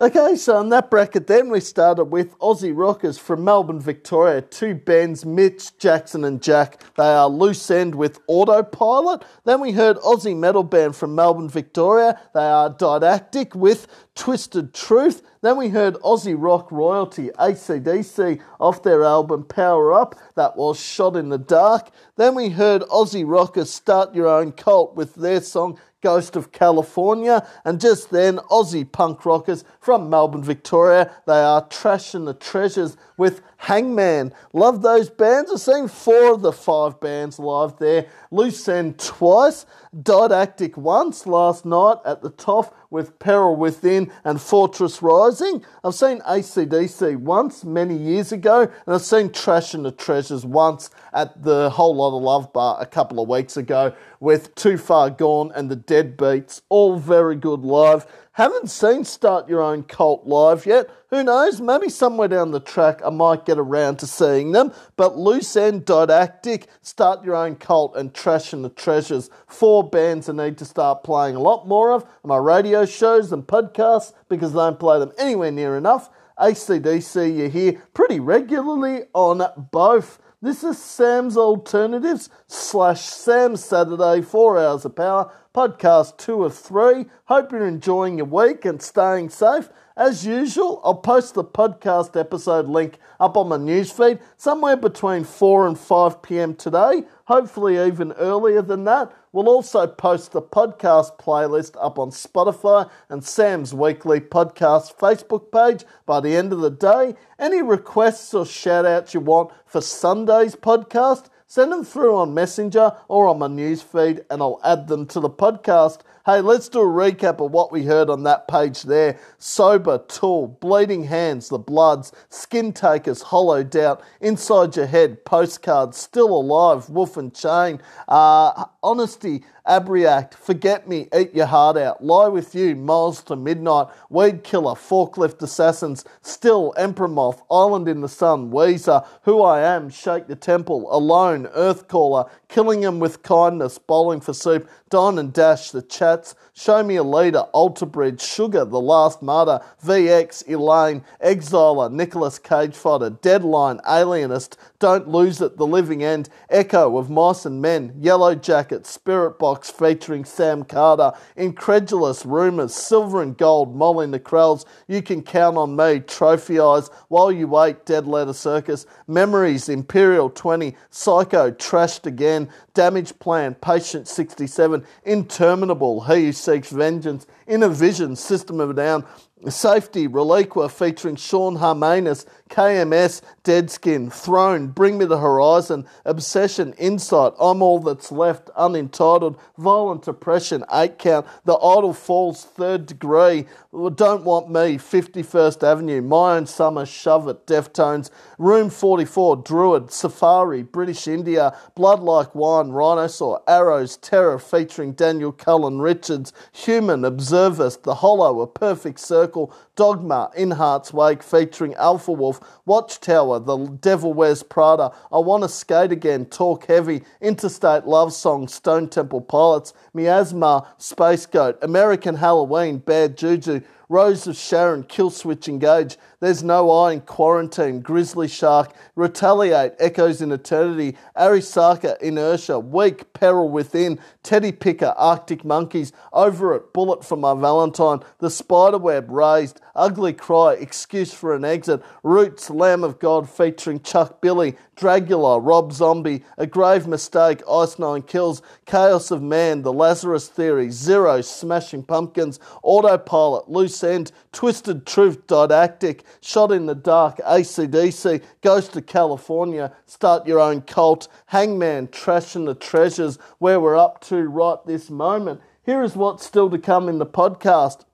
S1: Okay, so in that bracket, then we started with Aussie Rockers from Melbourne, Victoria. Two bands, Mitch, Jackson, and Jack. They are Loose End with Autopilot. Then we heard Aussie metal band from Melbourne, Victoria. They are Didactic with Twisted Truth. Then we heard Aussie rock royalty ACDC off their album Power Up. That was Shot in the Dark. Then we heard Aussie rockers Start Your Own Cult with their song Ghost of California, and just then Aussie punk rockers from Melbourne, Victoria. They are Trash and the Treasures with Hangman. Love those bands. I've seen four of the five bands live there. Loose End twice, Didactic once last night at the top with Peril Within and Fortress Rising. I've seen ACDC once many years ago, and I've seen Trash and the Treasures once at the Whole Lot of Love bar a couple of weeks ago with Too Far Gone and the Deadbeats. All very good live. Haven't seen Start Your Own Cult live yet. Who knows? Maybe somewhere down the track I might get around to seeing them. But Loose End, Didactic, Start Your Own Cult, and Trash and the Treasures. Four bands I need to start playing a lot more of my radio shows and podcasts because I don't play them anywhere near enough. ACDC you hear pretty regularly on both. This is Sam's Alternatives slash Sam's Saturday, 4 Hours of Power, podcast 2 of 3. Hope you're enjoying your week and staying safe. As usual, I'll post the podcast episode link up on my newsfeed somewhere between 4 and 5 pm today, hopefully even earlier than that. We'll also post the podcast playlist up on Spotify and Sam's Weekly Podcast Facebook page by the end of the day. Any requests or shout outs you want for Sunday's podcast, send them through on Messenger or on my newsfeed and I'll add them to the podcast. Hey, let's do a recap of what we heard on that page there. Sober, tall, Bleeding Hands, The Bloods, Skin Takers, Hollow Doubt, Inside Your Head, Pstcrds, Still Alive, Wolf and Chain, uh, Honesty, Abriact, Forget Me, Eat Your Heart Out, Lie With You, Miles to Midnight, Weed Killer, Forklift Assassins, Still, Emperor Moth, Island in the Sun, Weezer, Who I Am, Shake the Temple, Alone, Earthcaller, Killing Him with Kindness, Bowling for Soup, Dine and Dash, The Chats, Show Me a Leader, Alter Bridge, Sugar, The Last Martyr, VX, Elaine, Exiler, Nicolas Cage Fighter, Deadline, Alienist, Don't Lose It, The Living End, Echo of Mice and Men, Yellow Jacket, Spiritbox featuring Sam Carter, Incredulous, Rumours, Silver and Gold, Molly and the Krells, You Can Count on Me, Trophy Eyes, While You Wait, Dead Letter Circus, Memories, Imperial 20, Psycho, Trashed Again, Damageplan, Patient 67, Interminable, He Seeks Vengeance, Inner Vision, System of a Down, Safety, Reliqua featuring Sean Harmanis, KMS, dead skin, Throne, Bring Me the Horizon, Obsession, Insight, I'm All That's Left, Unentitled, Violent Oppression, 8 Count, The idol Falls, Third Degree, Don't Want Me, 51st Avenue, My Own Summer, Shove It, Deftones, Room 44, Druid, Safari, British India, Blood Like Wine, Rhinosaur, Arrows, Terror featuring Daniel Cullen Richards, Human, Observist, The Hollow, A Perfect Circle, Dogma, In Heart's Wake featuring Alpha Wolf, Watchtower, The Devil Wears Prada, I Wanna Skate Again, Talk Heavy, Interstate Love Song, Stone Temple Pilots, Miasma, Spacegoat, American Halloween, Bad Juju, Rose of Sharon, Killswitch Engage, There's No I in Quarantine, Grizzly Shark, Retaliate, Echoes in Eternity, Arisaka, Inertia, Weak, Peril Within, Teddy Picker, Arctic Monkeys, Over It, Bullet for My Valentine, The Spiderweb, Raised, Ugly Cry, Excuse for an Exit, Roots, Lamb of God featuring Chuck Billy, Dragula, Rob Zombie, A Grave Mistake, Ice Nine Kills, Chaos of Man, The Lazarus Theory, Zero, Smashing Pumpkins, Autopilot, Loose End, Twisted Truth, Didactic, Shot in the Dark, ACDC, Ghost to California, Start Your Own Cult, Hangman, Trash and the Treasures, where we're up to right this moment. Here is what's still to come in the podcast.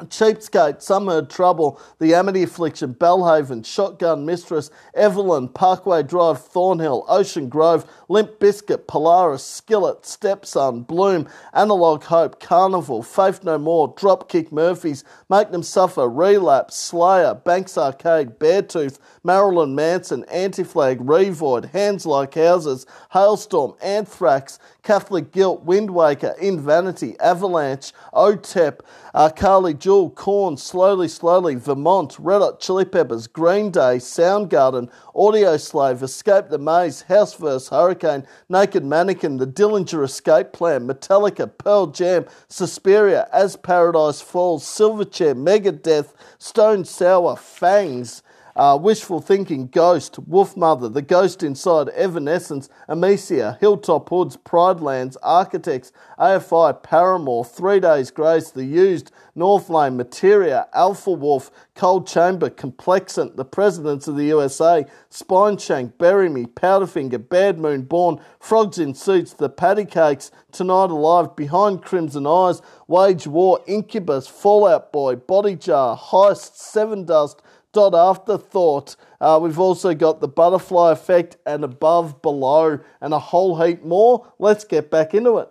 S1: Cheapskate, Heard Trouble, The Amity Affliction, Bellhaven, Shotgun Mistress, Everlyne, Parkway Drive, Thornhill, Ocean Grove, Limp Bizkit, Polaris, Skillet, Stepson, Bloom, Analogue Hope, Carnival, Faith No More, Dropkick Murphys, Make Them Suffer, Relapse, Slayer, Banks Arcade, Beartooth, Marilyn Manson, Anti-Flag, Revoid, Hands Like Houses, Halestorm, Anthrax, Catholic Guilt, Wind Waker, In Vanity, Avalanche, OTEP, uh, Karly Jewell, Korn, Slowly Slowly, Vermont, Red Hot Chili Peppers, Green Day, Soundgarden, Audioslave, Escape the Maze, House vs. Hurricane, Naked Mannequin, The Dillinger Escape Plan, Metallica, Pearl Jam, Suspyria, As Paradise Falls, Silverchair, Megadeth, Stone Sour, Fangs, uh, Wishful Thinking, Ghost, Wolfmother, The Ghost Inside, Evanescence, Amicia, Hilltop Hoods, Pridelands, Architects, AFI, Paramore, Three Days Grace, The Used, Northlane, Materia, Alpha Wolf, Cold Chamber, Complexant, The Presidents of the USA, Spineshank, Bury Me, Powderfinger, Bad Moon Born, Frogs in Suits, The Patty Cakes, Tonight Alive, Behind Crimson Eyes, Wage War, Incubus, Fall Out Boy, Bodyjar, Heist, Sevendust, Dot Afterthought. Uh, we've also got the butterfly effect and above, below, and a whole heap more. Let's get back into it.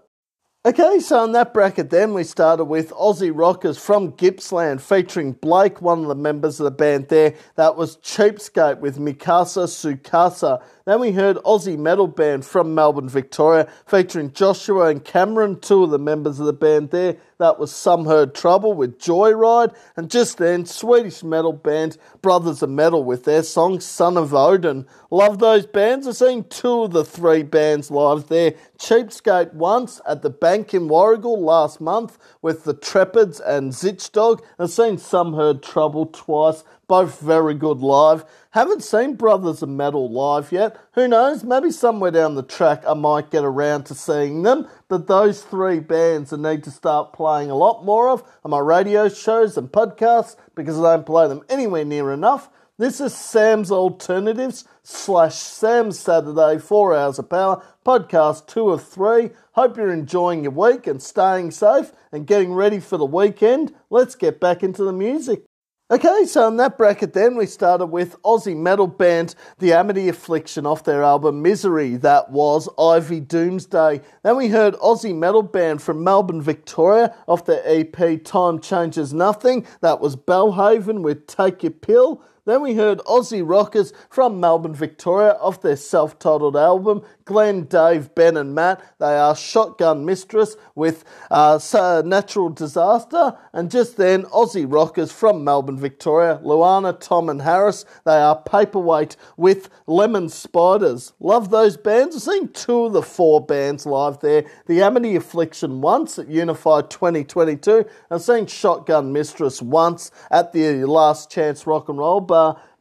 S1: Okay, so in that bracket, then we started with Aussie Rockers from Gippsland featuring Blake, one of the members of the band there. That was Cheapskate with Mikasa Sukasa. Then we heard Aussie metal band from Melbourne, Victoria, featuring Joshua and Cameron, two of the members of the band there. That was Some Heard Trouble with Joyride. And just then, Swedish metal band Brothers of Metal with their song Son of Odin. Love those bands. I've seen two of the three bands live there. Cheapskate once at the Bank in Warragul last month with the Trepids and Zitchdog. I've seen Some Heard Trouble twice both very good live. Haven't seen Brothers of Metal live yet. Who knows? Maybe somewhere down the track I might get around to seeing them. But those three bands I need to start playing a lot more of on my radio shows and podcasts because I don't play them anywhere near enough. This is Sam's Alternatives slash Sam's Saturday, 4 Hours of Power, podcast 2 of 3. Hope you're enjoying your week and staying safe and getting ready for the weekend. Let's get back into the music. Okay, so in that bracket, then we started with Aussie metal band The Amity Affliction off their album Misery. That was Ivy Doomsday. Then we heard Aussie metal band from Melbourne, Victoria off their EP Time Changes Nothing. That was Bellhaven with Take Your Pill. Then we heard Aussie Rockers from Melbourne, Victoria off their self titled album Glenn, Dave, Ben, and Matt. They are Shotgun Mistress with uh, Natural Disaster. And just then, Aussie Rockers from Melbourne, Victoria, Luana, Tom, and Harris. They are Paperweight with Lemon Spiders. Love those bands. I've seen two of the four bands live there. The Amity Affliction once at Unify 2022. I've seen Shotgun Mistress once at the Last Chance Rock and Roll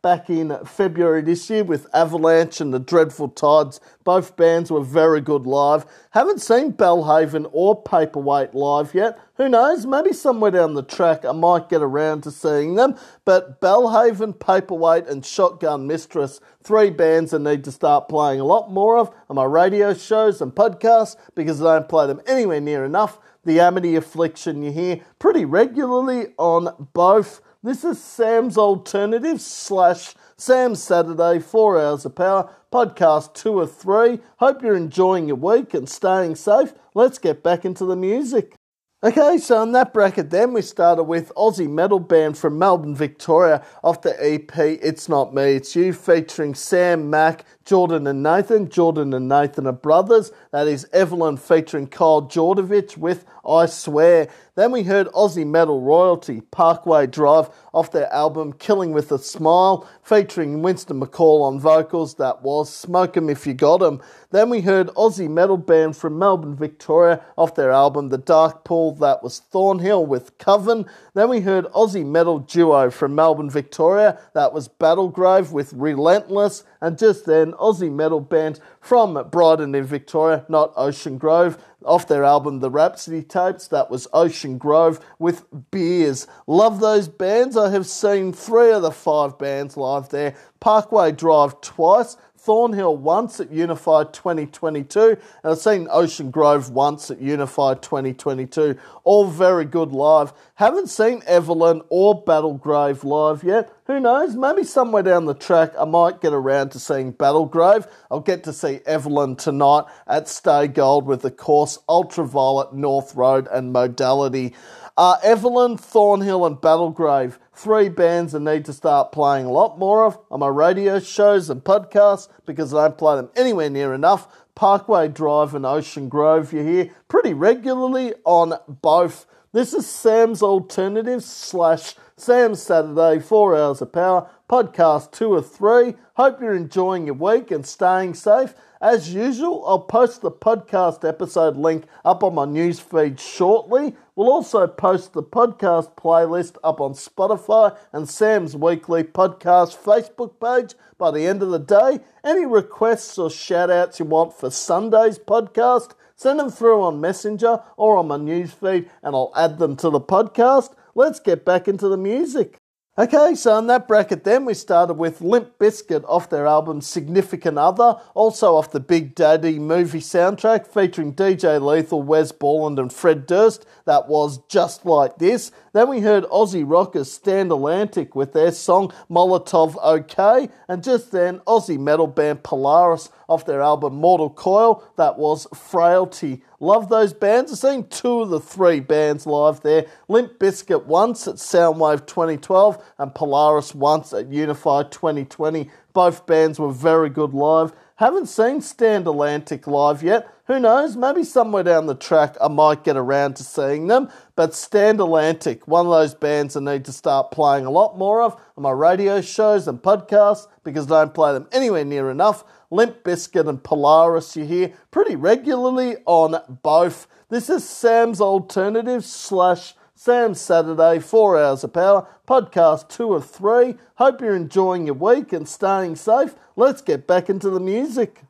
S1: Back in February this year with Avalanche and the Dreadful Tides. Both bands were very good live. Haven't seen Bellhaven or Paperweight live yet. Who knows? Maybe somewhere down the track I might get around to seeing them. But Bellhaven, Paperweight, and Shotgun Mistress, three bands I need to start playing a lot more of on my radio shows and podcasts because I don't play them anywhere near enough. The Amity Affliction you hear pretty regularly on both. This is Sam's Alternative slash Sam's Saturday, four hours of power, podcast two or three. Hope you're enjoying your week and staying safe. Let's get back into the music. Okay, so in that bracket, then we started with Aussie metal band from Melbourne, Victoria, off the EP It's Not Me, It's You, featuring Sam Mack, Jordan and Nathan. Jordan and Nathan are brothers. That is Everlyne featuring Kyle Jordovich with I Swear. Then we heard Aussie metal royalty, Parkway Drive, off their album Killing with a Smile, featuring Winston McCall on vocals. That was Smoke 'em If You Got 'em. Then we heard Aussie metal band from Melbourne, Victoria, off their album The Dark Pool. That was Thornhill with Coven. Then we heard Aussie metal duo from Melbourne, Victoria. That was Battlegrave with Relentless. And just then, Aussie metal band from Brighton in Victoria, not Ocean Grove, off their album The Rhapsody Tapes. That was Ocean Grove with Beers. Love those bands. I have seen three of the five bands live there. Parkway Drive twice. Thornhill once at Unified 2022, and I've seen Ocean Grove once at Unified 2022. All very good live. Haven't seen Everlyne or Battlegrave live yet. Who knows? Maybe somewhere down the track I might get around to seeing Battlegrave. I'll get to see Everlyne tonight at Stay Gold with the course Ultravlt, Nth Rd, and Modality. Uh, Everlyne, Thornhill, and Battlegrave, three bands I need to start playing a lot more of on my radio shows and podcasts because I don't play them anywhere near enough. Parkway Drive and Ocean Grove, you hear pretty regularly on both. This is Sam's Alternative slash Sam's Saturday, four hours of power, podcast two or three. Hope you're enjoying your week and staying safe. As usual, I'll post the podcast episode link up on my news feed shortly. We'll also post the podcast playlist up on Spotify and Sam's Weekly Podcast Facebook page by the end of the day. Any requests or shout outs you want for Sunday's podcast, send them through on Messenger or on my news feed and I'll add them to the podcast. Let's get back into the music. Okay, so in that bracket, then we started with Limp Bizkit off their album Significant Other, also off the Big Daddy movie soundtrack featuring DJ Lethal, Wes Borland, and Fred Durst. That was just like this. Then we heard Aussie rockers Stand Atlantic with their song Molotov OK, and just then Aussie metal band Polaris off their album Mortal Coil. That was Frailty. Love those bands. I've seen two of the three bands live there. Limp Bizkit once at Soundwave 2012 and Polaris once at Unified 2020. Both bands were very good live. Haven't seen Stand Atlantic live yet. Who knows? Maybe somewhere down the track I might get around to seeing them. But Stand Atlantic, one of those bands I need to start playing a lot more of on my radio shows and podcasts because I don't play them anywhere near enough. Limp Bizkit and Polaris you hear pretty regularly on both. This is Sam's Alternative slash Sam's Saturday, four hours of power, podcast two of three. Hope you're enjoying your week and staying safe. Let's get back into the music.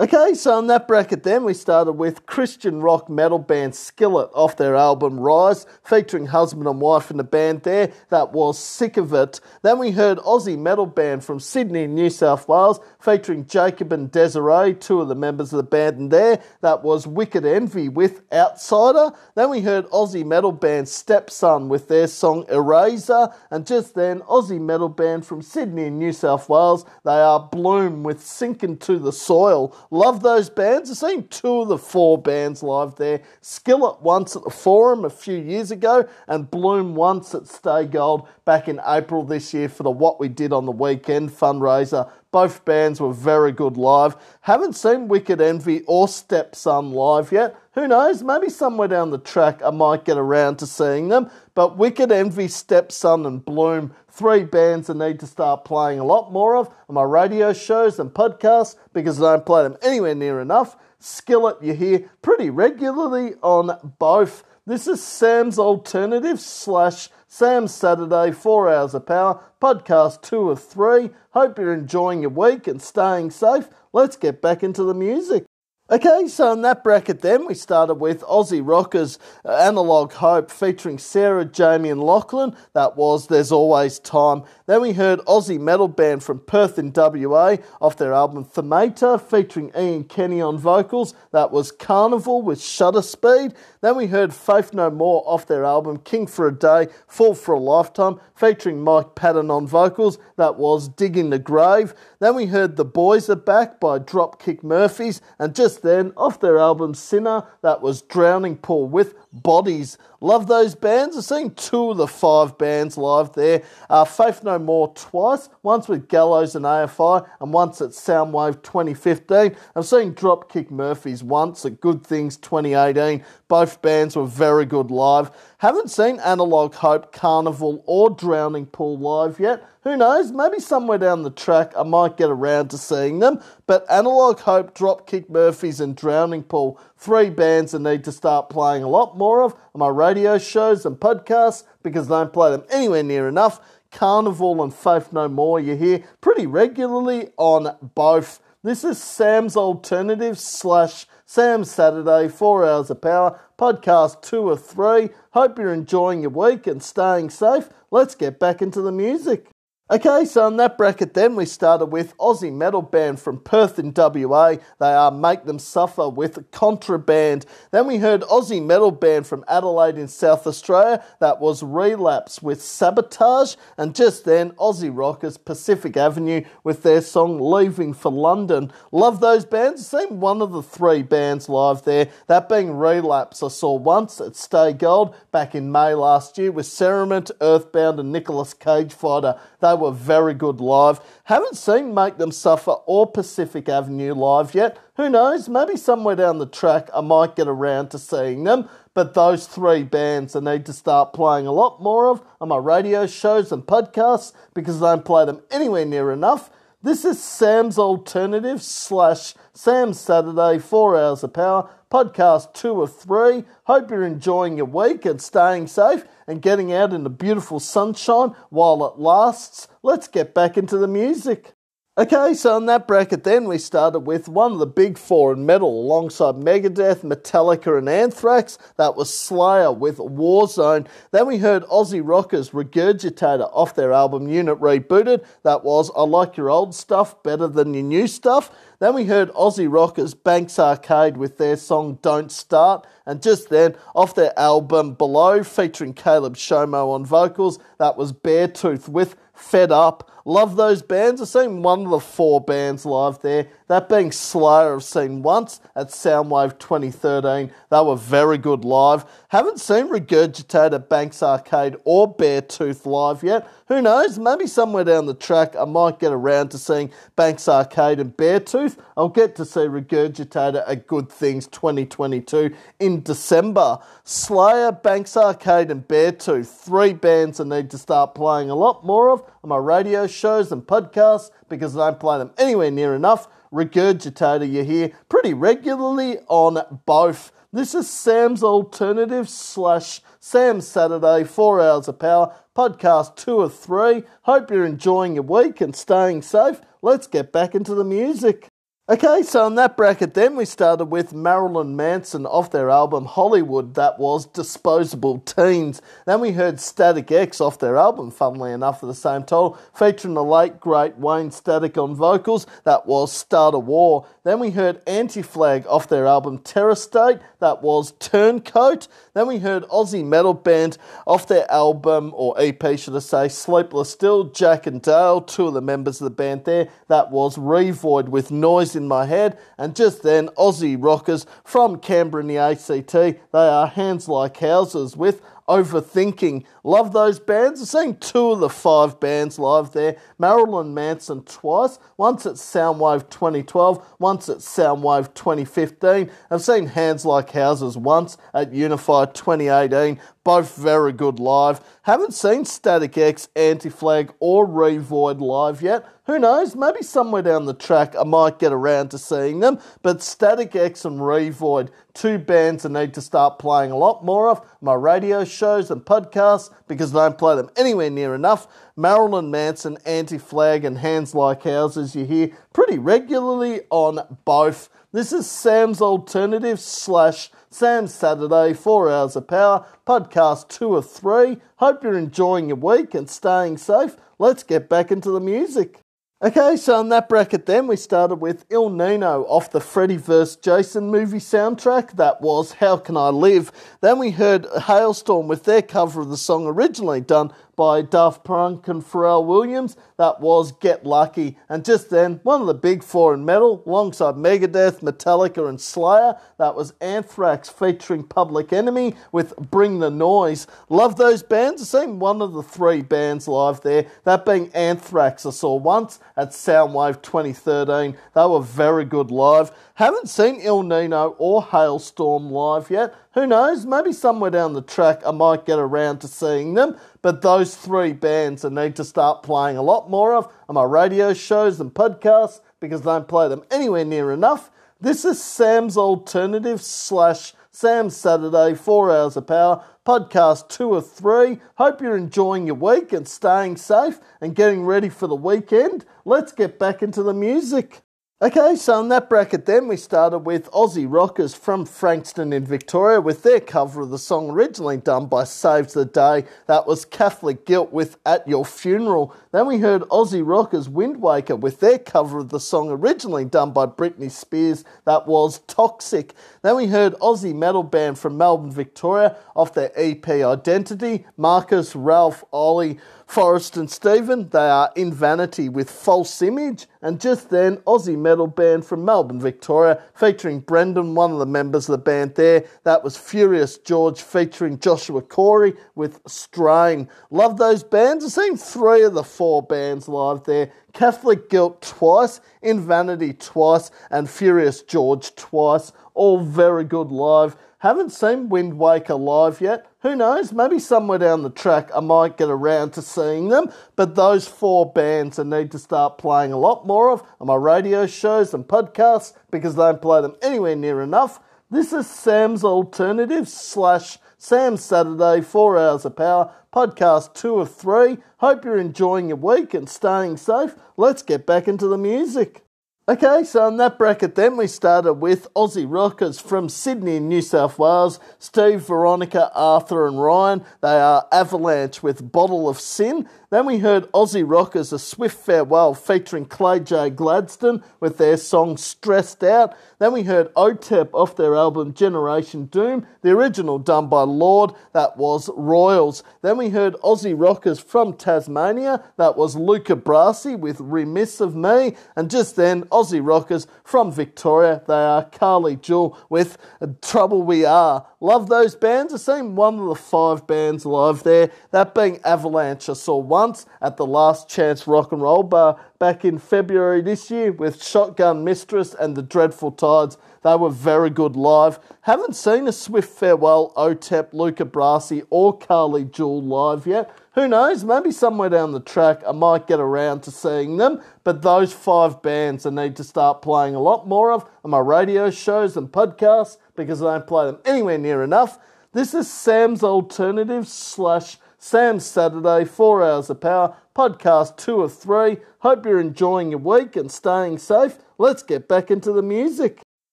S1: Okay, so in that bracket then we started with Christian rock metal band Skillet off their album Rise, featuring husband and wife in the band there. That was Sick of It. Then we heard Aussie metal band from Sydney, New South Wales, featuring Jacob and Desiree, two of the members of the band in there. That was Wicked Envy with Outsider. Then we heard Aussie metal band Stepson with their song Eraser. And just then, Aussie metal band from Sydney, New South Wales, they are Bloom with Sinking to the Soil. Love those bands. I've seen two of the four bands live there. Skillet once at the Forum a few years ago, and Bloom once at Stay Gold back in April this year for the What We Did on the Weekend fundraiser. Both bands were very good live. Haven't seen Wicked Envy or Stepson live yet. Who knows? Maybe somewhere down the track I might get around to seeing them. But Wicked Envy, Stepson, and Bloom, three bands I need to start playing a lot more of on my radio shows and podcasts because I don't play them anywhere near enough. Skillet you hear pretty regularly on both. This is Sam's Alternative slash Sam's Saturday, 4 Hours of Power, podcast 2 of 3. Hope you're enjoying your week and staying safe. Let's get back into the music. Okay, so in that bracket, then we started with Aussie Rockers uh, Analogue Hope featuring Sarah, Jamie, and Lachlan. That was There's Always Time. Then we heard Aussie metal band from Perth in WA off their album Themata featuring Ian Kenny on vocals. That was Karnivool with Shutter Speed. Then we heard Faith No More off their album King for a Day, Fall for a Lifetime featuring Mike Patton on vocals. That was Digging the Grave. Then we heard The Boys Are Back by Dropkick Murphys. And just then, off their album Sinner, that was Drowning Pool with Bodies. Love those bands. I've seen two of the five bands live there. Uh, Faith No More twice, once with Gallows and AFI, and once at Soundwave 2015. I've seen Dropkick Murphys once at Good Things 2018. Both bands were very good live. Haven't seen Analogue Hope, Karnivool, or Drowning Pool live yet. Who knows? Maybe somewhere down the track I might get around to seeing them. But Analogue Hope, Dropkick Murphys, and Drowning Pool, three bands I need to start playing a lot more of on my radio shows and podcasts because I don't play them anywhere near enough. Karnivool and Faith No More, you hear pretty regularly on both. This is Sam's Alternative slash Sam's Saturday, 4 Hours of Power, podcast 2 or 3. Hope you're enjoying your week and staying safe. Let's get back into the music. Okay, so in that bracket, then we started with Aussie metal band from Perth in WA. They are Make Them Suffer with Contraband. Then we heard Aussie metal band from Adelaide in South Australia. That was Relapse with Sabotage. And just then, Aussie rockers Pacific Avenue with their song Leaving for London. Love those bands. Seen one of the three bands live there, that being Relapse. I saw once at Stay Gold back in May last year with Cerament, Earthbound, and Nicolas Cage Fighter. They were very good live. Haven't seen Make Them Suffer or Pacific Avenue live yet. Who knows? Maybe somewhere down the track I might get around to seeing them. But those three bands I need to start playing a lot more of on my radio shows and podcasts because I don't play them anywhere near enough. This is Sam's Alternative slash Sam's Saturday, 4 Hours of Power, podcast 2 of 3. Hope you're enjoying your week and staying safe and getting out in the beautiful sunshine while it lasts. Let's get back into the music. Okay, so in that bracket, then we started with one of the big four in metal alongside Megadeth, Metallica, and Anthrax. That was Slayer with Warzone. Then we heard Aussie Rockers Regurgitator off their album Unit Rebooted. That was I Like Your Old Stuff Better Than Your New Stuff. Then we heard Aussie Rockers Banks Arcade with their song Don't Start. And just then, off their album Below, featuring Caleb Shomo on vocals, that was Beartooth with Fed Up. Love those bands. I've seen one of the four bands live there. That being Slayer, I've seen once at Soundwave 2013. They were very good live. Haven't seen Regurgitator, Banks Arcade, or Beartooth live yet. Who knows? Maybe somewhere down the track I might get around to seeing Banks Arcade and Beartooth. I'll get to see Regurgitator at Good Things 2022 in December. Slayer, Banks Arcade, and Beartooth. Three bands I need to start playing a lot more of on my radio shows and podcasts because I don't play them anywhere near enough. Regurgitator, you hear pretty regularly on both. This is Sam's Alternative slash Sam's Saturday, 4 Hours of Power, podcast 2 of 3. Hope you're enjoying your week and staying safe. Let's get back into the music. Okay, so in that bracket, then we started with Marilyn Manson off their album Hollywood, that was Disposable Teens. Then we heard Static X off their album, funnily enough, for the same title, featuring the late great Wayne Static on vocals, that was Start a War. Then we heard Anti Flag off their album Terror State, that was Turncoat. Then we heard Aussie metal band off their album, or EP should I say, Sleepless Still, Jack and Dale, two of the members of the band there, that was Revoid with Noise in my head. And just then, Aussie rockers from Canberra in the ACT, they are Hands Like Houses with Overthinking. Love those bands. I've seen two of the five bands live there. Marilyn Manson twice, once at Soundwave 2012, once at Soundwave 2015. I've seen Hands Like Houses once at Unify 2018. Both very good live. Haven't seen Static X, Anti Flag, or Revoid live yet. Who knows? Maybe somewhere down the track I might get around to seeing them. But Static X and Revoid, two bands I need to start playing a lot more of my radio shows and podcasts because they don't play them anywhere near enough. Marilyn Manson, Anti Flag, and Hands Like Houses you hear pretty regularly on both. This is Sam's Alternative slash Sam's Saturday, four hours of power, podcast two or three. Hope you're enjoying your week and staying safe. Let's get back into the music. Okay, so in that bracket, then we started with Ill Niño off the Freddy vs. Jason movie soundtrack. That was How Can I Live? Then we heard Halestorm with their cover of the song originally done by Daft Punk and Pharrell Williams. That was Get Lucky. And just then, one of the big four in metal, alongside Megadeth, Metallica, and Slayer. That was Anthrax featuring Public Enemy with Bring the Noise. Love those bands. I've seen one of the three bands live there, that being Anthrax. I saw once at Soundwave 2013. They were very good live. Haven't seen Ill Niño or Halestorm live yet. Who knows? Maybe somewhere down the track I might get around to seeing them. But those three bands I need to start playing a lot more of on my radio shows and podcasts because I don't play them anywhere near enough. This is Sam's Alternative slash Sam's Saturday, four hours of power, podcast two or three. Hope you're enjoying your week and staying safe and getting ready for the weekend. Let's get back into the music. Okay, so in that bracket, then we started with Aussie Rockers from Frankston in Victoria with their cover of the song originally done by Saves the Day. That was Catholic Guilt with At Your Funeral. Then we heard Aussie Rockers Wind Waker with their cover of the song originally done by Britney Spears. That was Toxic. Then we heard Aussie metal band from Melbourne, Victoria off their EP Identity. Marcus, Ralph, Ollie. Forrest and Stephen, they are in Vanity with False Image, and just then, Aussie metal band from Melbourne, Victoria, featuring Brendan, one of the members of the band there. That was Furious George featuring Joshua Corey with Strain. Love those bands. I've seen three of the four bands live there. Catholic Guilt twice, In Vanity twice, and Furious George twice. All very good live. Haven't seen Wind Waker live yet. Who knows? Maybe somewhere down the track I might get around to seeing them. But those four bands I need to start playing a lot more of on my radio shows and podcasts because they don't play them anywhere near enough. This is Sam's Alternative slash Sam's Saturday, four hours of power, podcast two of three. Hope you're enjoying your week and staying safe. Let's get back into the music. Okay, so in that bracket, then we started with Aussie Rockers from Sydney, New South Wales. Steve, Veronica, Arthur, and Ryan. They are Avalanche with Bottle of Sin. Then we heard Aussie Rockers A Swift Farewell featuring Clay J. Gladstone with their song Stressed Out. Then we heard OTEP off their album Generation Doom, the original done by Lorde, that was Royals. Then we heard Aussie Rockers from Tasmania, that was Luca Brasi with Remiss of Me. And just then, Aussie Rockers from Victoria, they are Karly Jewell with Trouble We Are. Love those bands. I've seen one of the five bands live there, that being Avalanche. I saw once at the Last Chance Rock and Roll Bar back in February this year with Shotgun Mistress and the Dreadful Tides. They were very good live. Haven't seen a Swift Farewell, OTEP, Luca Brasi, or Karly Jewell live yet. Who knows? Maybe somewhere down the track I might get around to seeing them. But those five bands I need to start playing a lot more of on my radio shows and podcasts because I don't play them anywhere near enough. This is Sam's Alternative slash Sam's Saturday, four hours of power, podcast two of three. Hope you're enjoying your week and staying safe. Let's get back into the music.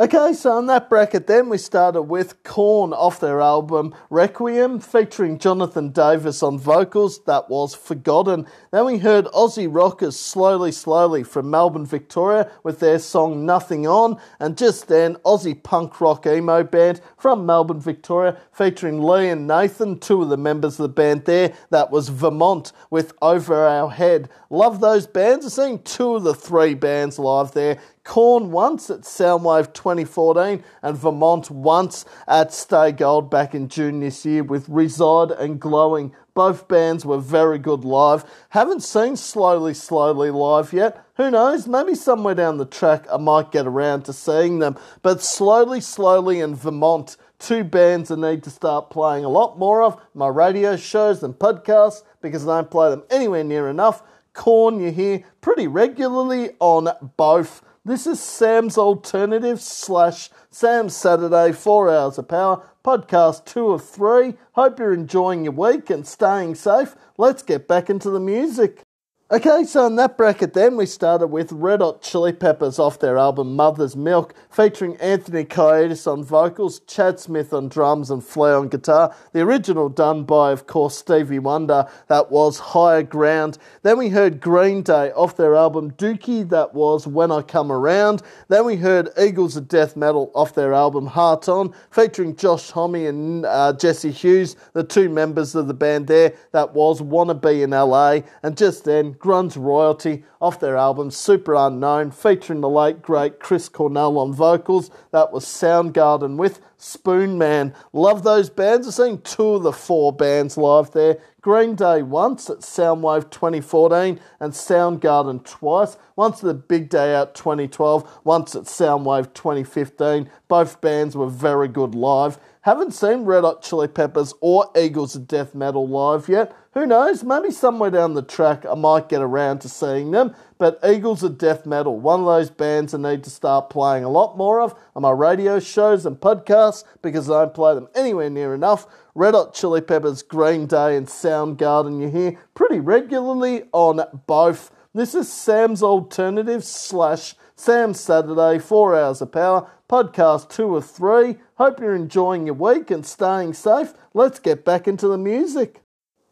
S1: Okay, so in that bracket, then we started with Korn off their album Requiem, featuring Jonathan Davis on vocals. That was Forgotten. Then we heard Aussie Rockers Slowly Slowly from Melbourne, Victoria, with their song Nothing On. And just then, Aussie punk rock emo band from Melbourne, Victoria, featuring Lee and Nathan, two of the members of the band there. That was Vermont with Over Our Head. Love those bands. I've seen two of the three bands live there. Korn once at Soundwave 2014 and Vermont once at Stay Gold back in June this year with Reside and Glowing. Both bands were very good live. Haven't seen Slowly Slowly live yet. Who knows? Maybe somewhere down the track I might get around to seeing them. But Slowly Slowly and Vermont, two bands I need to start playing a lot more of my radio shows and podcasts because I don't play them anywhere near enough. Korn you hear pretty regularly on both. This is Sam's Alternative slash Sam's Saturday, 4 Hours of Power, podcast two of three. Hope you're enjoying your week and staying safe. Let's get back into the music. Okay, so in that bracket, then we started with Red Hot Chili Peppers off their album Mother's Milk, featuring Anthony Kiedis on vocals, Chad Smith on drums, and Flea on guitar. The original done by, of course, Stevie Wonder. That was Higher Ground. Then we heard Green Day off their album Dookie. That was When I Come Around. Then we heard Eagles of Death Metal off their album Heart On, featuring Josh Homme and uh, Jesse Hughes, the two members of the band there. That was Wanna Be in LA. And just then, Grunge Royalty off their album Superunknown, featuring the late great Chris Cornell on vocals. That was Soundgarden with Spoonman. Love those bands. I've seen two of the four bands live there. Green Day once at Soundwave 2014 and Soundgarden twice. Once at the Big Day Out 2012, once at Soundwave 2015. Both bands were very good live. Haven't seen Red Hot Chili Peppers or Eagles of Death Metal live yet. Who knows? Maybe somewhere down the track I might get around to seeing them. But Eagles of Death Metal, one of those bands I need to start playing a lot more of on my radio shows and podcasts because I don't play them anywhere near enough. Red Hot Chili Peppers, Green Day, and Soundgarden you hear pretty regularly on both. This is Sam's Alternative slash Sam's Saturday, 4 Hours of Power, podcast two or three. Hope you're enjoying your week and staying safe. Let's get back into the music.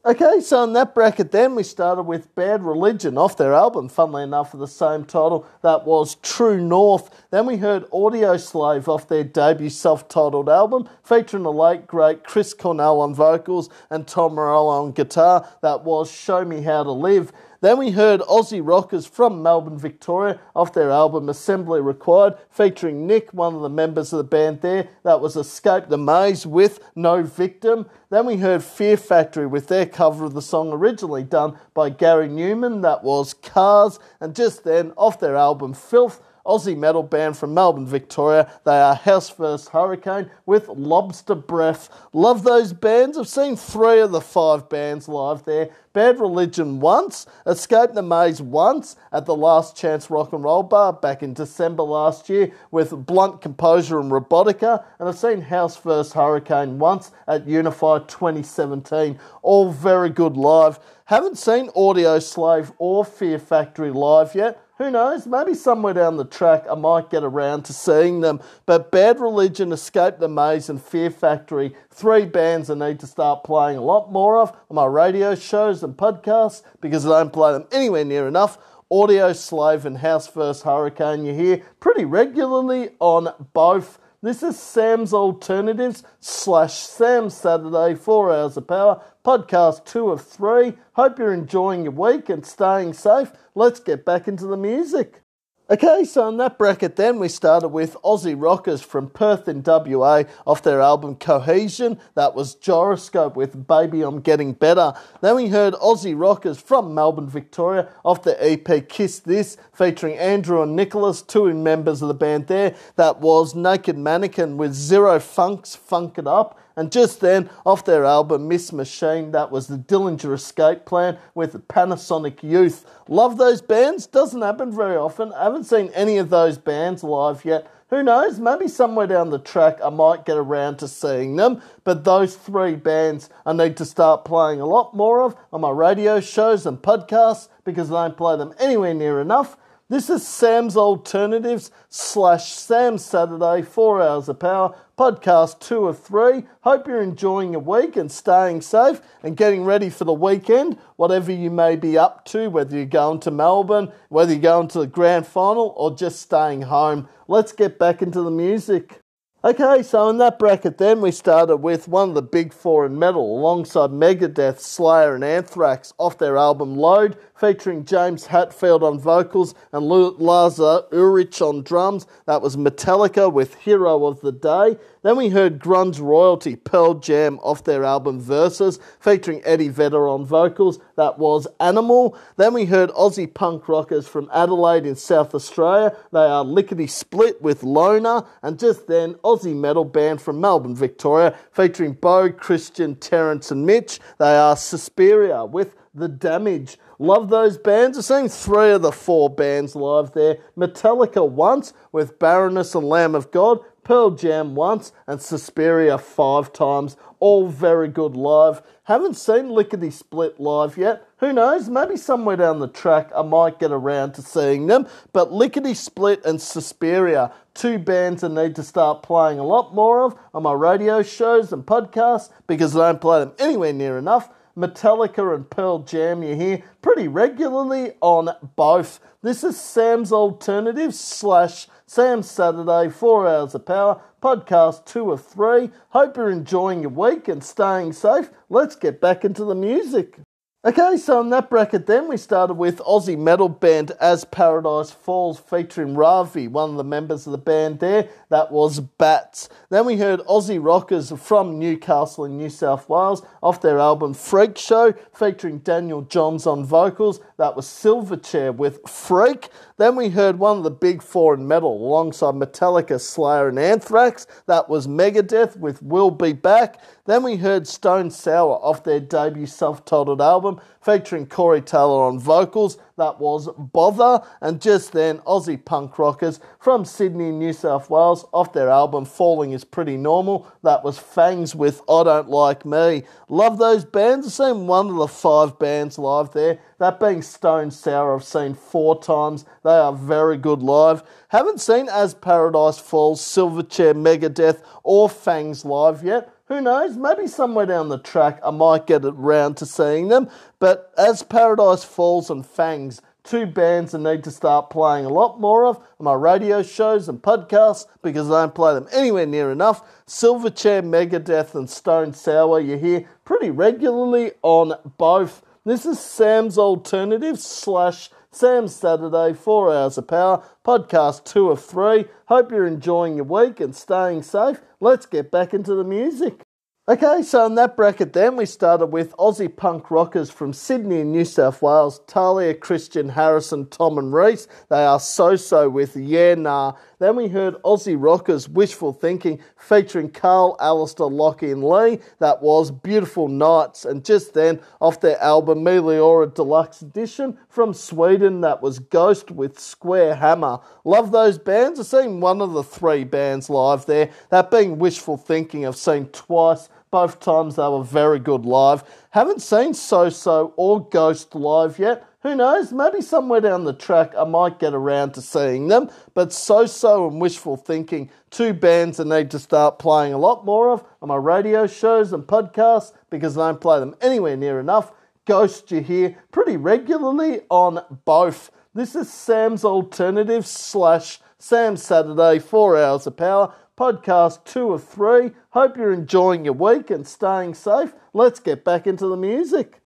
S1: Okay, so in that bracket, then we started with Bad Religion off their album, funnily enough, with the same title. That was True North. Then we heard Audioslave off their debut self titled album, featuring the late great Chris Cornell on vocals and Tom Morello on guitar. That was Show Me How to Live. Then we heard Aussie rockers from Melbourne, Victoria, off their album Assembly Required, featuring Nick, one of the members of the band there. That was Escape the Maze with No Victim. Then we heard Fear Factory with their cover of the song originally done by Gary Numan. That was Cars. And just then, off their album Filth, Aussie metal band from Melbourne, Victoria. They are House vs. Hurricane with Lobster Breath. Love those bands. I've seen three of the five bands live there. Bad Religion once, Escape the Maze once at the Last Chance Rock and Roll Bar back in December last year with Blunt Composure and Robotica, and I've seen House vs. Hurricane once at Unify 2017. All very good live. Haven't seen Audioslave or Fear Factory live yet. Who knows? Maybe somewhere down the track I might get around to seeing them. But Bad Religion, Escape the Maze, and Fear Factory, three bands I need to start playing a lot more of on my radio shows and podcasts because I don't play them anywhere near enough. Audioslave and House vs. Hurricane you hear pretty regularly on both. This is Sam's Alternatives slash Sam's Saturday, 4 Hours of Power, podcast two of three. Hope you're enjoying your week and staying safe. Let's get back into the music. Okay, so in that bracket, then we started with Aussie Rockers from Perth in WA off their album Cohesion. That was Gyroscope with Baby I'm Getting Better. Then we heard Aussie Rockers from Melbourne, Victoria off their EP Kiss This, featuring Andrew and Nicholas, two members of the band there. That was Naked Mannequin with Zero Funks, Funk It Up. And just then, off their album Miss Machine, that was the Dillinger Escape Plan with Panasonic Youth. Love those bands, doesn't happen very often. I haven't seen any of those bands live yet. Who knows? Maybe somewhere down the track I might get around to seeing them. But those three bands I need to start playing a lot more of on my radio shows and podcasts because I don't play them anywhere near enough. This is Sam's Alternatives slash Sam's Saturday, 4 Hours of Power, podcast two of three. Hope you're enjoying your week and staying safe and getting ready for the weekend, whatever you may be up to, whether you're going to Melbourne, whether you're going to the grand final, or just staying home. Let's get back into the music. Okay, so in that bracket, then we started with one of the big four in metal alongside Megadeth, Slayer, and Anthrax off their album Load, featuring James Hetfield on vocals and Lars Ulrich on drums. That was Metallica with Hero of the Day. Then we heard Grunge Royalty, Pearl Jam off their album Versus, featuring Eddie Vedder on vocals. That was Animal. Then we heard Aussie punk rockers from Adelaide in South Australia. They are Lickety Split with Loner. And just then, Aussie metal band from Melbourne, Victoria, featuring Bo, Christian, Terence, and Mitch. They are Suspyria with The Damage. Love those bands. I've seen three of the four bands live there. Metallica once with Baroness and Lamb of God. Pearl Jam once and Suspyria five times. All very good live. Haven't seen Lickety Split live yet. Who knows? Maybe somewhere down the track I might get around to seeing them. But Lickety Split and Suspyria, two bands I need to start playing a lot more of on my radio shows and podcasts because I don't play them anywhere near enough. Metallica and Pearl Jam you hear pretty regularly on both. This is Sam's Alternative slash Sam Saturday, 4 Hours of Power, podcast 2 of 3. Hope you're enjoying your week and staying safe. Let's get back into the music. Okay, so in that bracket, then we started with Aussie metal band As Paradise Falls featuring Ravi, one of the members of the band there. That was Bats. Then we heard Aussie rockers from Newcastle in New South Wales off their album Freak Show featuring Daniel Johns on vocals. That was Silverchair with Freak. Then we heard one of the big four in metal alongside Metallica, Slayer, and Anthrax. That was Megadeth with We'll Be Back. Then we heard Stone Sour off their debut self titled album featuring Corey Taylor on vocals. That was Bother. And just then, Aussie punk rockers from Sydney, New South Wales off their album Falling is Pretty Normal. That was Fangs with I Don't Like Me. Love those bands. I've seen one of the five bands live there. That being Stone Sour, I've seen four times. They are very good live. Haven't seen As Paradise Falls, Silverchair, Megadeth, or Fangs live yet. Who knows? Maybe somewhere down the track I might get around to seeing them. But as Paradise Falls and Fangs, two bands I need to start playing a lot more of on my radio shows and podcasts because I don't play them anywhere near enough. Silverchair, Megadeth, and Stone Sour you hear pretty regularly on both. This is Sam's Alternative slash Sam's Saturday, 4 Hours of Power, podcast 2 of 3. Hope you're enjoying your week and staying safe. Let's get back into the music. Okay, so in that bracket, then we started with Aussie punk rockers from Sydney and New South Wales Talia, Christian, Harrison, Tom, and Reese. They are so so with Yeah Nah. Then we heard Aussie rockers Wishful Thinking featuring Carl, Alistair, Lockie, and Lee. That was Beautiful Nights. And just then, off their album Meliora Deluxe Edition from Sweden, that was Ghost with Square Hammer. Love those bands. I've seen one of the three bands live there. That being Wishful Thinking, I've seen twice. Both times they were very good live. Haven't seen So So or Ghost live yet. Who knows? Maybe somewhere down the track I might get around to seeing them. But So So and Wishful Thinking, two bands I need to start playing a lot more of on my radio shows and podcasts because I don't play them anywhere near enough. Ghost you hear pretty regularly on both. This is Sam's Alternative slash Sam Saturday, 4 Hours of Power podcast two of three. Hope you're enjoying your week and staying safe. Let's get back into the music.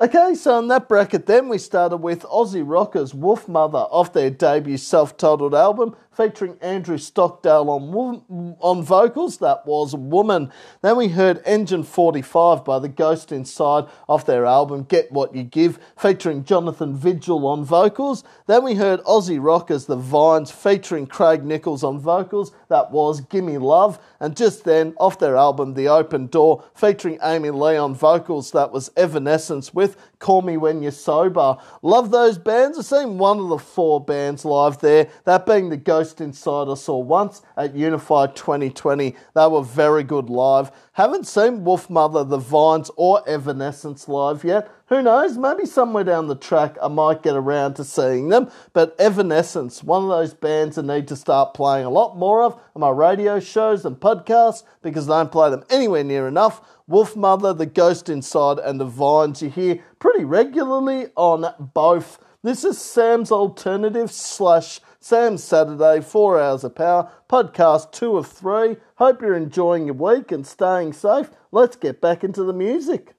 S1: Okay, so in that bracket, then we started with Aussie rockers Wolfmother off their debut self titled album featuring Andrew Stockdale on, on vocals. That was Woman. Then we heard Engine 45 by The Ghost Inside off their album Get What You Give featuring Jonathan Vigil on vocals. Then we heard Aussie rockers The Vines featuring Craig Nicholls on vocals. That was Gimme Love. And just then, off their album The Open Door featuring Amy Lee on vocals. That was Evanescence with Call Me When You're Sober. Love those bands. I've seen one of the four bands live there, that being the Ghost Inside I saw once at Unify 2020. They were very good live. Haven't seen Wolfmother, The Vines, or Evanescence live yet. Who knows? Maybe somewhere down the track I might get around to seeing them. But Evanescence, one of those bands I need to start playing a lot more of on my radio shows and podcasts because I don't play them anywhere near enough. Wolfmother, The Ghost Inside, and The Vines you hear pretty regularly on both. This is Sam's Alternative slash Sam's Saturday, 4 Hours of Power, podcast 2 of 3. Hope you're enjoying your week and staying safe. Let's get back into the music.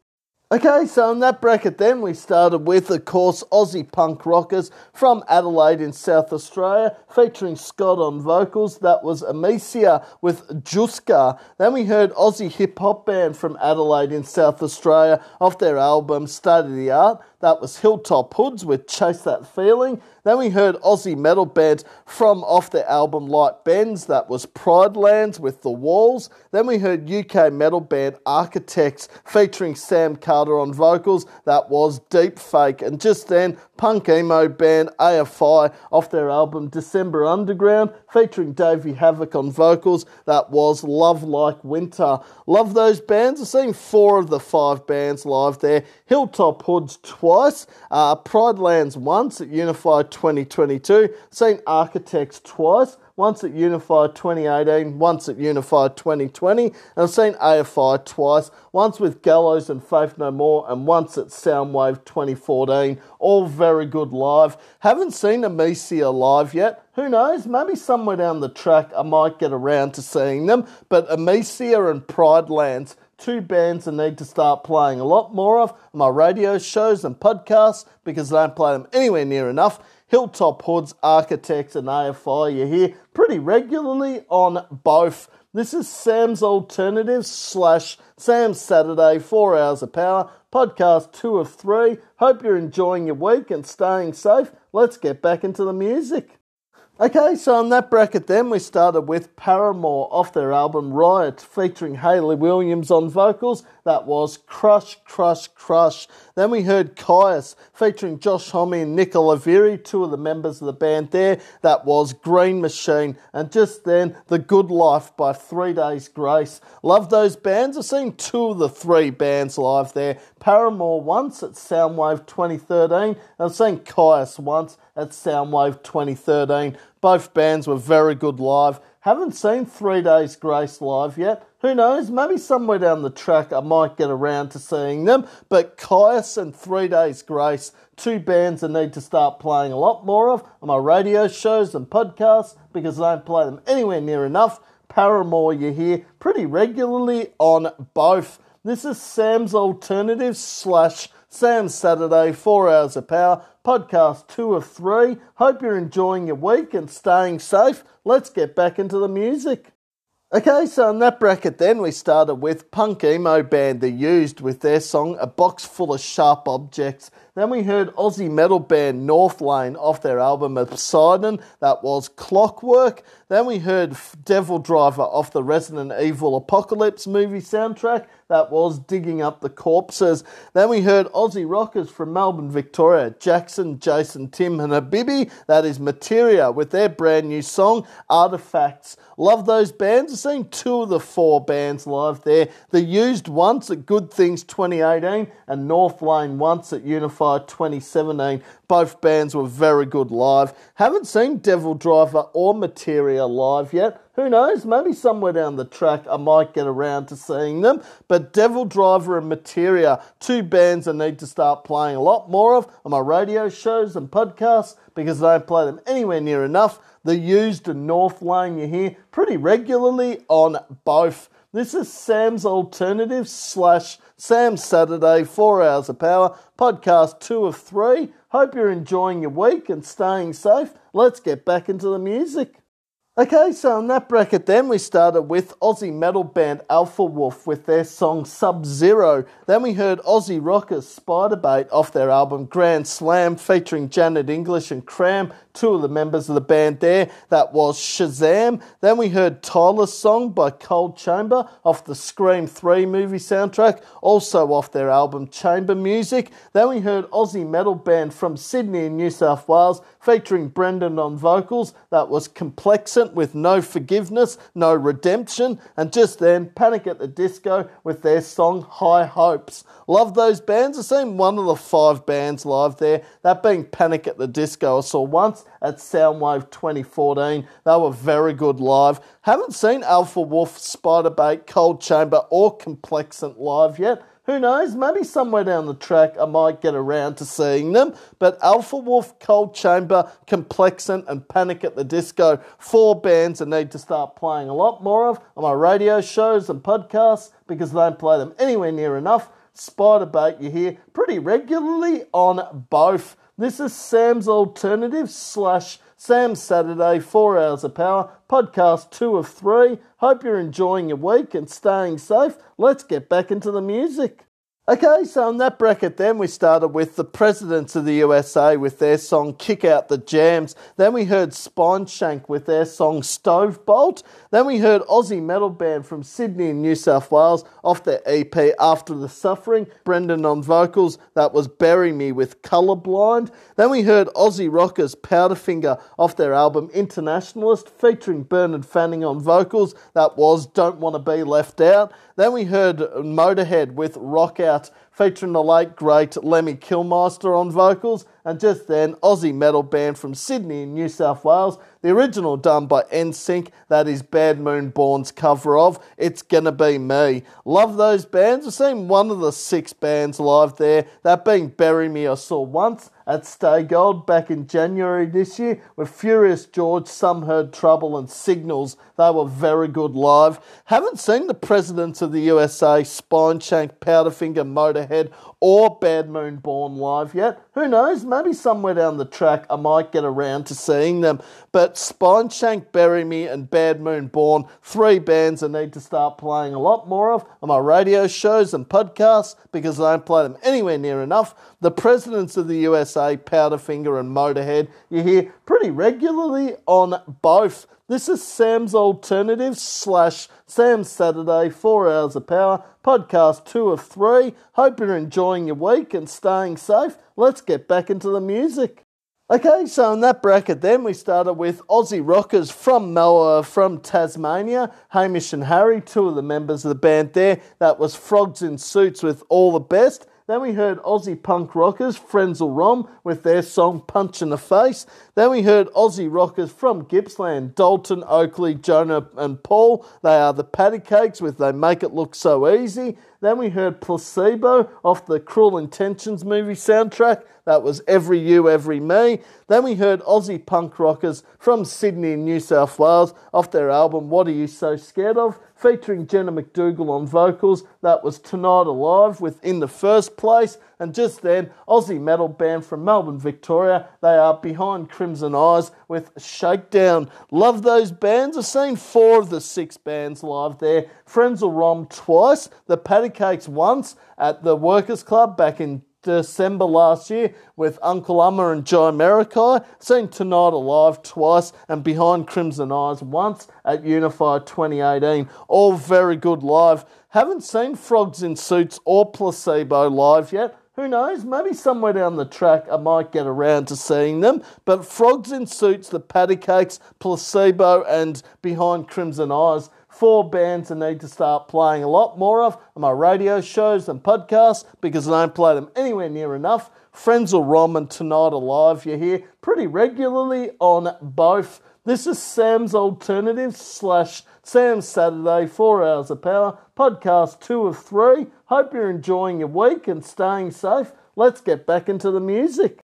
S1: Okay, so in that bracket, then we started with, of course, Aussie punk rockers from Adelaide in South Australia, featuring Scott on vocals. That was Amicia with Juska. Then we heard Aussie hip hop band from Adelaide in South Australia off their album of the Art. That was Hilltop Hoods with Chase That Feeling. Then we heard Aussie metal band from off their album Light Bends. That was Pridelands with The Walls. Then we heard UK metal band Architects featuring Sam Carter on vocals. That was Deep Fake. And just then, punk emo band AFI off their album Decemberunderground featuring Davey Havok on vocals. That was Love Like Winter. Love those bands. I've seen four of the five bands live there. Hilltop Hoods twice, uh, Pridelands once at Unify 2022, seen Architects twice, once at Unify 2018, once at Unify 2020, and I've seen AFI twice, once with Gallows and Faith No More, and once at Soundwave 2014. All very good live. Haven't seen Amicia live yet. Who knows? Maybe somewhere down the track I might get around to seeing them. But Amicia and Pridelands two bands I need to start playing a lot more of my radio shows and podcasts because I don't play them anywhere near enough. Hilltop Hoods, Architects, and AFI you hear pretty regularly on both. This is Sam's Alternatives slash Sam's Saturday, four hours of power, podcast two of three. Hope you're enjoying your week and staying safe. Let's get back into the music. Okay, so in that bracket, then we started with Paramore off their album Riot, featuring Hayley Williams on vocals. That was Crush, Crush, Crush. Then we heard Kyuss, featuring Josh Homme and Nick Oliveri, two of the members of the band there. That was Green Machine. And just then, The Good Life by Three Days Grace. Love those bands. I've seen two of the three bands live there. Paramore once at Soundwave 2013. I've seen Kyuss once at Soundwave 2013. Both bands were very good live. Haven't seen Three Days Grace live yet. Who knows? Maybe somewhere down the track I might get around to seeing them. But Kyuss and Three Days Grace, two bands I need to start playing a lot more of on my radio shows and podcasts because I don't play them anywhere near enough. Paramore you hear pretty regularly on both. This is Sam's Alternative slash Sam's Saturday, four hours of power, podcast two of three. Hope you're enjoying your week and staying safe. Let's get back into the music. Okay, so in that bracket, then we started with punk emo band The Used with their song A Box Full of Sharp Objects. Then we heard Aussie metal band North Lane off their album Poseidon, that was Clockwork. Then we heard DevilDriver off the Resident Evil Apocalypse movie soundtrack, that was Digging Up the Corpses. Then we heard Aussie rockers from Melbourne, Victoria, Jackson, Jason, Tim, and Habibi, that is Materia, with their brand new song Artifacts. Love those bands. I've seen two of the four bands live there. The Used once at Good Things 2018 and North Lane once at Unify 2017. Both bands were very good live. Haven't seen DevilDriver or Materia live yet. Who knows? Maybe somewhere down the track I might get around to seeing them. But DevilDriver and Materia, two bands I need to start playing a lot more of on my radio shows and podcasts because I don't play them anywhere near enough. The used and North Lane you hear pretty regularly on both. This is Sam's Alternative slash Sam's Saturday, four hours of power, podcast two of three. Hope you're enjoying your week and staying safe. Let's get back into the music. Okay, so in that bracket, then we started with Aussie metal band Alpha Wolf with their song Sub Zero. Then we heard Aussie rockers Spiderbait off their album Grand Slam featuring Janet English and Kram, two of the members of the band there. That was Shazam. Then we heard Tyler's song by Coal Chamber off the Scream 3 movie soundtrack, also off their album Chamber Music. Then we heard Aussie metal band from Sydney in New South Wales featuring Brendan on vocals. That was Complexant with No Forgiveness, No Redemption. And just then, Panic at the Disco with their song High Hopes. Love those bands. I've seen one of the five bands live there, that being Panic at the Disco. I saw once at Soundwave 2014. They were very good live. Haven't seen Alpha Wolf, Spiderbait, Coal Chamber, or Complexant live yet. Who knows? Maybe somewhere down the track I might get around to seeing them. But Alpha Wolf, Coal Chamber, Complexant, and Panic at the Disco, four bands I need to start playing a lot more of on my radio shows and podcasts because I don't play them anywhere near enough. Spiderbait you hear pretty regularly on both. This is Sam's Alternative slash Sam's Saturday, four hours of power, podcast two of three. Hope you're enjoying your week and staying safe. Let's get back into the music. Okay, so in that bracket, then we started with the Presidents of the USA with their song Kick Out the Jams. Then we heard Spineshank with their song Stovebolt. Then we heard Aussie metal band from Sydney in New South Wales off their EP After the Suffering. Brendan on vocals, that was Bury Me with Colourblind. Then we heard Aussie rockers Powderfinger off their album Internationalist featuring Bernard Fanning on vocals, that was Don't Want to Be Left Out. Then we heard Motorhead with Rock Out featuring the late great Lemmy Kilmister on vocals, and just then Aussie metal band from Sydney in New South Wales, the original done by NSYNC, that is Bad Moon Born's cover of It's Gonna Be Me. Love those bands. I've seen one of the six bands live there, that being Bury Me I saw once at Stay Gold back in January this year with Furious George, Some Heard Trouble, and Signals. They were very good live. Haven't seen the presidents of the USA, Spineshank, Powderfinger, Motorhead, or Bad Moon Born live yet. Who knows? Maybe somewhere down the track I might get around to seeing them. But Spineshank, Bury Me, and Bad Moon Born, three bands I need to start playing a lot more of on my radio shows and podcasts because I don't play them anywhere near enough. The presidents of the USA, Powderfinger and Motorhead, you hear pretty regularly on both. This is Sam's Alternative slash Sam's Saturday, four hours of power, podcast two of three. Hope you're enjoying your week and staying safe. Let's get back into the music. Okay, so in that bracket, then we started with Aussie rockers from Moa, from Tasmania, Hamish and Harry, two of the members of the band there. That was Frogs in Suits with All the Best. Then we heard Aussie punk rockers, Frenzal Rhomb, with their song Punch in the Face. Then we heard Aussie rockers from Gippsland, Dalton, Oakley, Jonah, and Paul. They are the Patty Cakes with They Make It Look So Easy. Then we heard Placebo off the Cruel Intentions movie soundtrack. That was Every You, Every Me. Then we heard Aussie punk rockers from Sydney and New South Wales off their album What Are You So Scared Of? featuring Jenna McDougall on vocals. That was Tonight Alive within the first place. And just then, Aussie metal band from Melbourne, Victoria. They are Behind Crimson Eyes with Shakedown. Love those bands. I've seen four of the six bands live there. Frenzal Rhomb twice, the Patty Cakes once at the Workers Club back in December last year with Uncle Umma and Joe Americai. Seen Tonight Alive twice and Behind Crimson Eyes once at Unify 2018. All very good live. Haven't seen Frogs in Suits or Placebo live yet. Who knows? Maybe somewhere down the track I might get around to seeing them. But Frogs in Suits, the Patty Cakes, Placebo, and Behind Crimson Eyes four bands I need to start playing a lot more of on my radio shows and podcasts because I don't play them anywhere near enough. Frenzal Rhomb and Tonight Alive, you hear pretty regularly on both. This is Sam's Alternative slash Sam's Saturday, four hours of power, podcast two of three. Hope you're enjoying your week and staying safe. Let's get back into the music.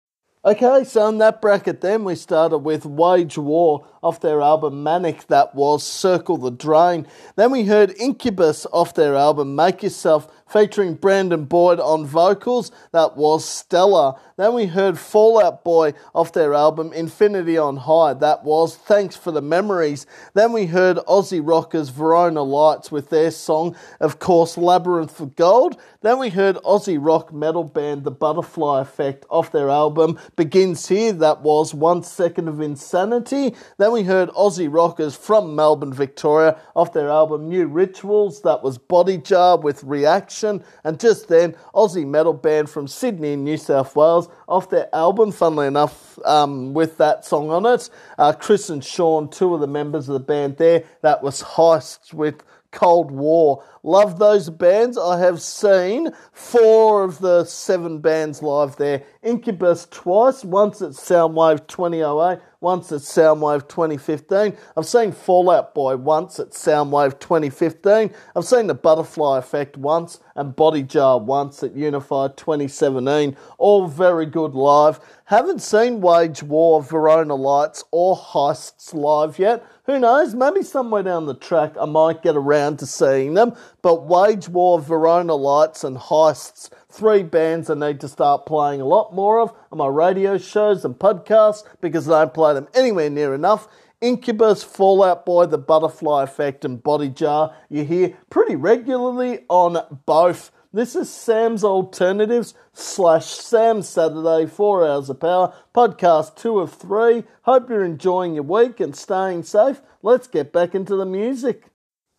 S1: Okay, so in that bracket, then we started with Wage War off their album Manic, that was Circle the Drain. Then we heard Incubus off their album Make Yourself, featuring Brandon Boyd on vocals, that was Stellar. Then we heard Fall Out Boy off their album Infinity on High, that was Thanks for the Memories. Then we heard Aussie rockers Verona Lights with their song, of course, Labyrinth of Gold. Then we heard Aussie rock metal band The Butterfly Effect off their album Begins Here, that was One Second of Insanity. Then we heard Aussie rockers from Melbourne, Victoria, off their album New Rituals. That was Bodyjar with Reaction. And just then, Aussie metal band from Sydney, New South Wales, off their album, funnily enough, um, with that song on it. Uh, Chris and Sean, two of the members of the band there. That was Heists with Cold War. Love those bands. I have seen four of the seven bands live there. Incubus twice, once at Soundwave 2008, once at Soundwave 2015. I've seen Fall Out Boy once at Soundwave 2015. I've seen the Butterfly Effect once and Bodyjar once at Unify 2017. All very good live. Haven't seen Wage War, Verona Lights, or Heists live yet. Who knows? Maybe somewhere down the track I might get around to seeing them. But Wage War, Verona Lights, and Heists, three bands I need to start playing a lot more of on my radio shows and podcasts because I don't play them anywhere near enough. Incubus, Fall Out Boy, The Butterfly Effect, and Bodyjar you hear pretty regularly on both. This is Sam's Alternatives slash Sam Saturday, 4 Hours of Power, podcast 2 of 3. Hope you're enjoying your week and staying safe. Let's get back into the music.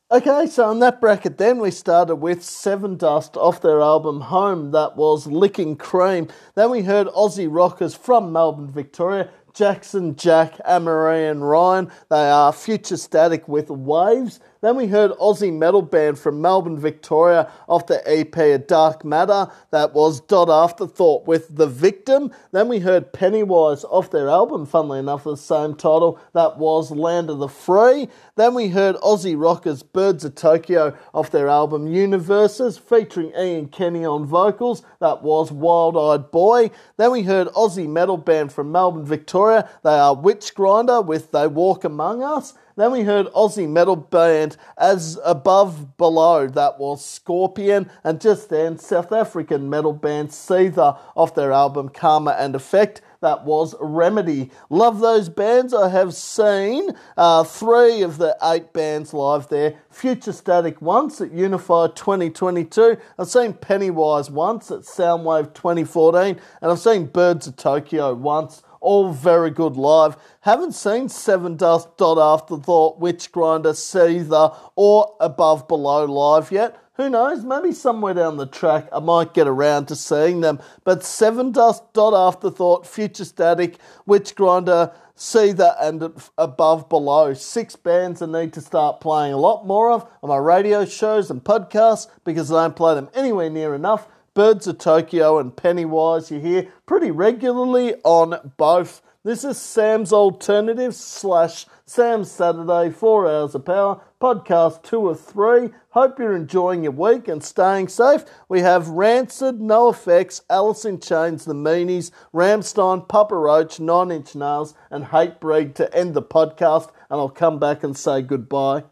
S1: Okay, so in that bracket, then we started with Sevendust off their album Home, that was Licking Cream. Then we heard Aussie rockers from Melbourne, Victoria, Jackson, Jack, Amarie, and Ryan. They are future static with Waves. Then we heard Aussie metal band from Melbourne, Victoria, off the EP A Dark Matter. That was Dot Afterthought with The Victim. Then we heard Pennywise off their album, funnily enough, the same title. That was Land of the Free. Then we heard Aussie rockers Birds of Tokyo off their album Universes, featuring Ian Kenny on vocals. That was Wild Eyed Boy. Then we heard Aussie metal band from Melbourne, Victoria. They are Witch Grinder with They Walk Among Us. Then we heard Aussie metal band As Above Below, that was Scorpion, and just then South African metal band Seether off their album Karma and Effect. That was Remedy. Love those bands. I have seen uh, three of the eight bands live there. Future Static once at Unify 2022. I've seen Pennywise once at Soundwave 2014. And I've seen Birds of Tokyo once all very good live. Haven't seen Sevendust Dot Afterthought, Witch Grinder, Seether, or Above Below live yet. Who knows? Maybe somewhere down the track I might get around to seeing them. But Sevendust Dot Afterthought, Future Static, Witch Grinder, Seether, and Above Below. Six bands I need to start playing a lot more of on my radio shows and podcasts because I don't play them anywhere near enough. Birds of Tokyo and Pennywise you hear pretty regularly on both. This is Sam's Alternative slash Sam's Saturday, 4 Hours of Power, podcast 2 or 3. Hope you're enjoying your week and staying safe. We have Rancid, NOFX, Alice in Chains, The Meanies, Rammstein, Papa Roach, Nine Inch Nails, and Hatebreed to end the podcast, and I'll come back and say goodbye.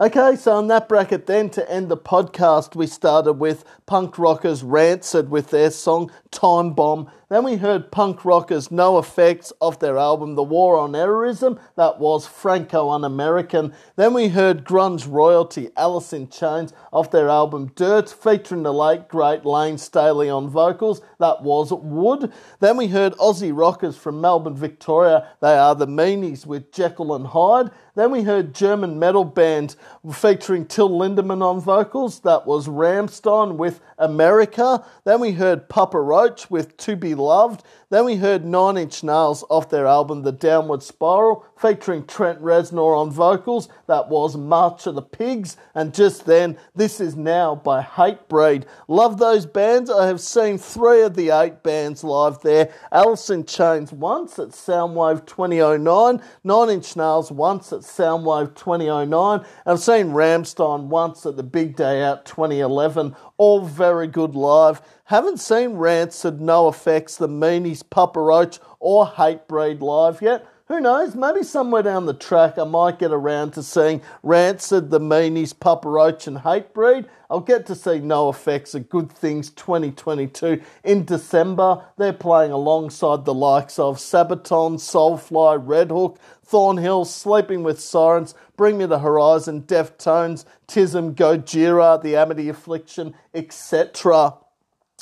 S1: Okay, so in that bracket, then to end the podcast, we started with punk rockers Rancid with their song Time Bomb. Then we heard punk rockers NOFX off their album The War on Errorism, that was Franco Un American. Then we heard grunge royalty Alice in Chains off their album Dirt, featuring the late great Layne Staley on vocals, that was Wood. Then we heard Aussie rockers from Melbourne, Victoria, they are the Meanies with Jekyll and Hyde. Then we heard German metal band featuring Till Lindemann on vocals, that was Rammstein with America. Then we heard Papa With To Be Loved. Then we heard Nine Inch Nails off their album The Downward Spiral, featuring Trent Reznor on vocals. That was March of the Pigs. And just then, This Is Now by Hatebreed. Love those bands. I have seen three of the eight bands live there. Alice in Chains once at Soundwave 2009, Nine Inch Nails once at Soundwave 2009. I've seen Rammstein once at the Big Day Out 2011. All very good live. Haven't seen Rancid, NOFX, The Meanies, Papa Roach, or Hatebreed live yet. Who knows? Maybe somewhere down the track I might get around to seeing Rancid, The Meanies, Papa Roach, and Hatebreed. I'll get to see NOFX at Good Things 2022 in December. They're playing alongside the likes of Sabaton, Soulfly, Redhook, Thornhill, Sleeping with Sirens, Bring Me the Horizon, Deftones, Tism, Gojira, The Amity Affliction, etc.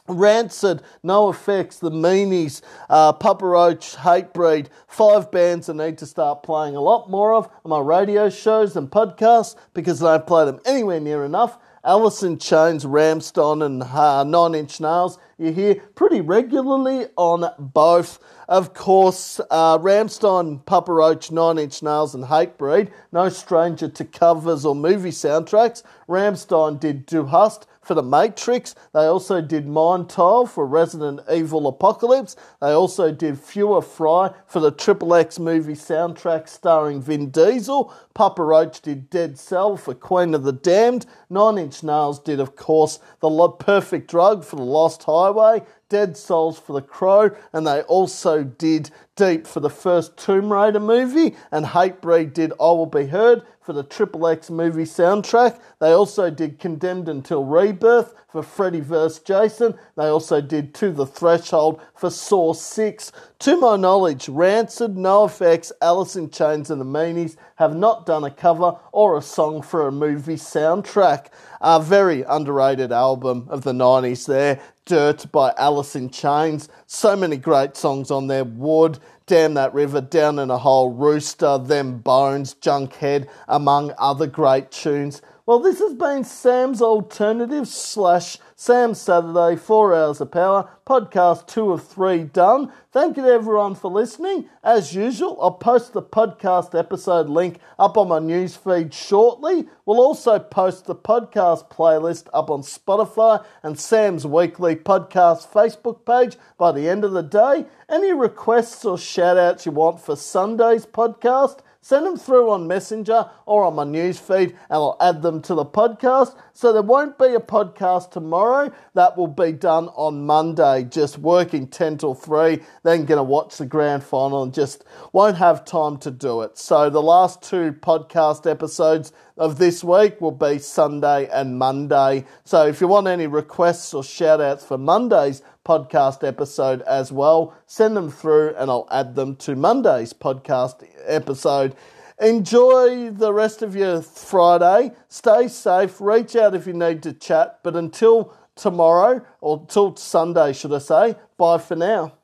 S1: Rancid, NOFX, The Meanies, uh, Papa Roach, Hatebreed, five bands I need to start playing a lot more of on my radio shows and podcasts because I don't play them anywhere near enough. In Chains, Rammstein, and uh, Nine Inch Nails you hear pretty regularly on both. Of course, uh, Rammstein, Papa Roach, Nine Inch Nails, and Hatebreed, no stranger to covers or movie soundtracks. Rammstein did Du Hast for The Matrix. They also did Mein Teil for Resident Evil Apocalypse. They also did Feuer Frei for the Triple X movie soundtrack starring Vin Diesel. Papa Roach did Dead Cell for Queen of the Damned. Nine Inch Nails did, of course, The Perfect Drug for The Lost Highway Dead Souls for The Crow, and they also did Deep for the first Tomb Raider movie, and Hatebreed did I Will Be Heard for the Triple X movie soundtrack. They also did Condemned Until Rebirth for Freddy vs. Jason. They also did To the Threshold for Saw 6. To my knowledge, Rancid, NoFX, Alice in Chains, and the Meanies have not done a cover or a song for a movie soundtrack. A very underrated album of the 90s there. Dirt by Alice in Chains. So many great songs on there. Wood, Damn That River, Down in a Hole, Rooster, Them Bones, Junkhead, among other great tunes. Well, this has been Sam's Alternative slash Sam Saturday, Four Hours of Power, podcast two of three done. Thank you to everyone for listening. As usual, I'll post the podcast episode link up on my newsfeed shortly. We'll also post the podcast playlist up on Spotify and Sam's weekly podcast Facebook page by the end of the day. Any requests or shout outs you want for Sunday's podcast? Send them through on Messenger or on my newsfeed, and I'll add them to the podcast. So there won't be a podcast tomorrow. That will be done on Monday, just working 10 till 3, then going to watch the grand final and just won't have time to do it. So the last two podcast episodes of this week will be Sunday and Monday. So if you want any requests or shout outs for Monday's podcast episode as well, send them through and I'll add them to Monday's podcast episode. Enjoy the rest of your Friday. Stay safe. Reach out if you need to chat. But until tomorrow, or till Sunday, should I say, bye for now.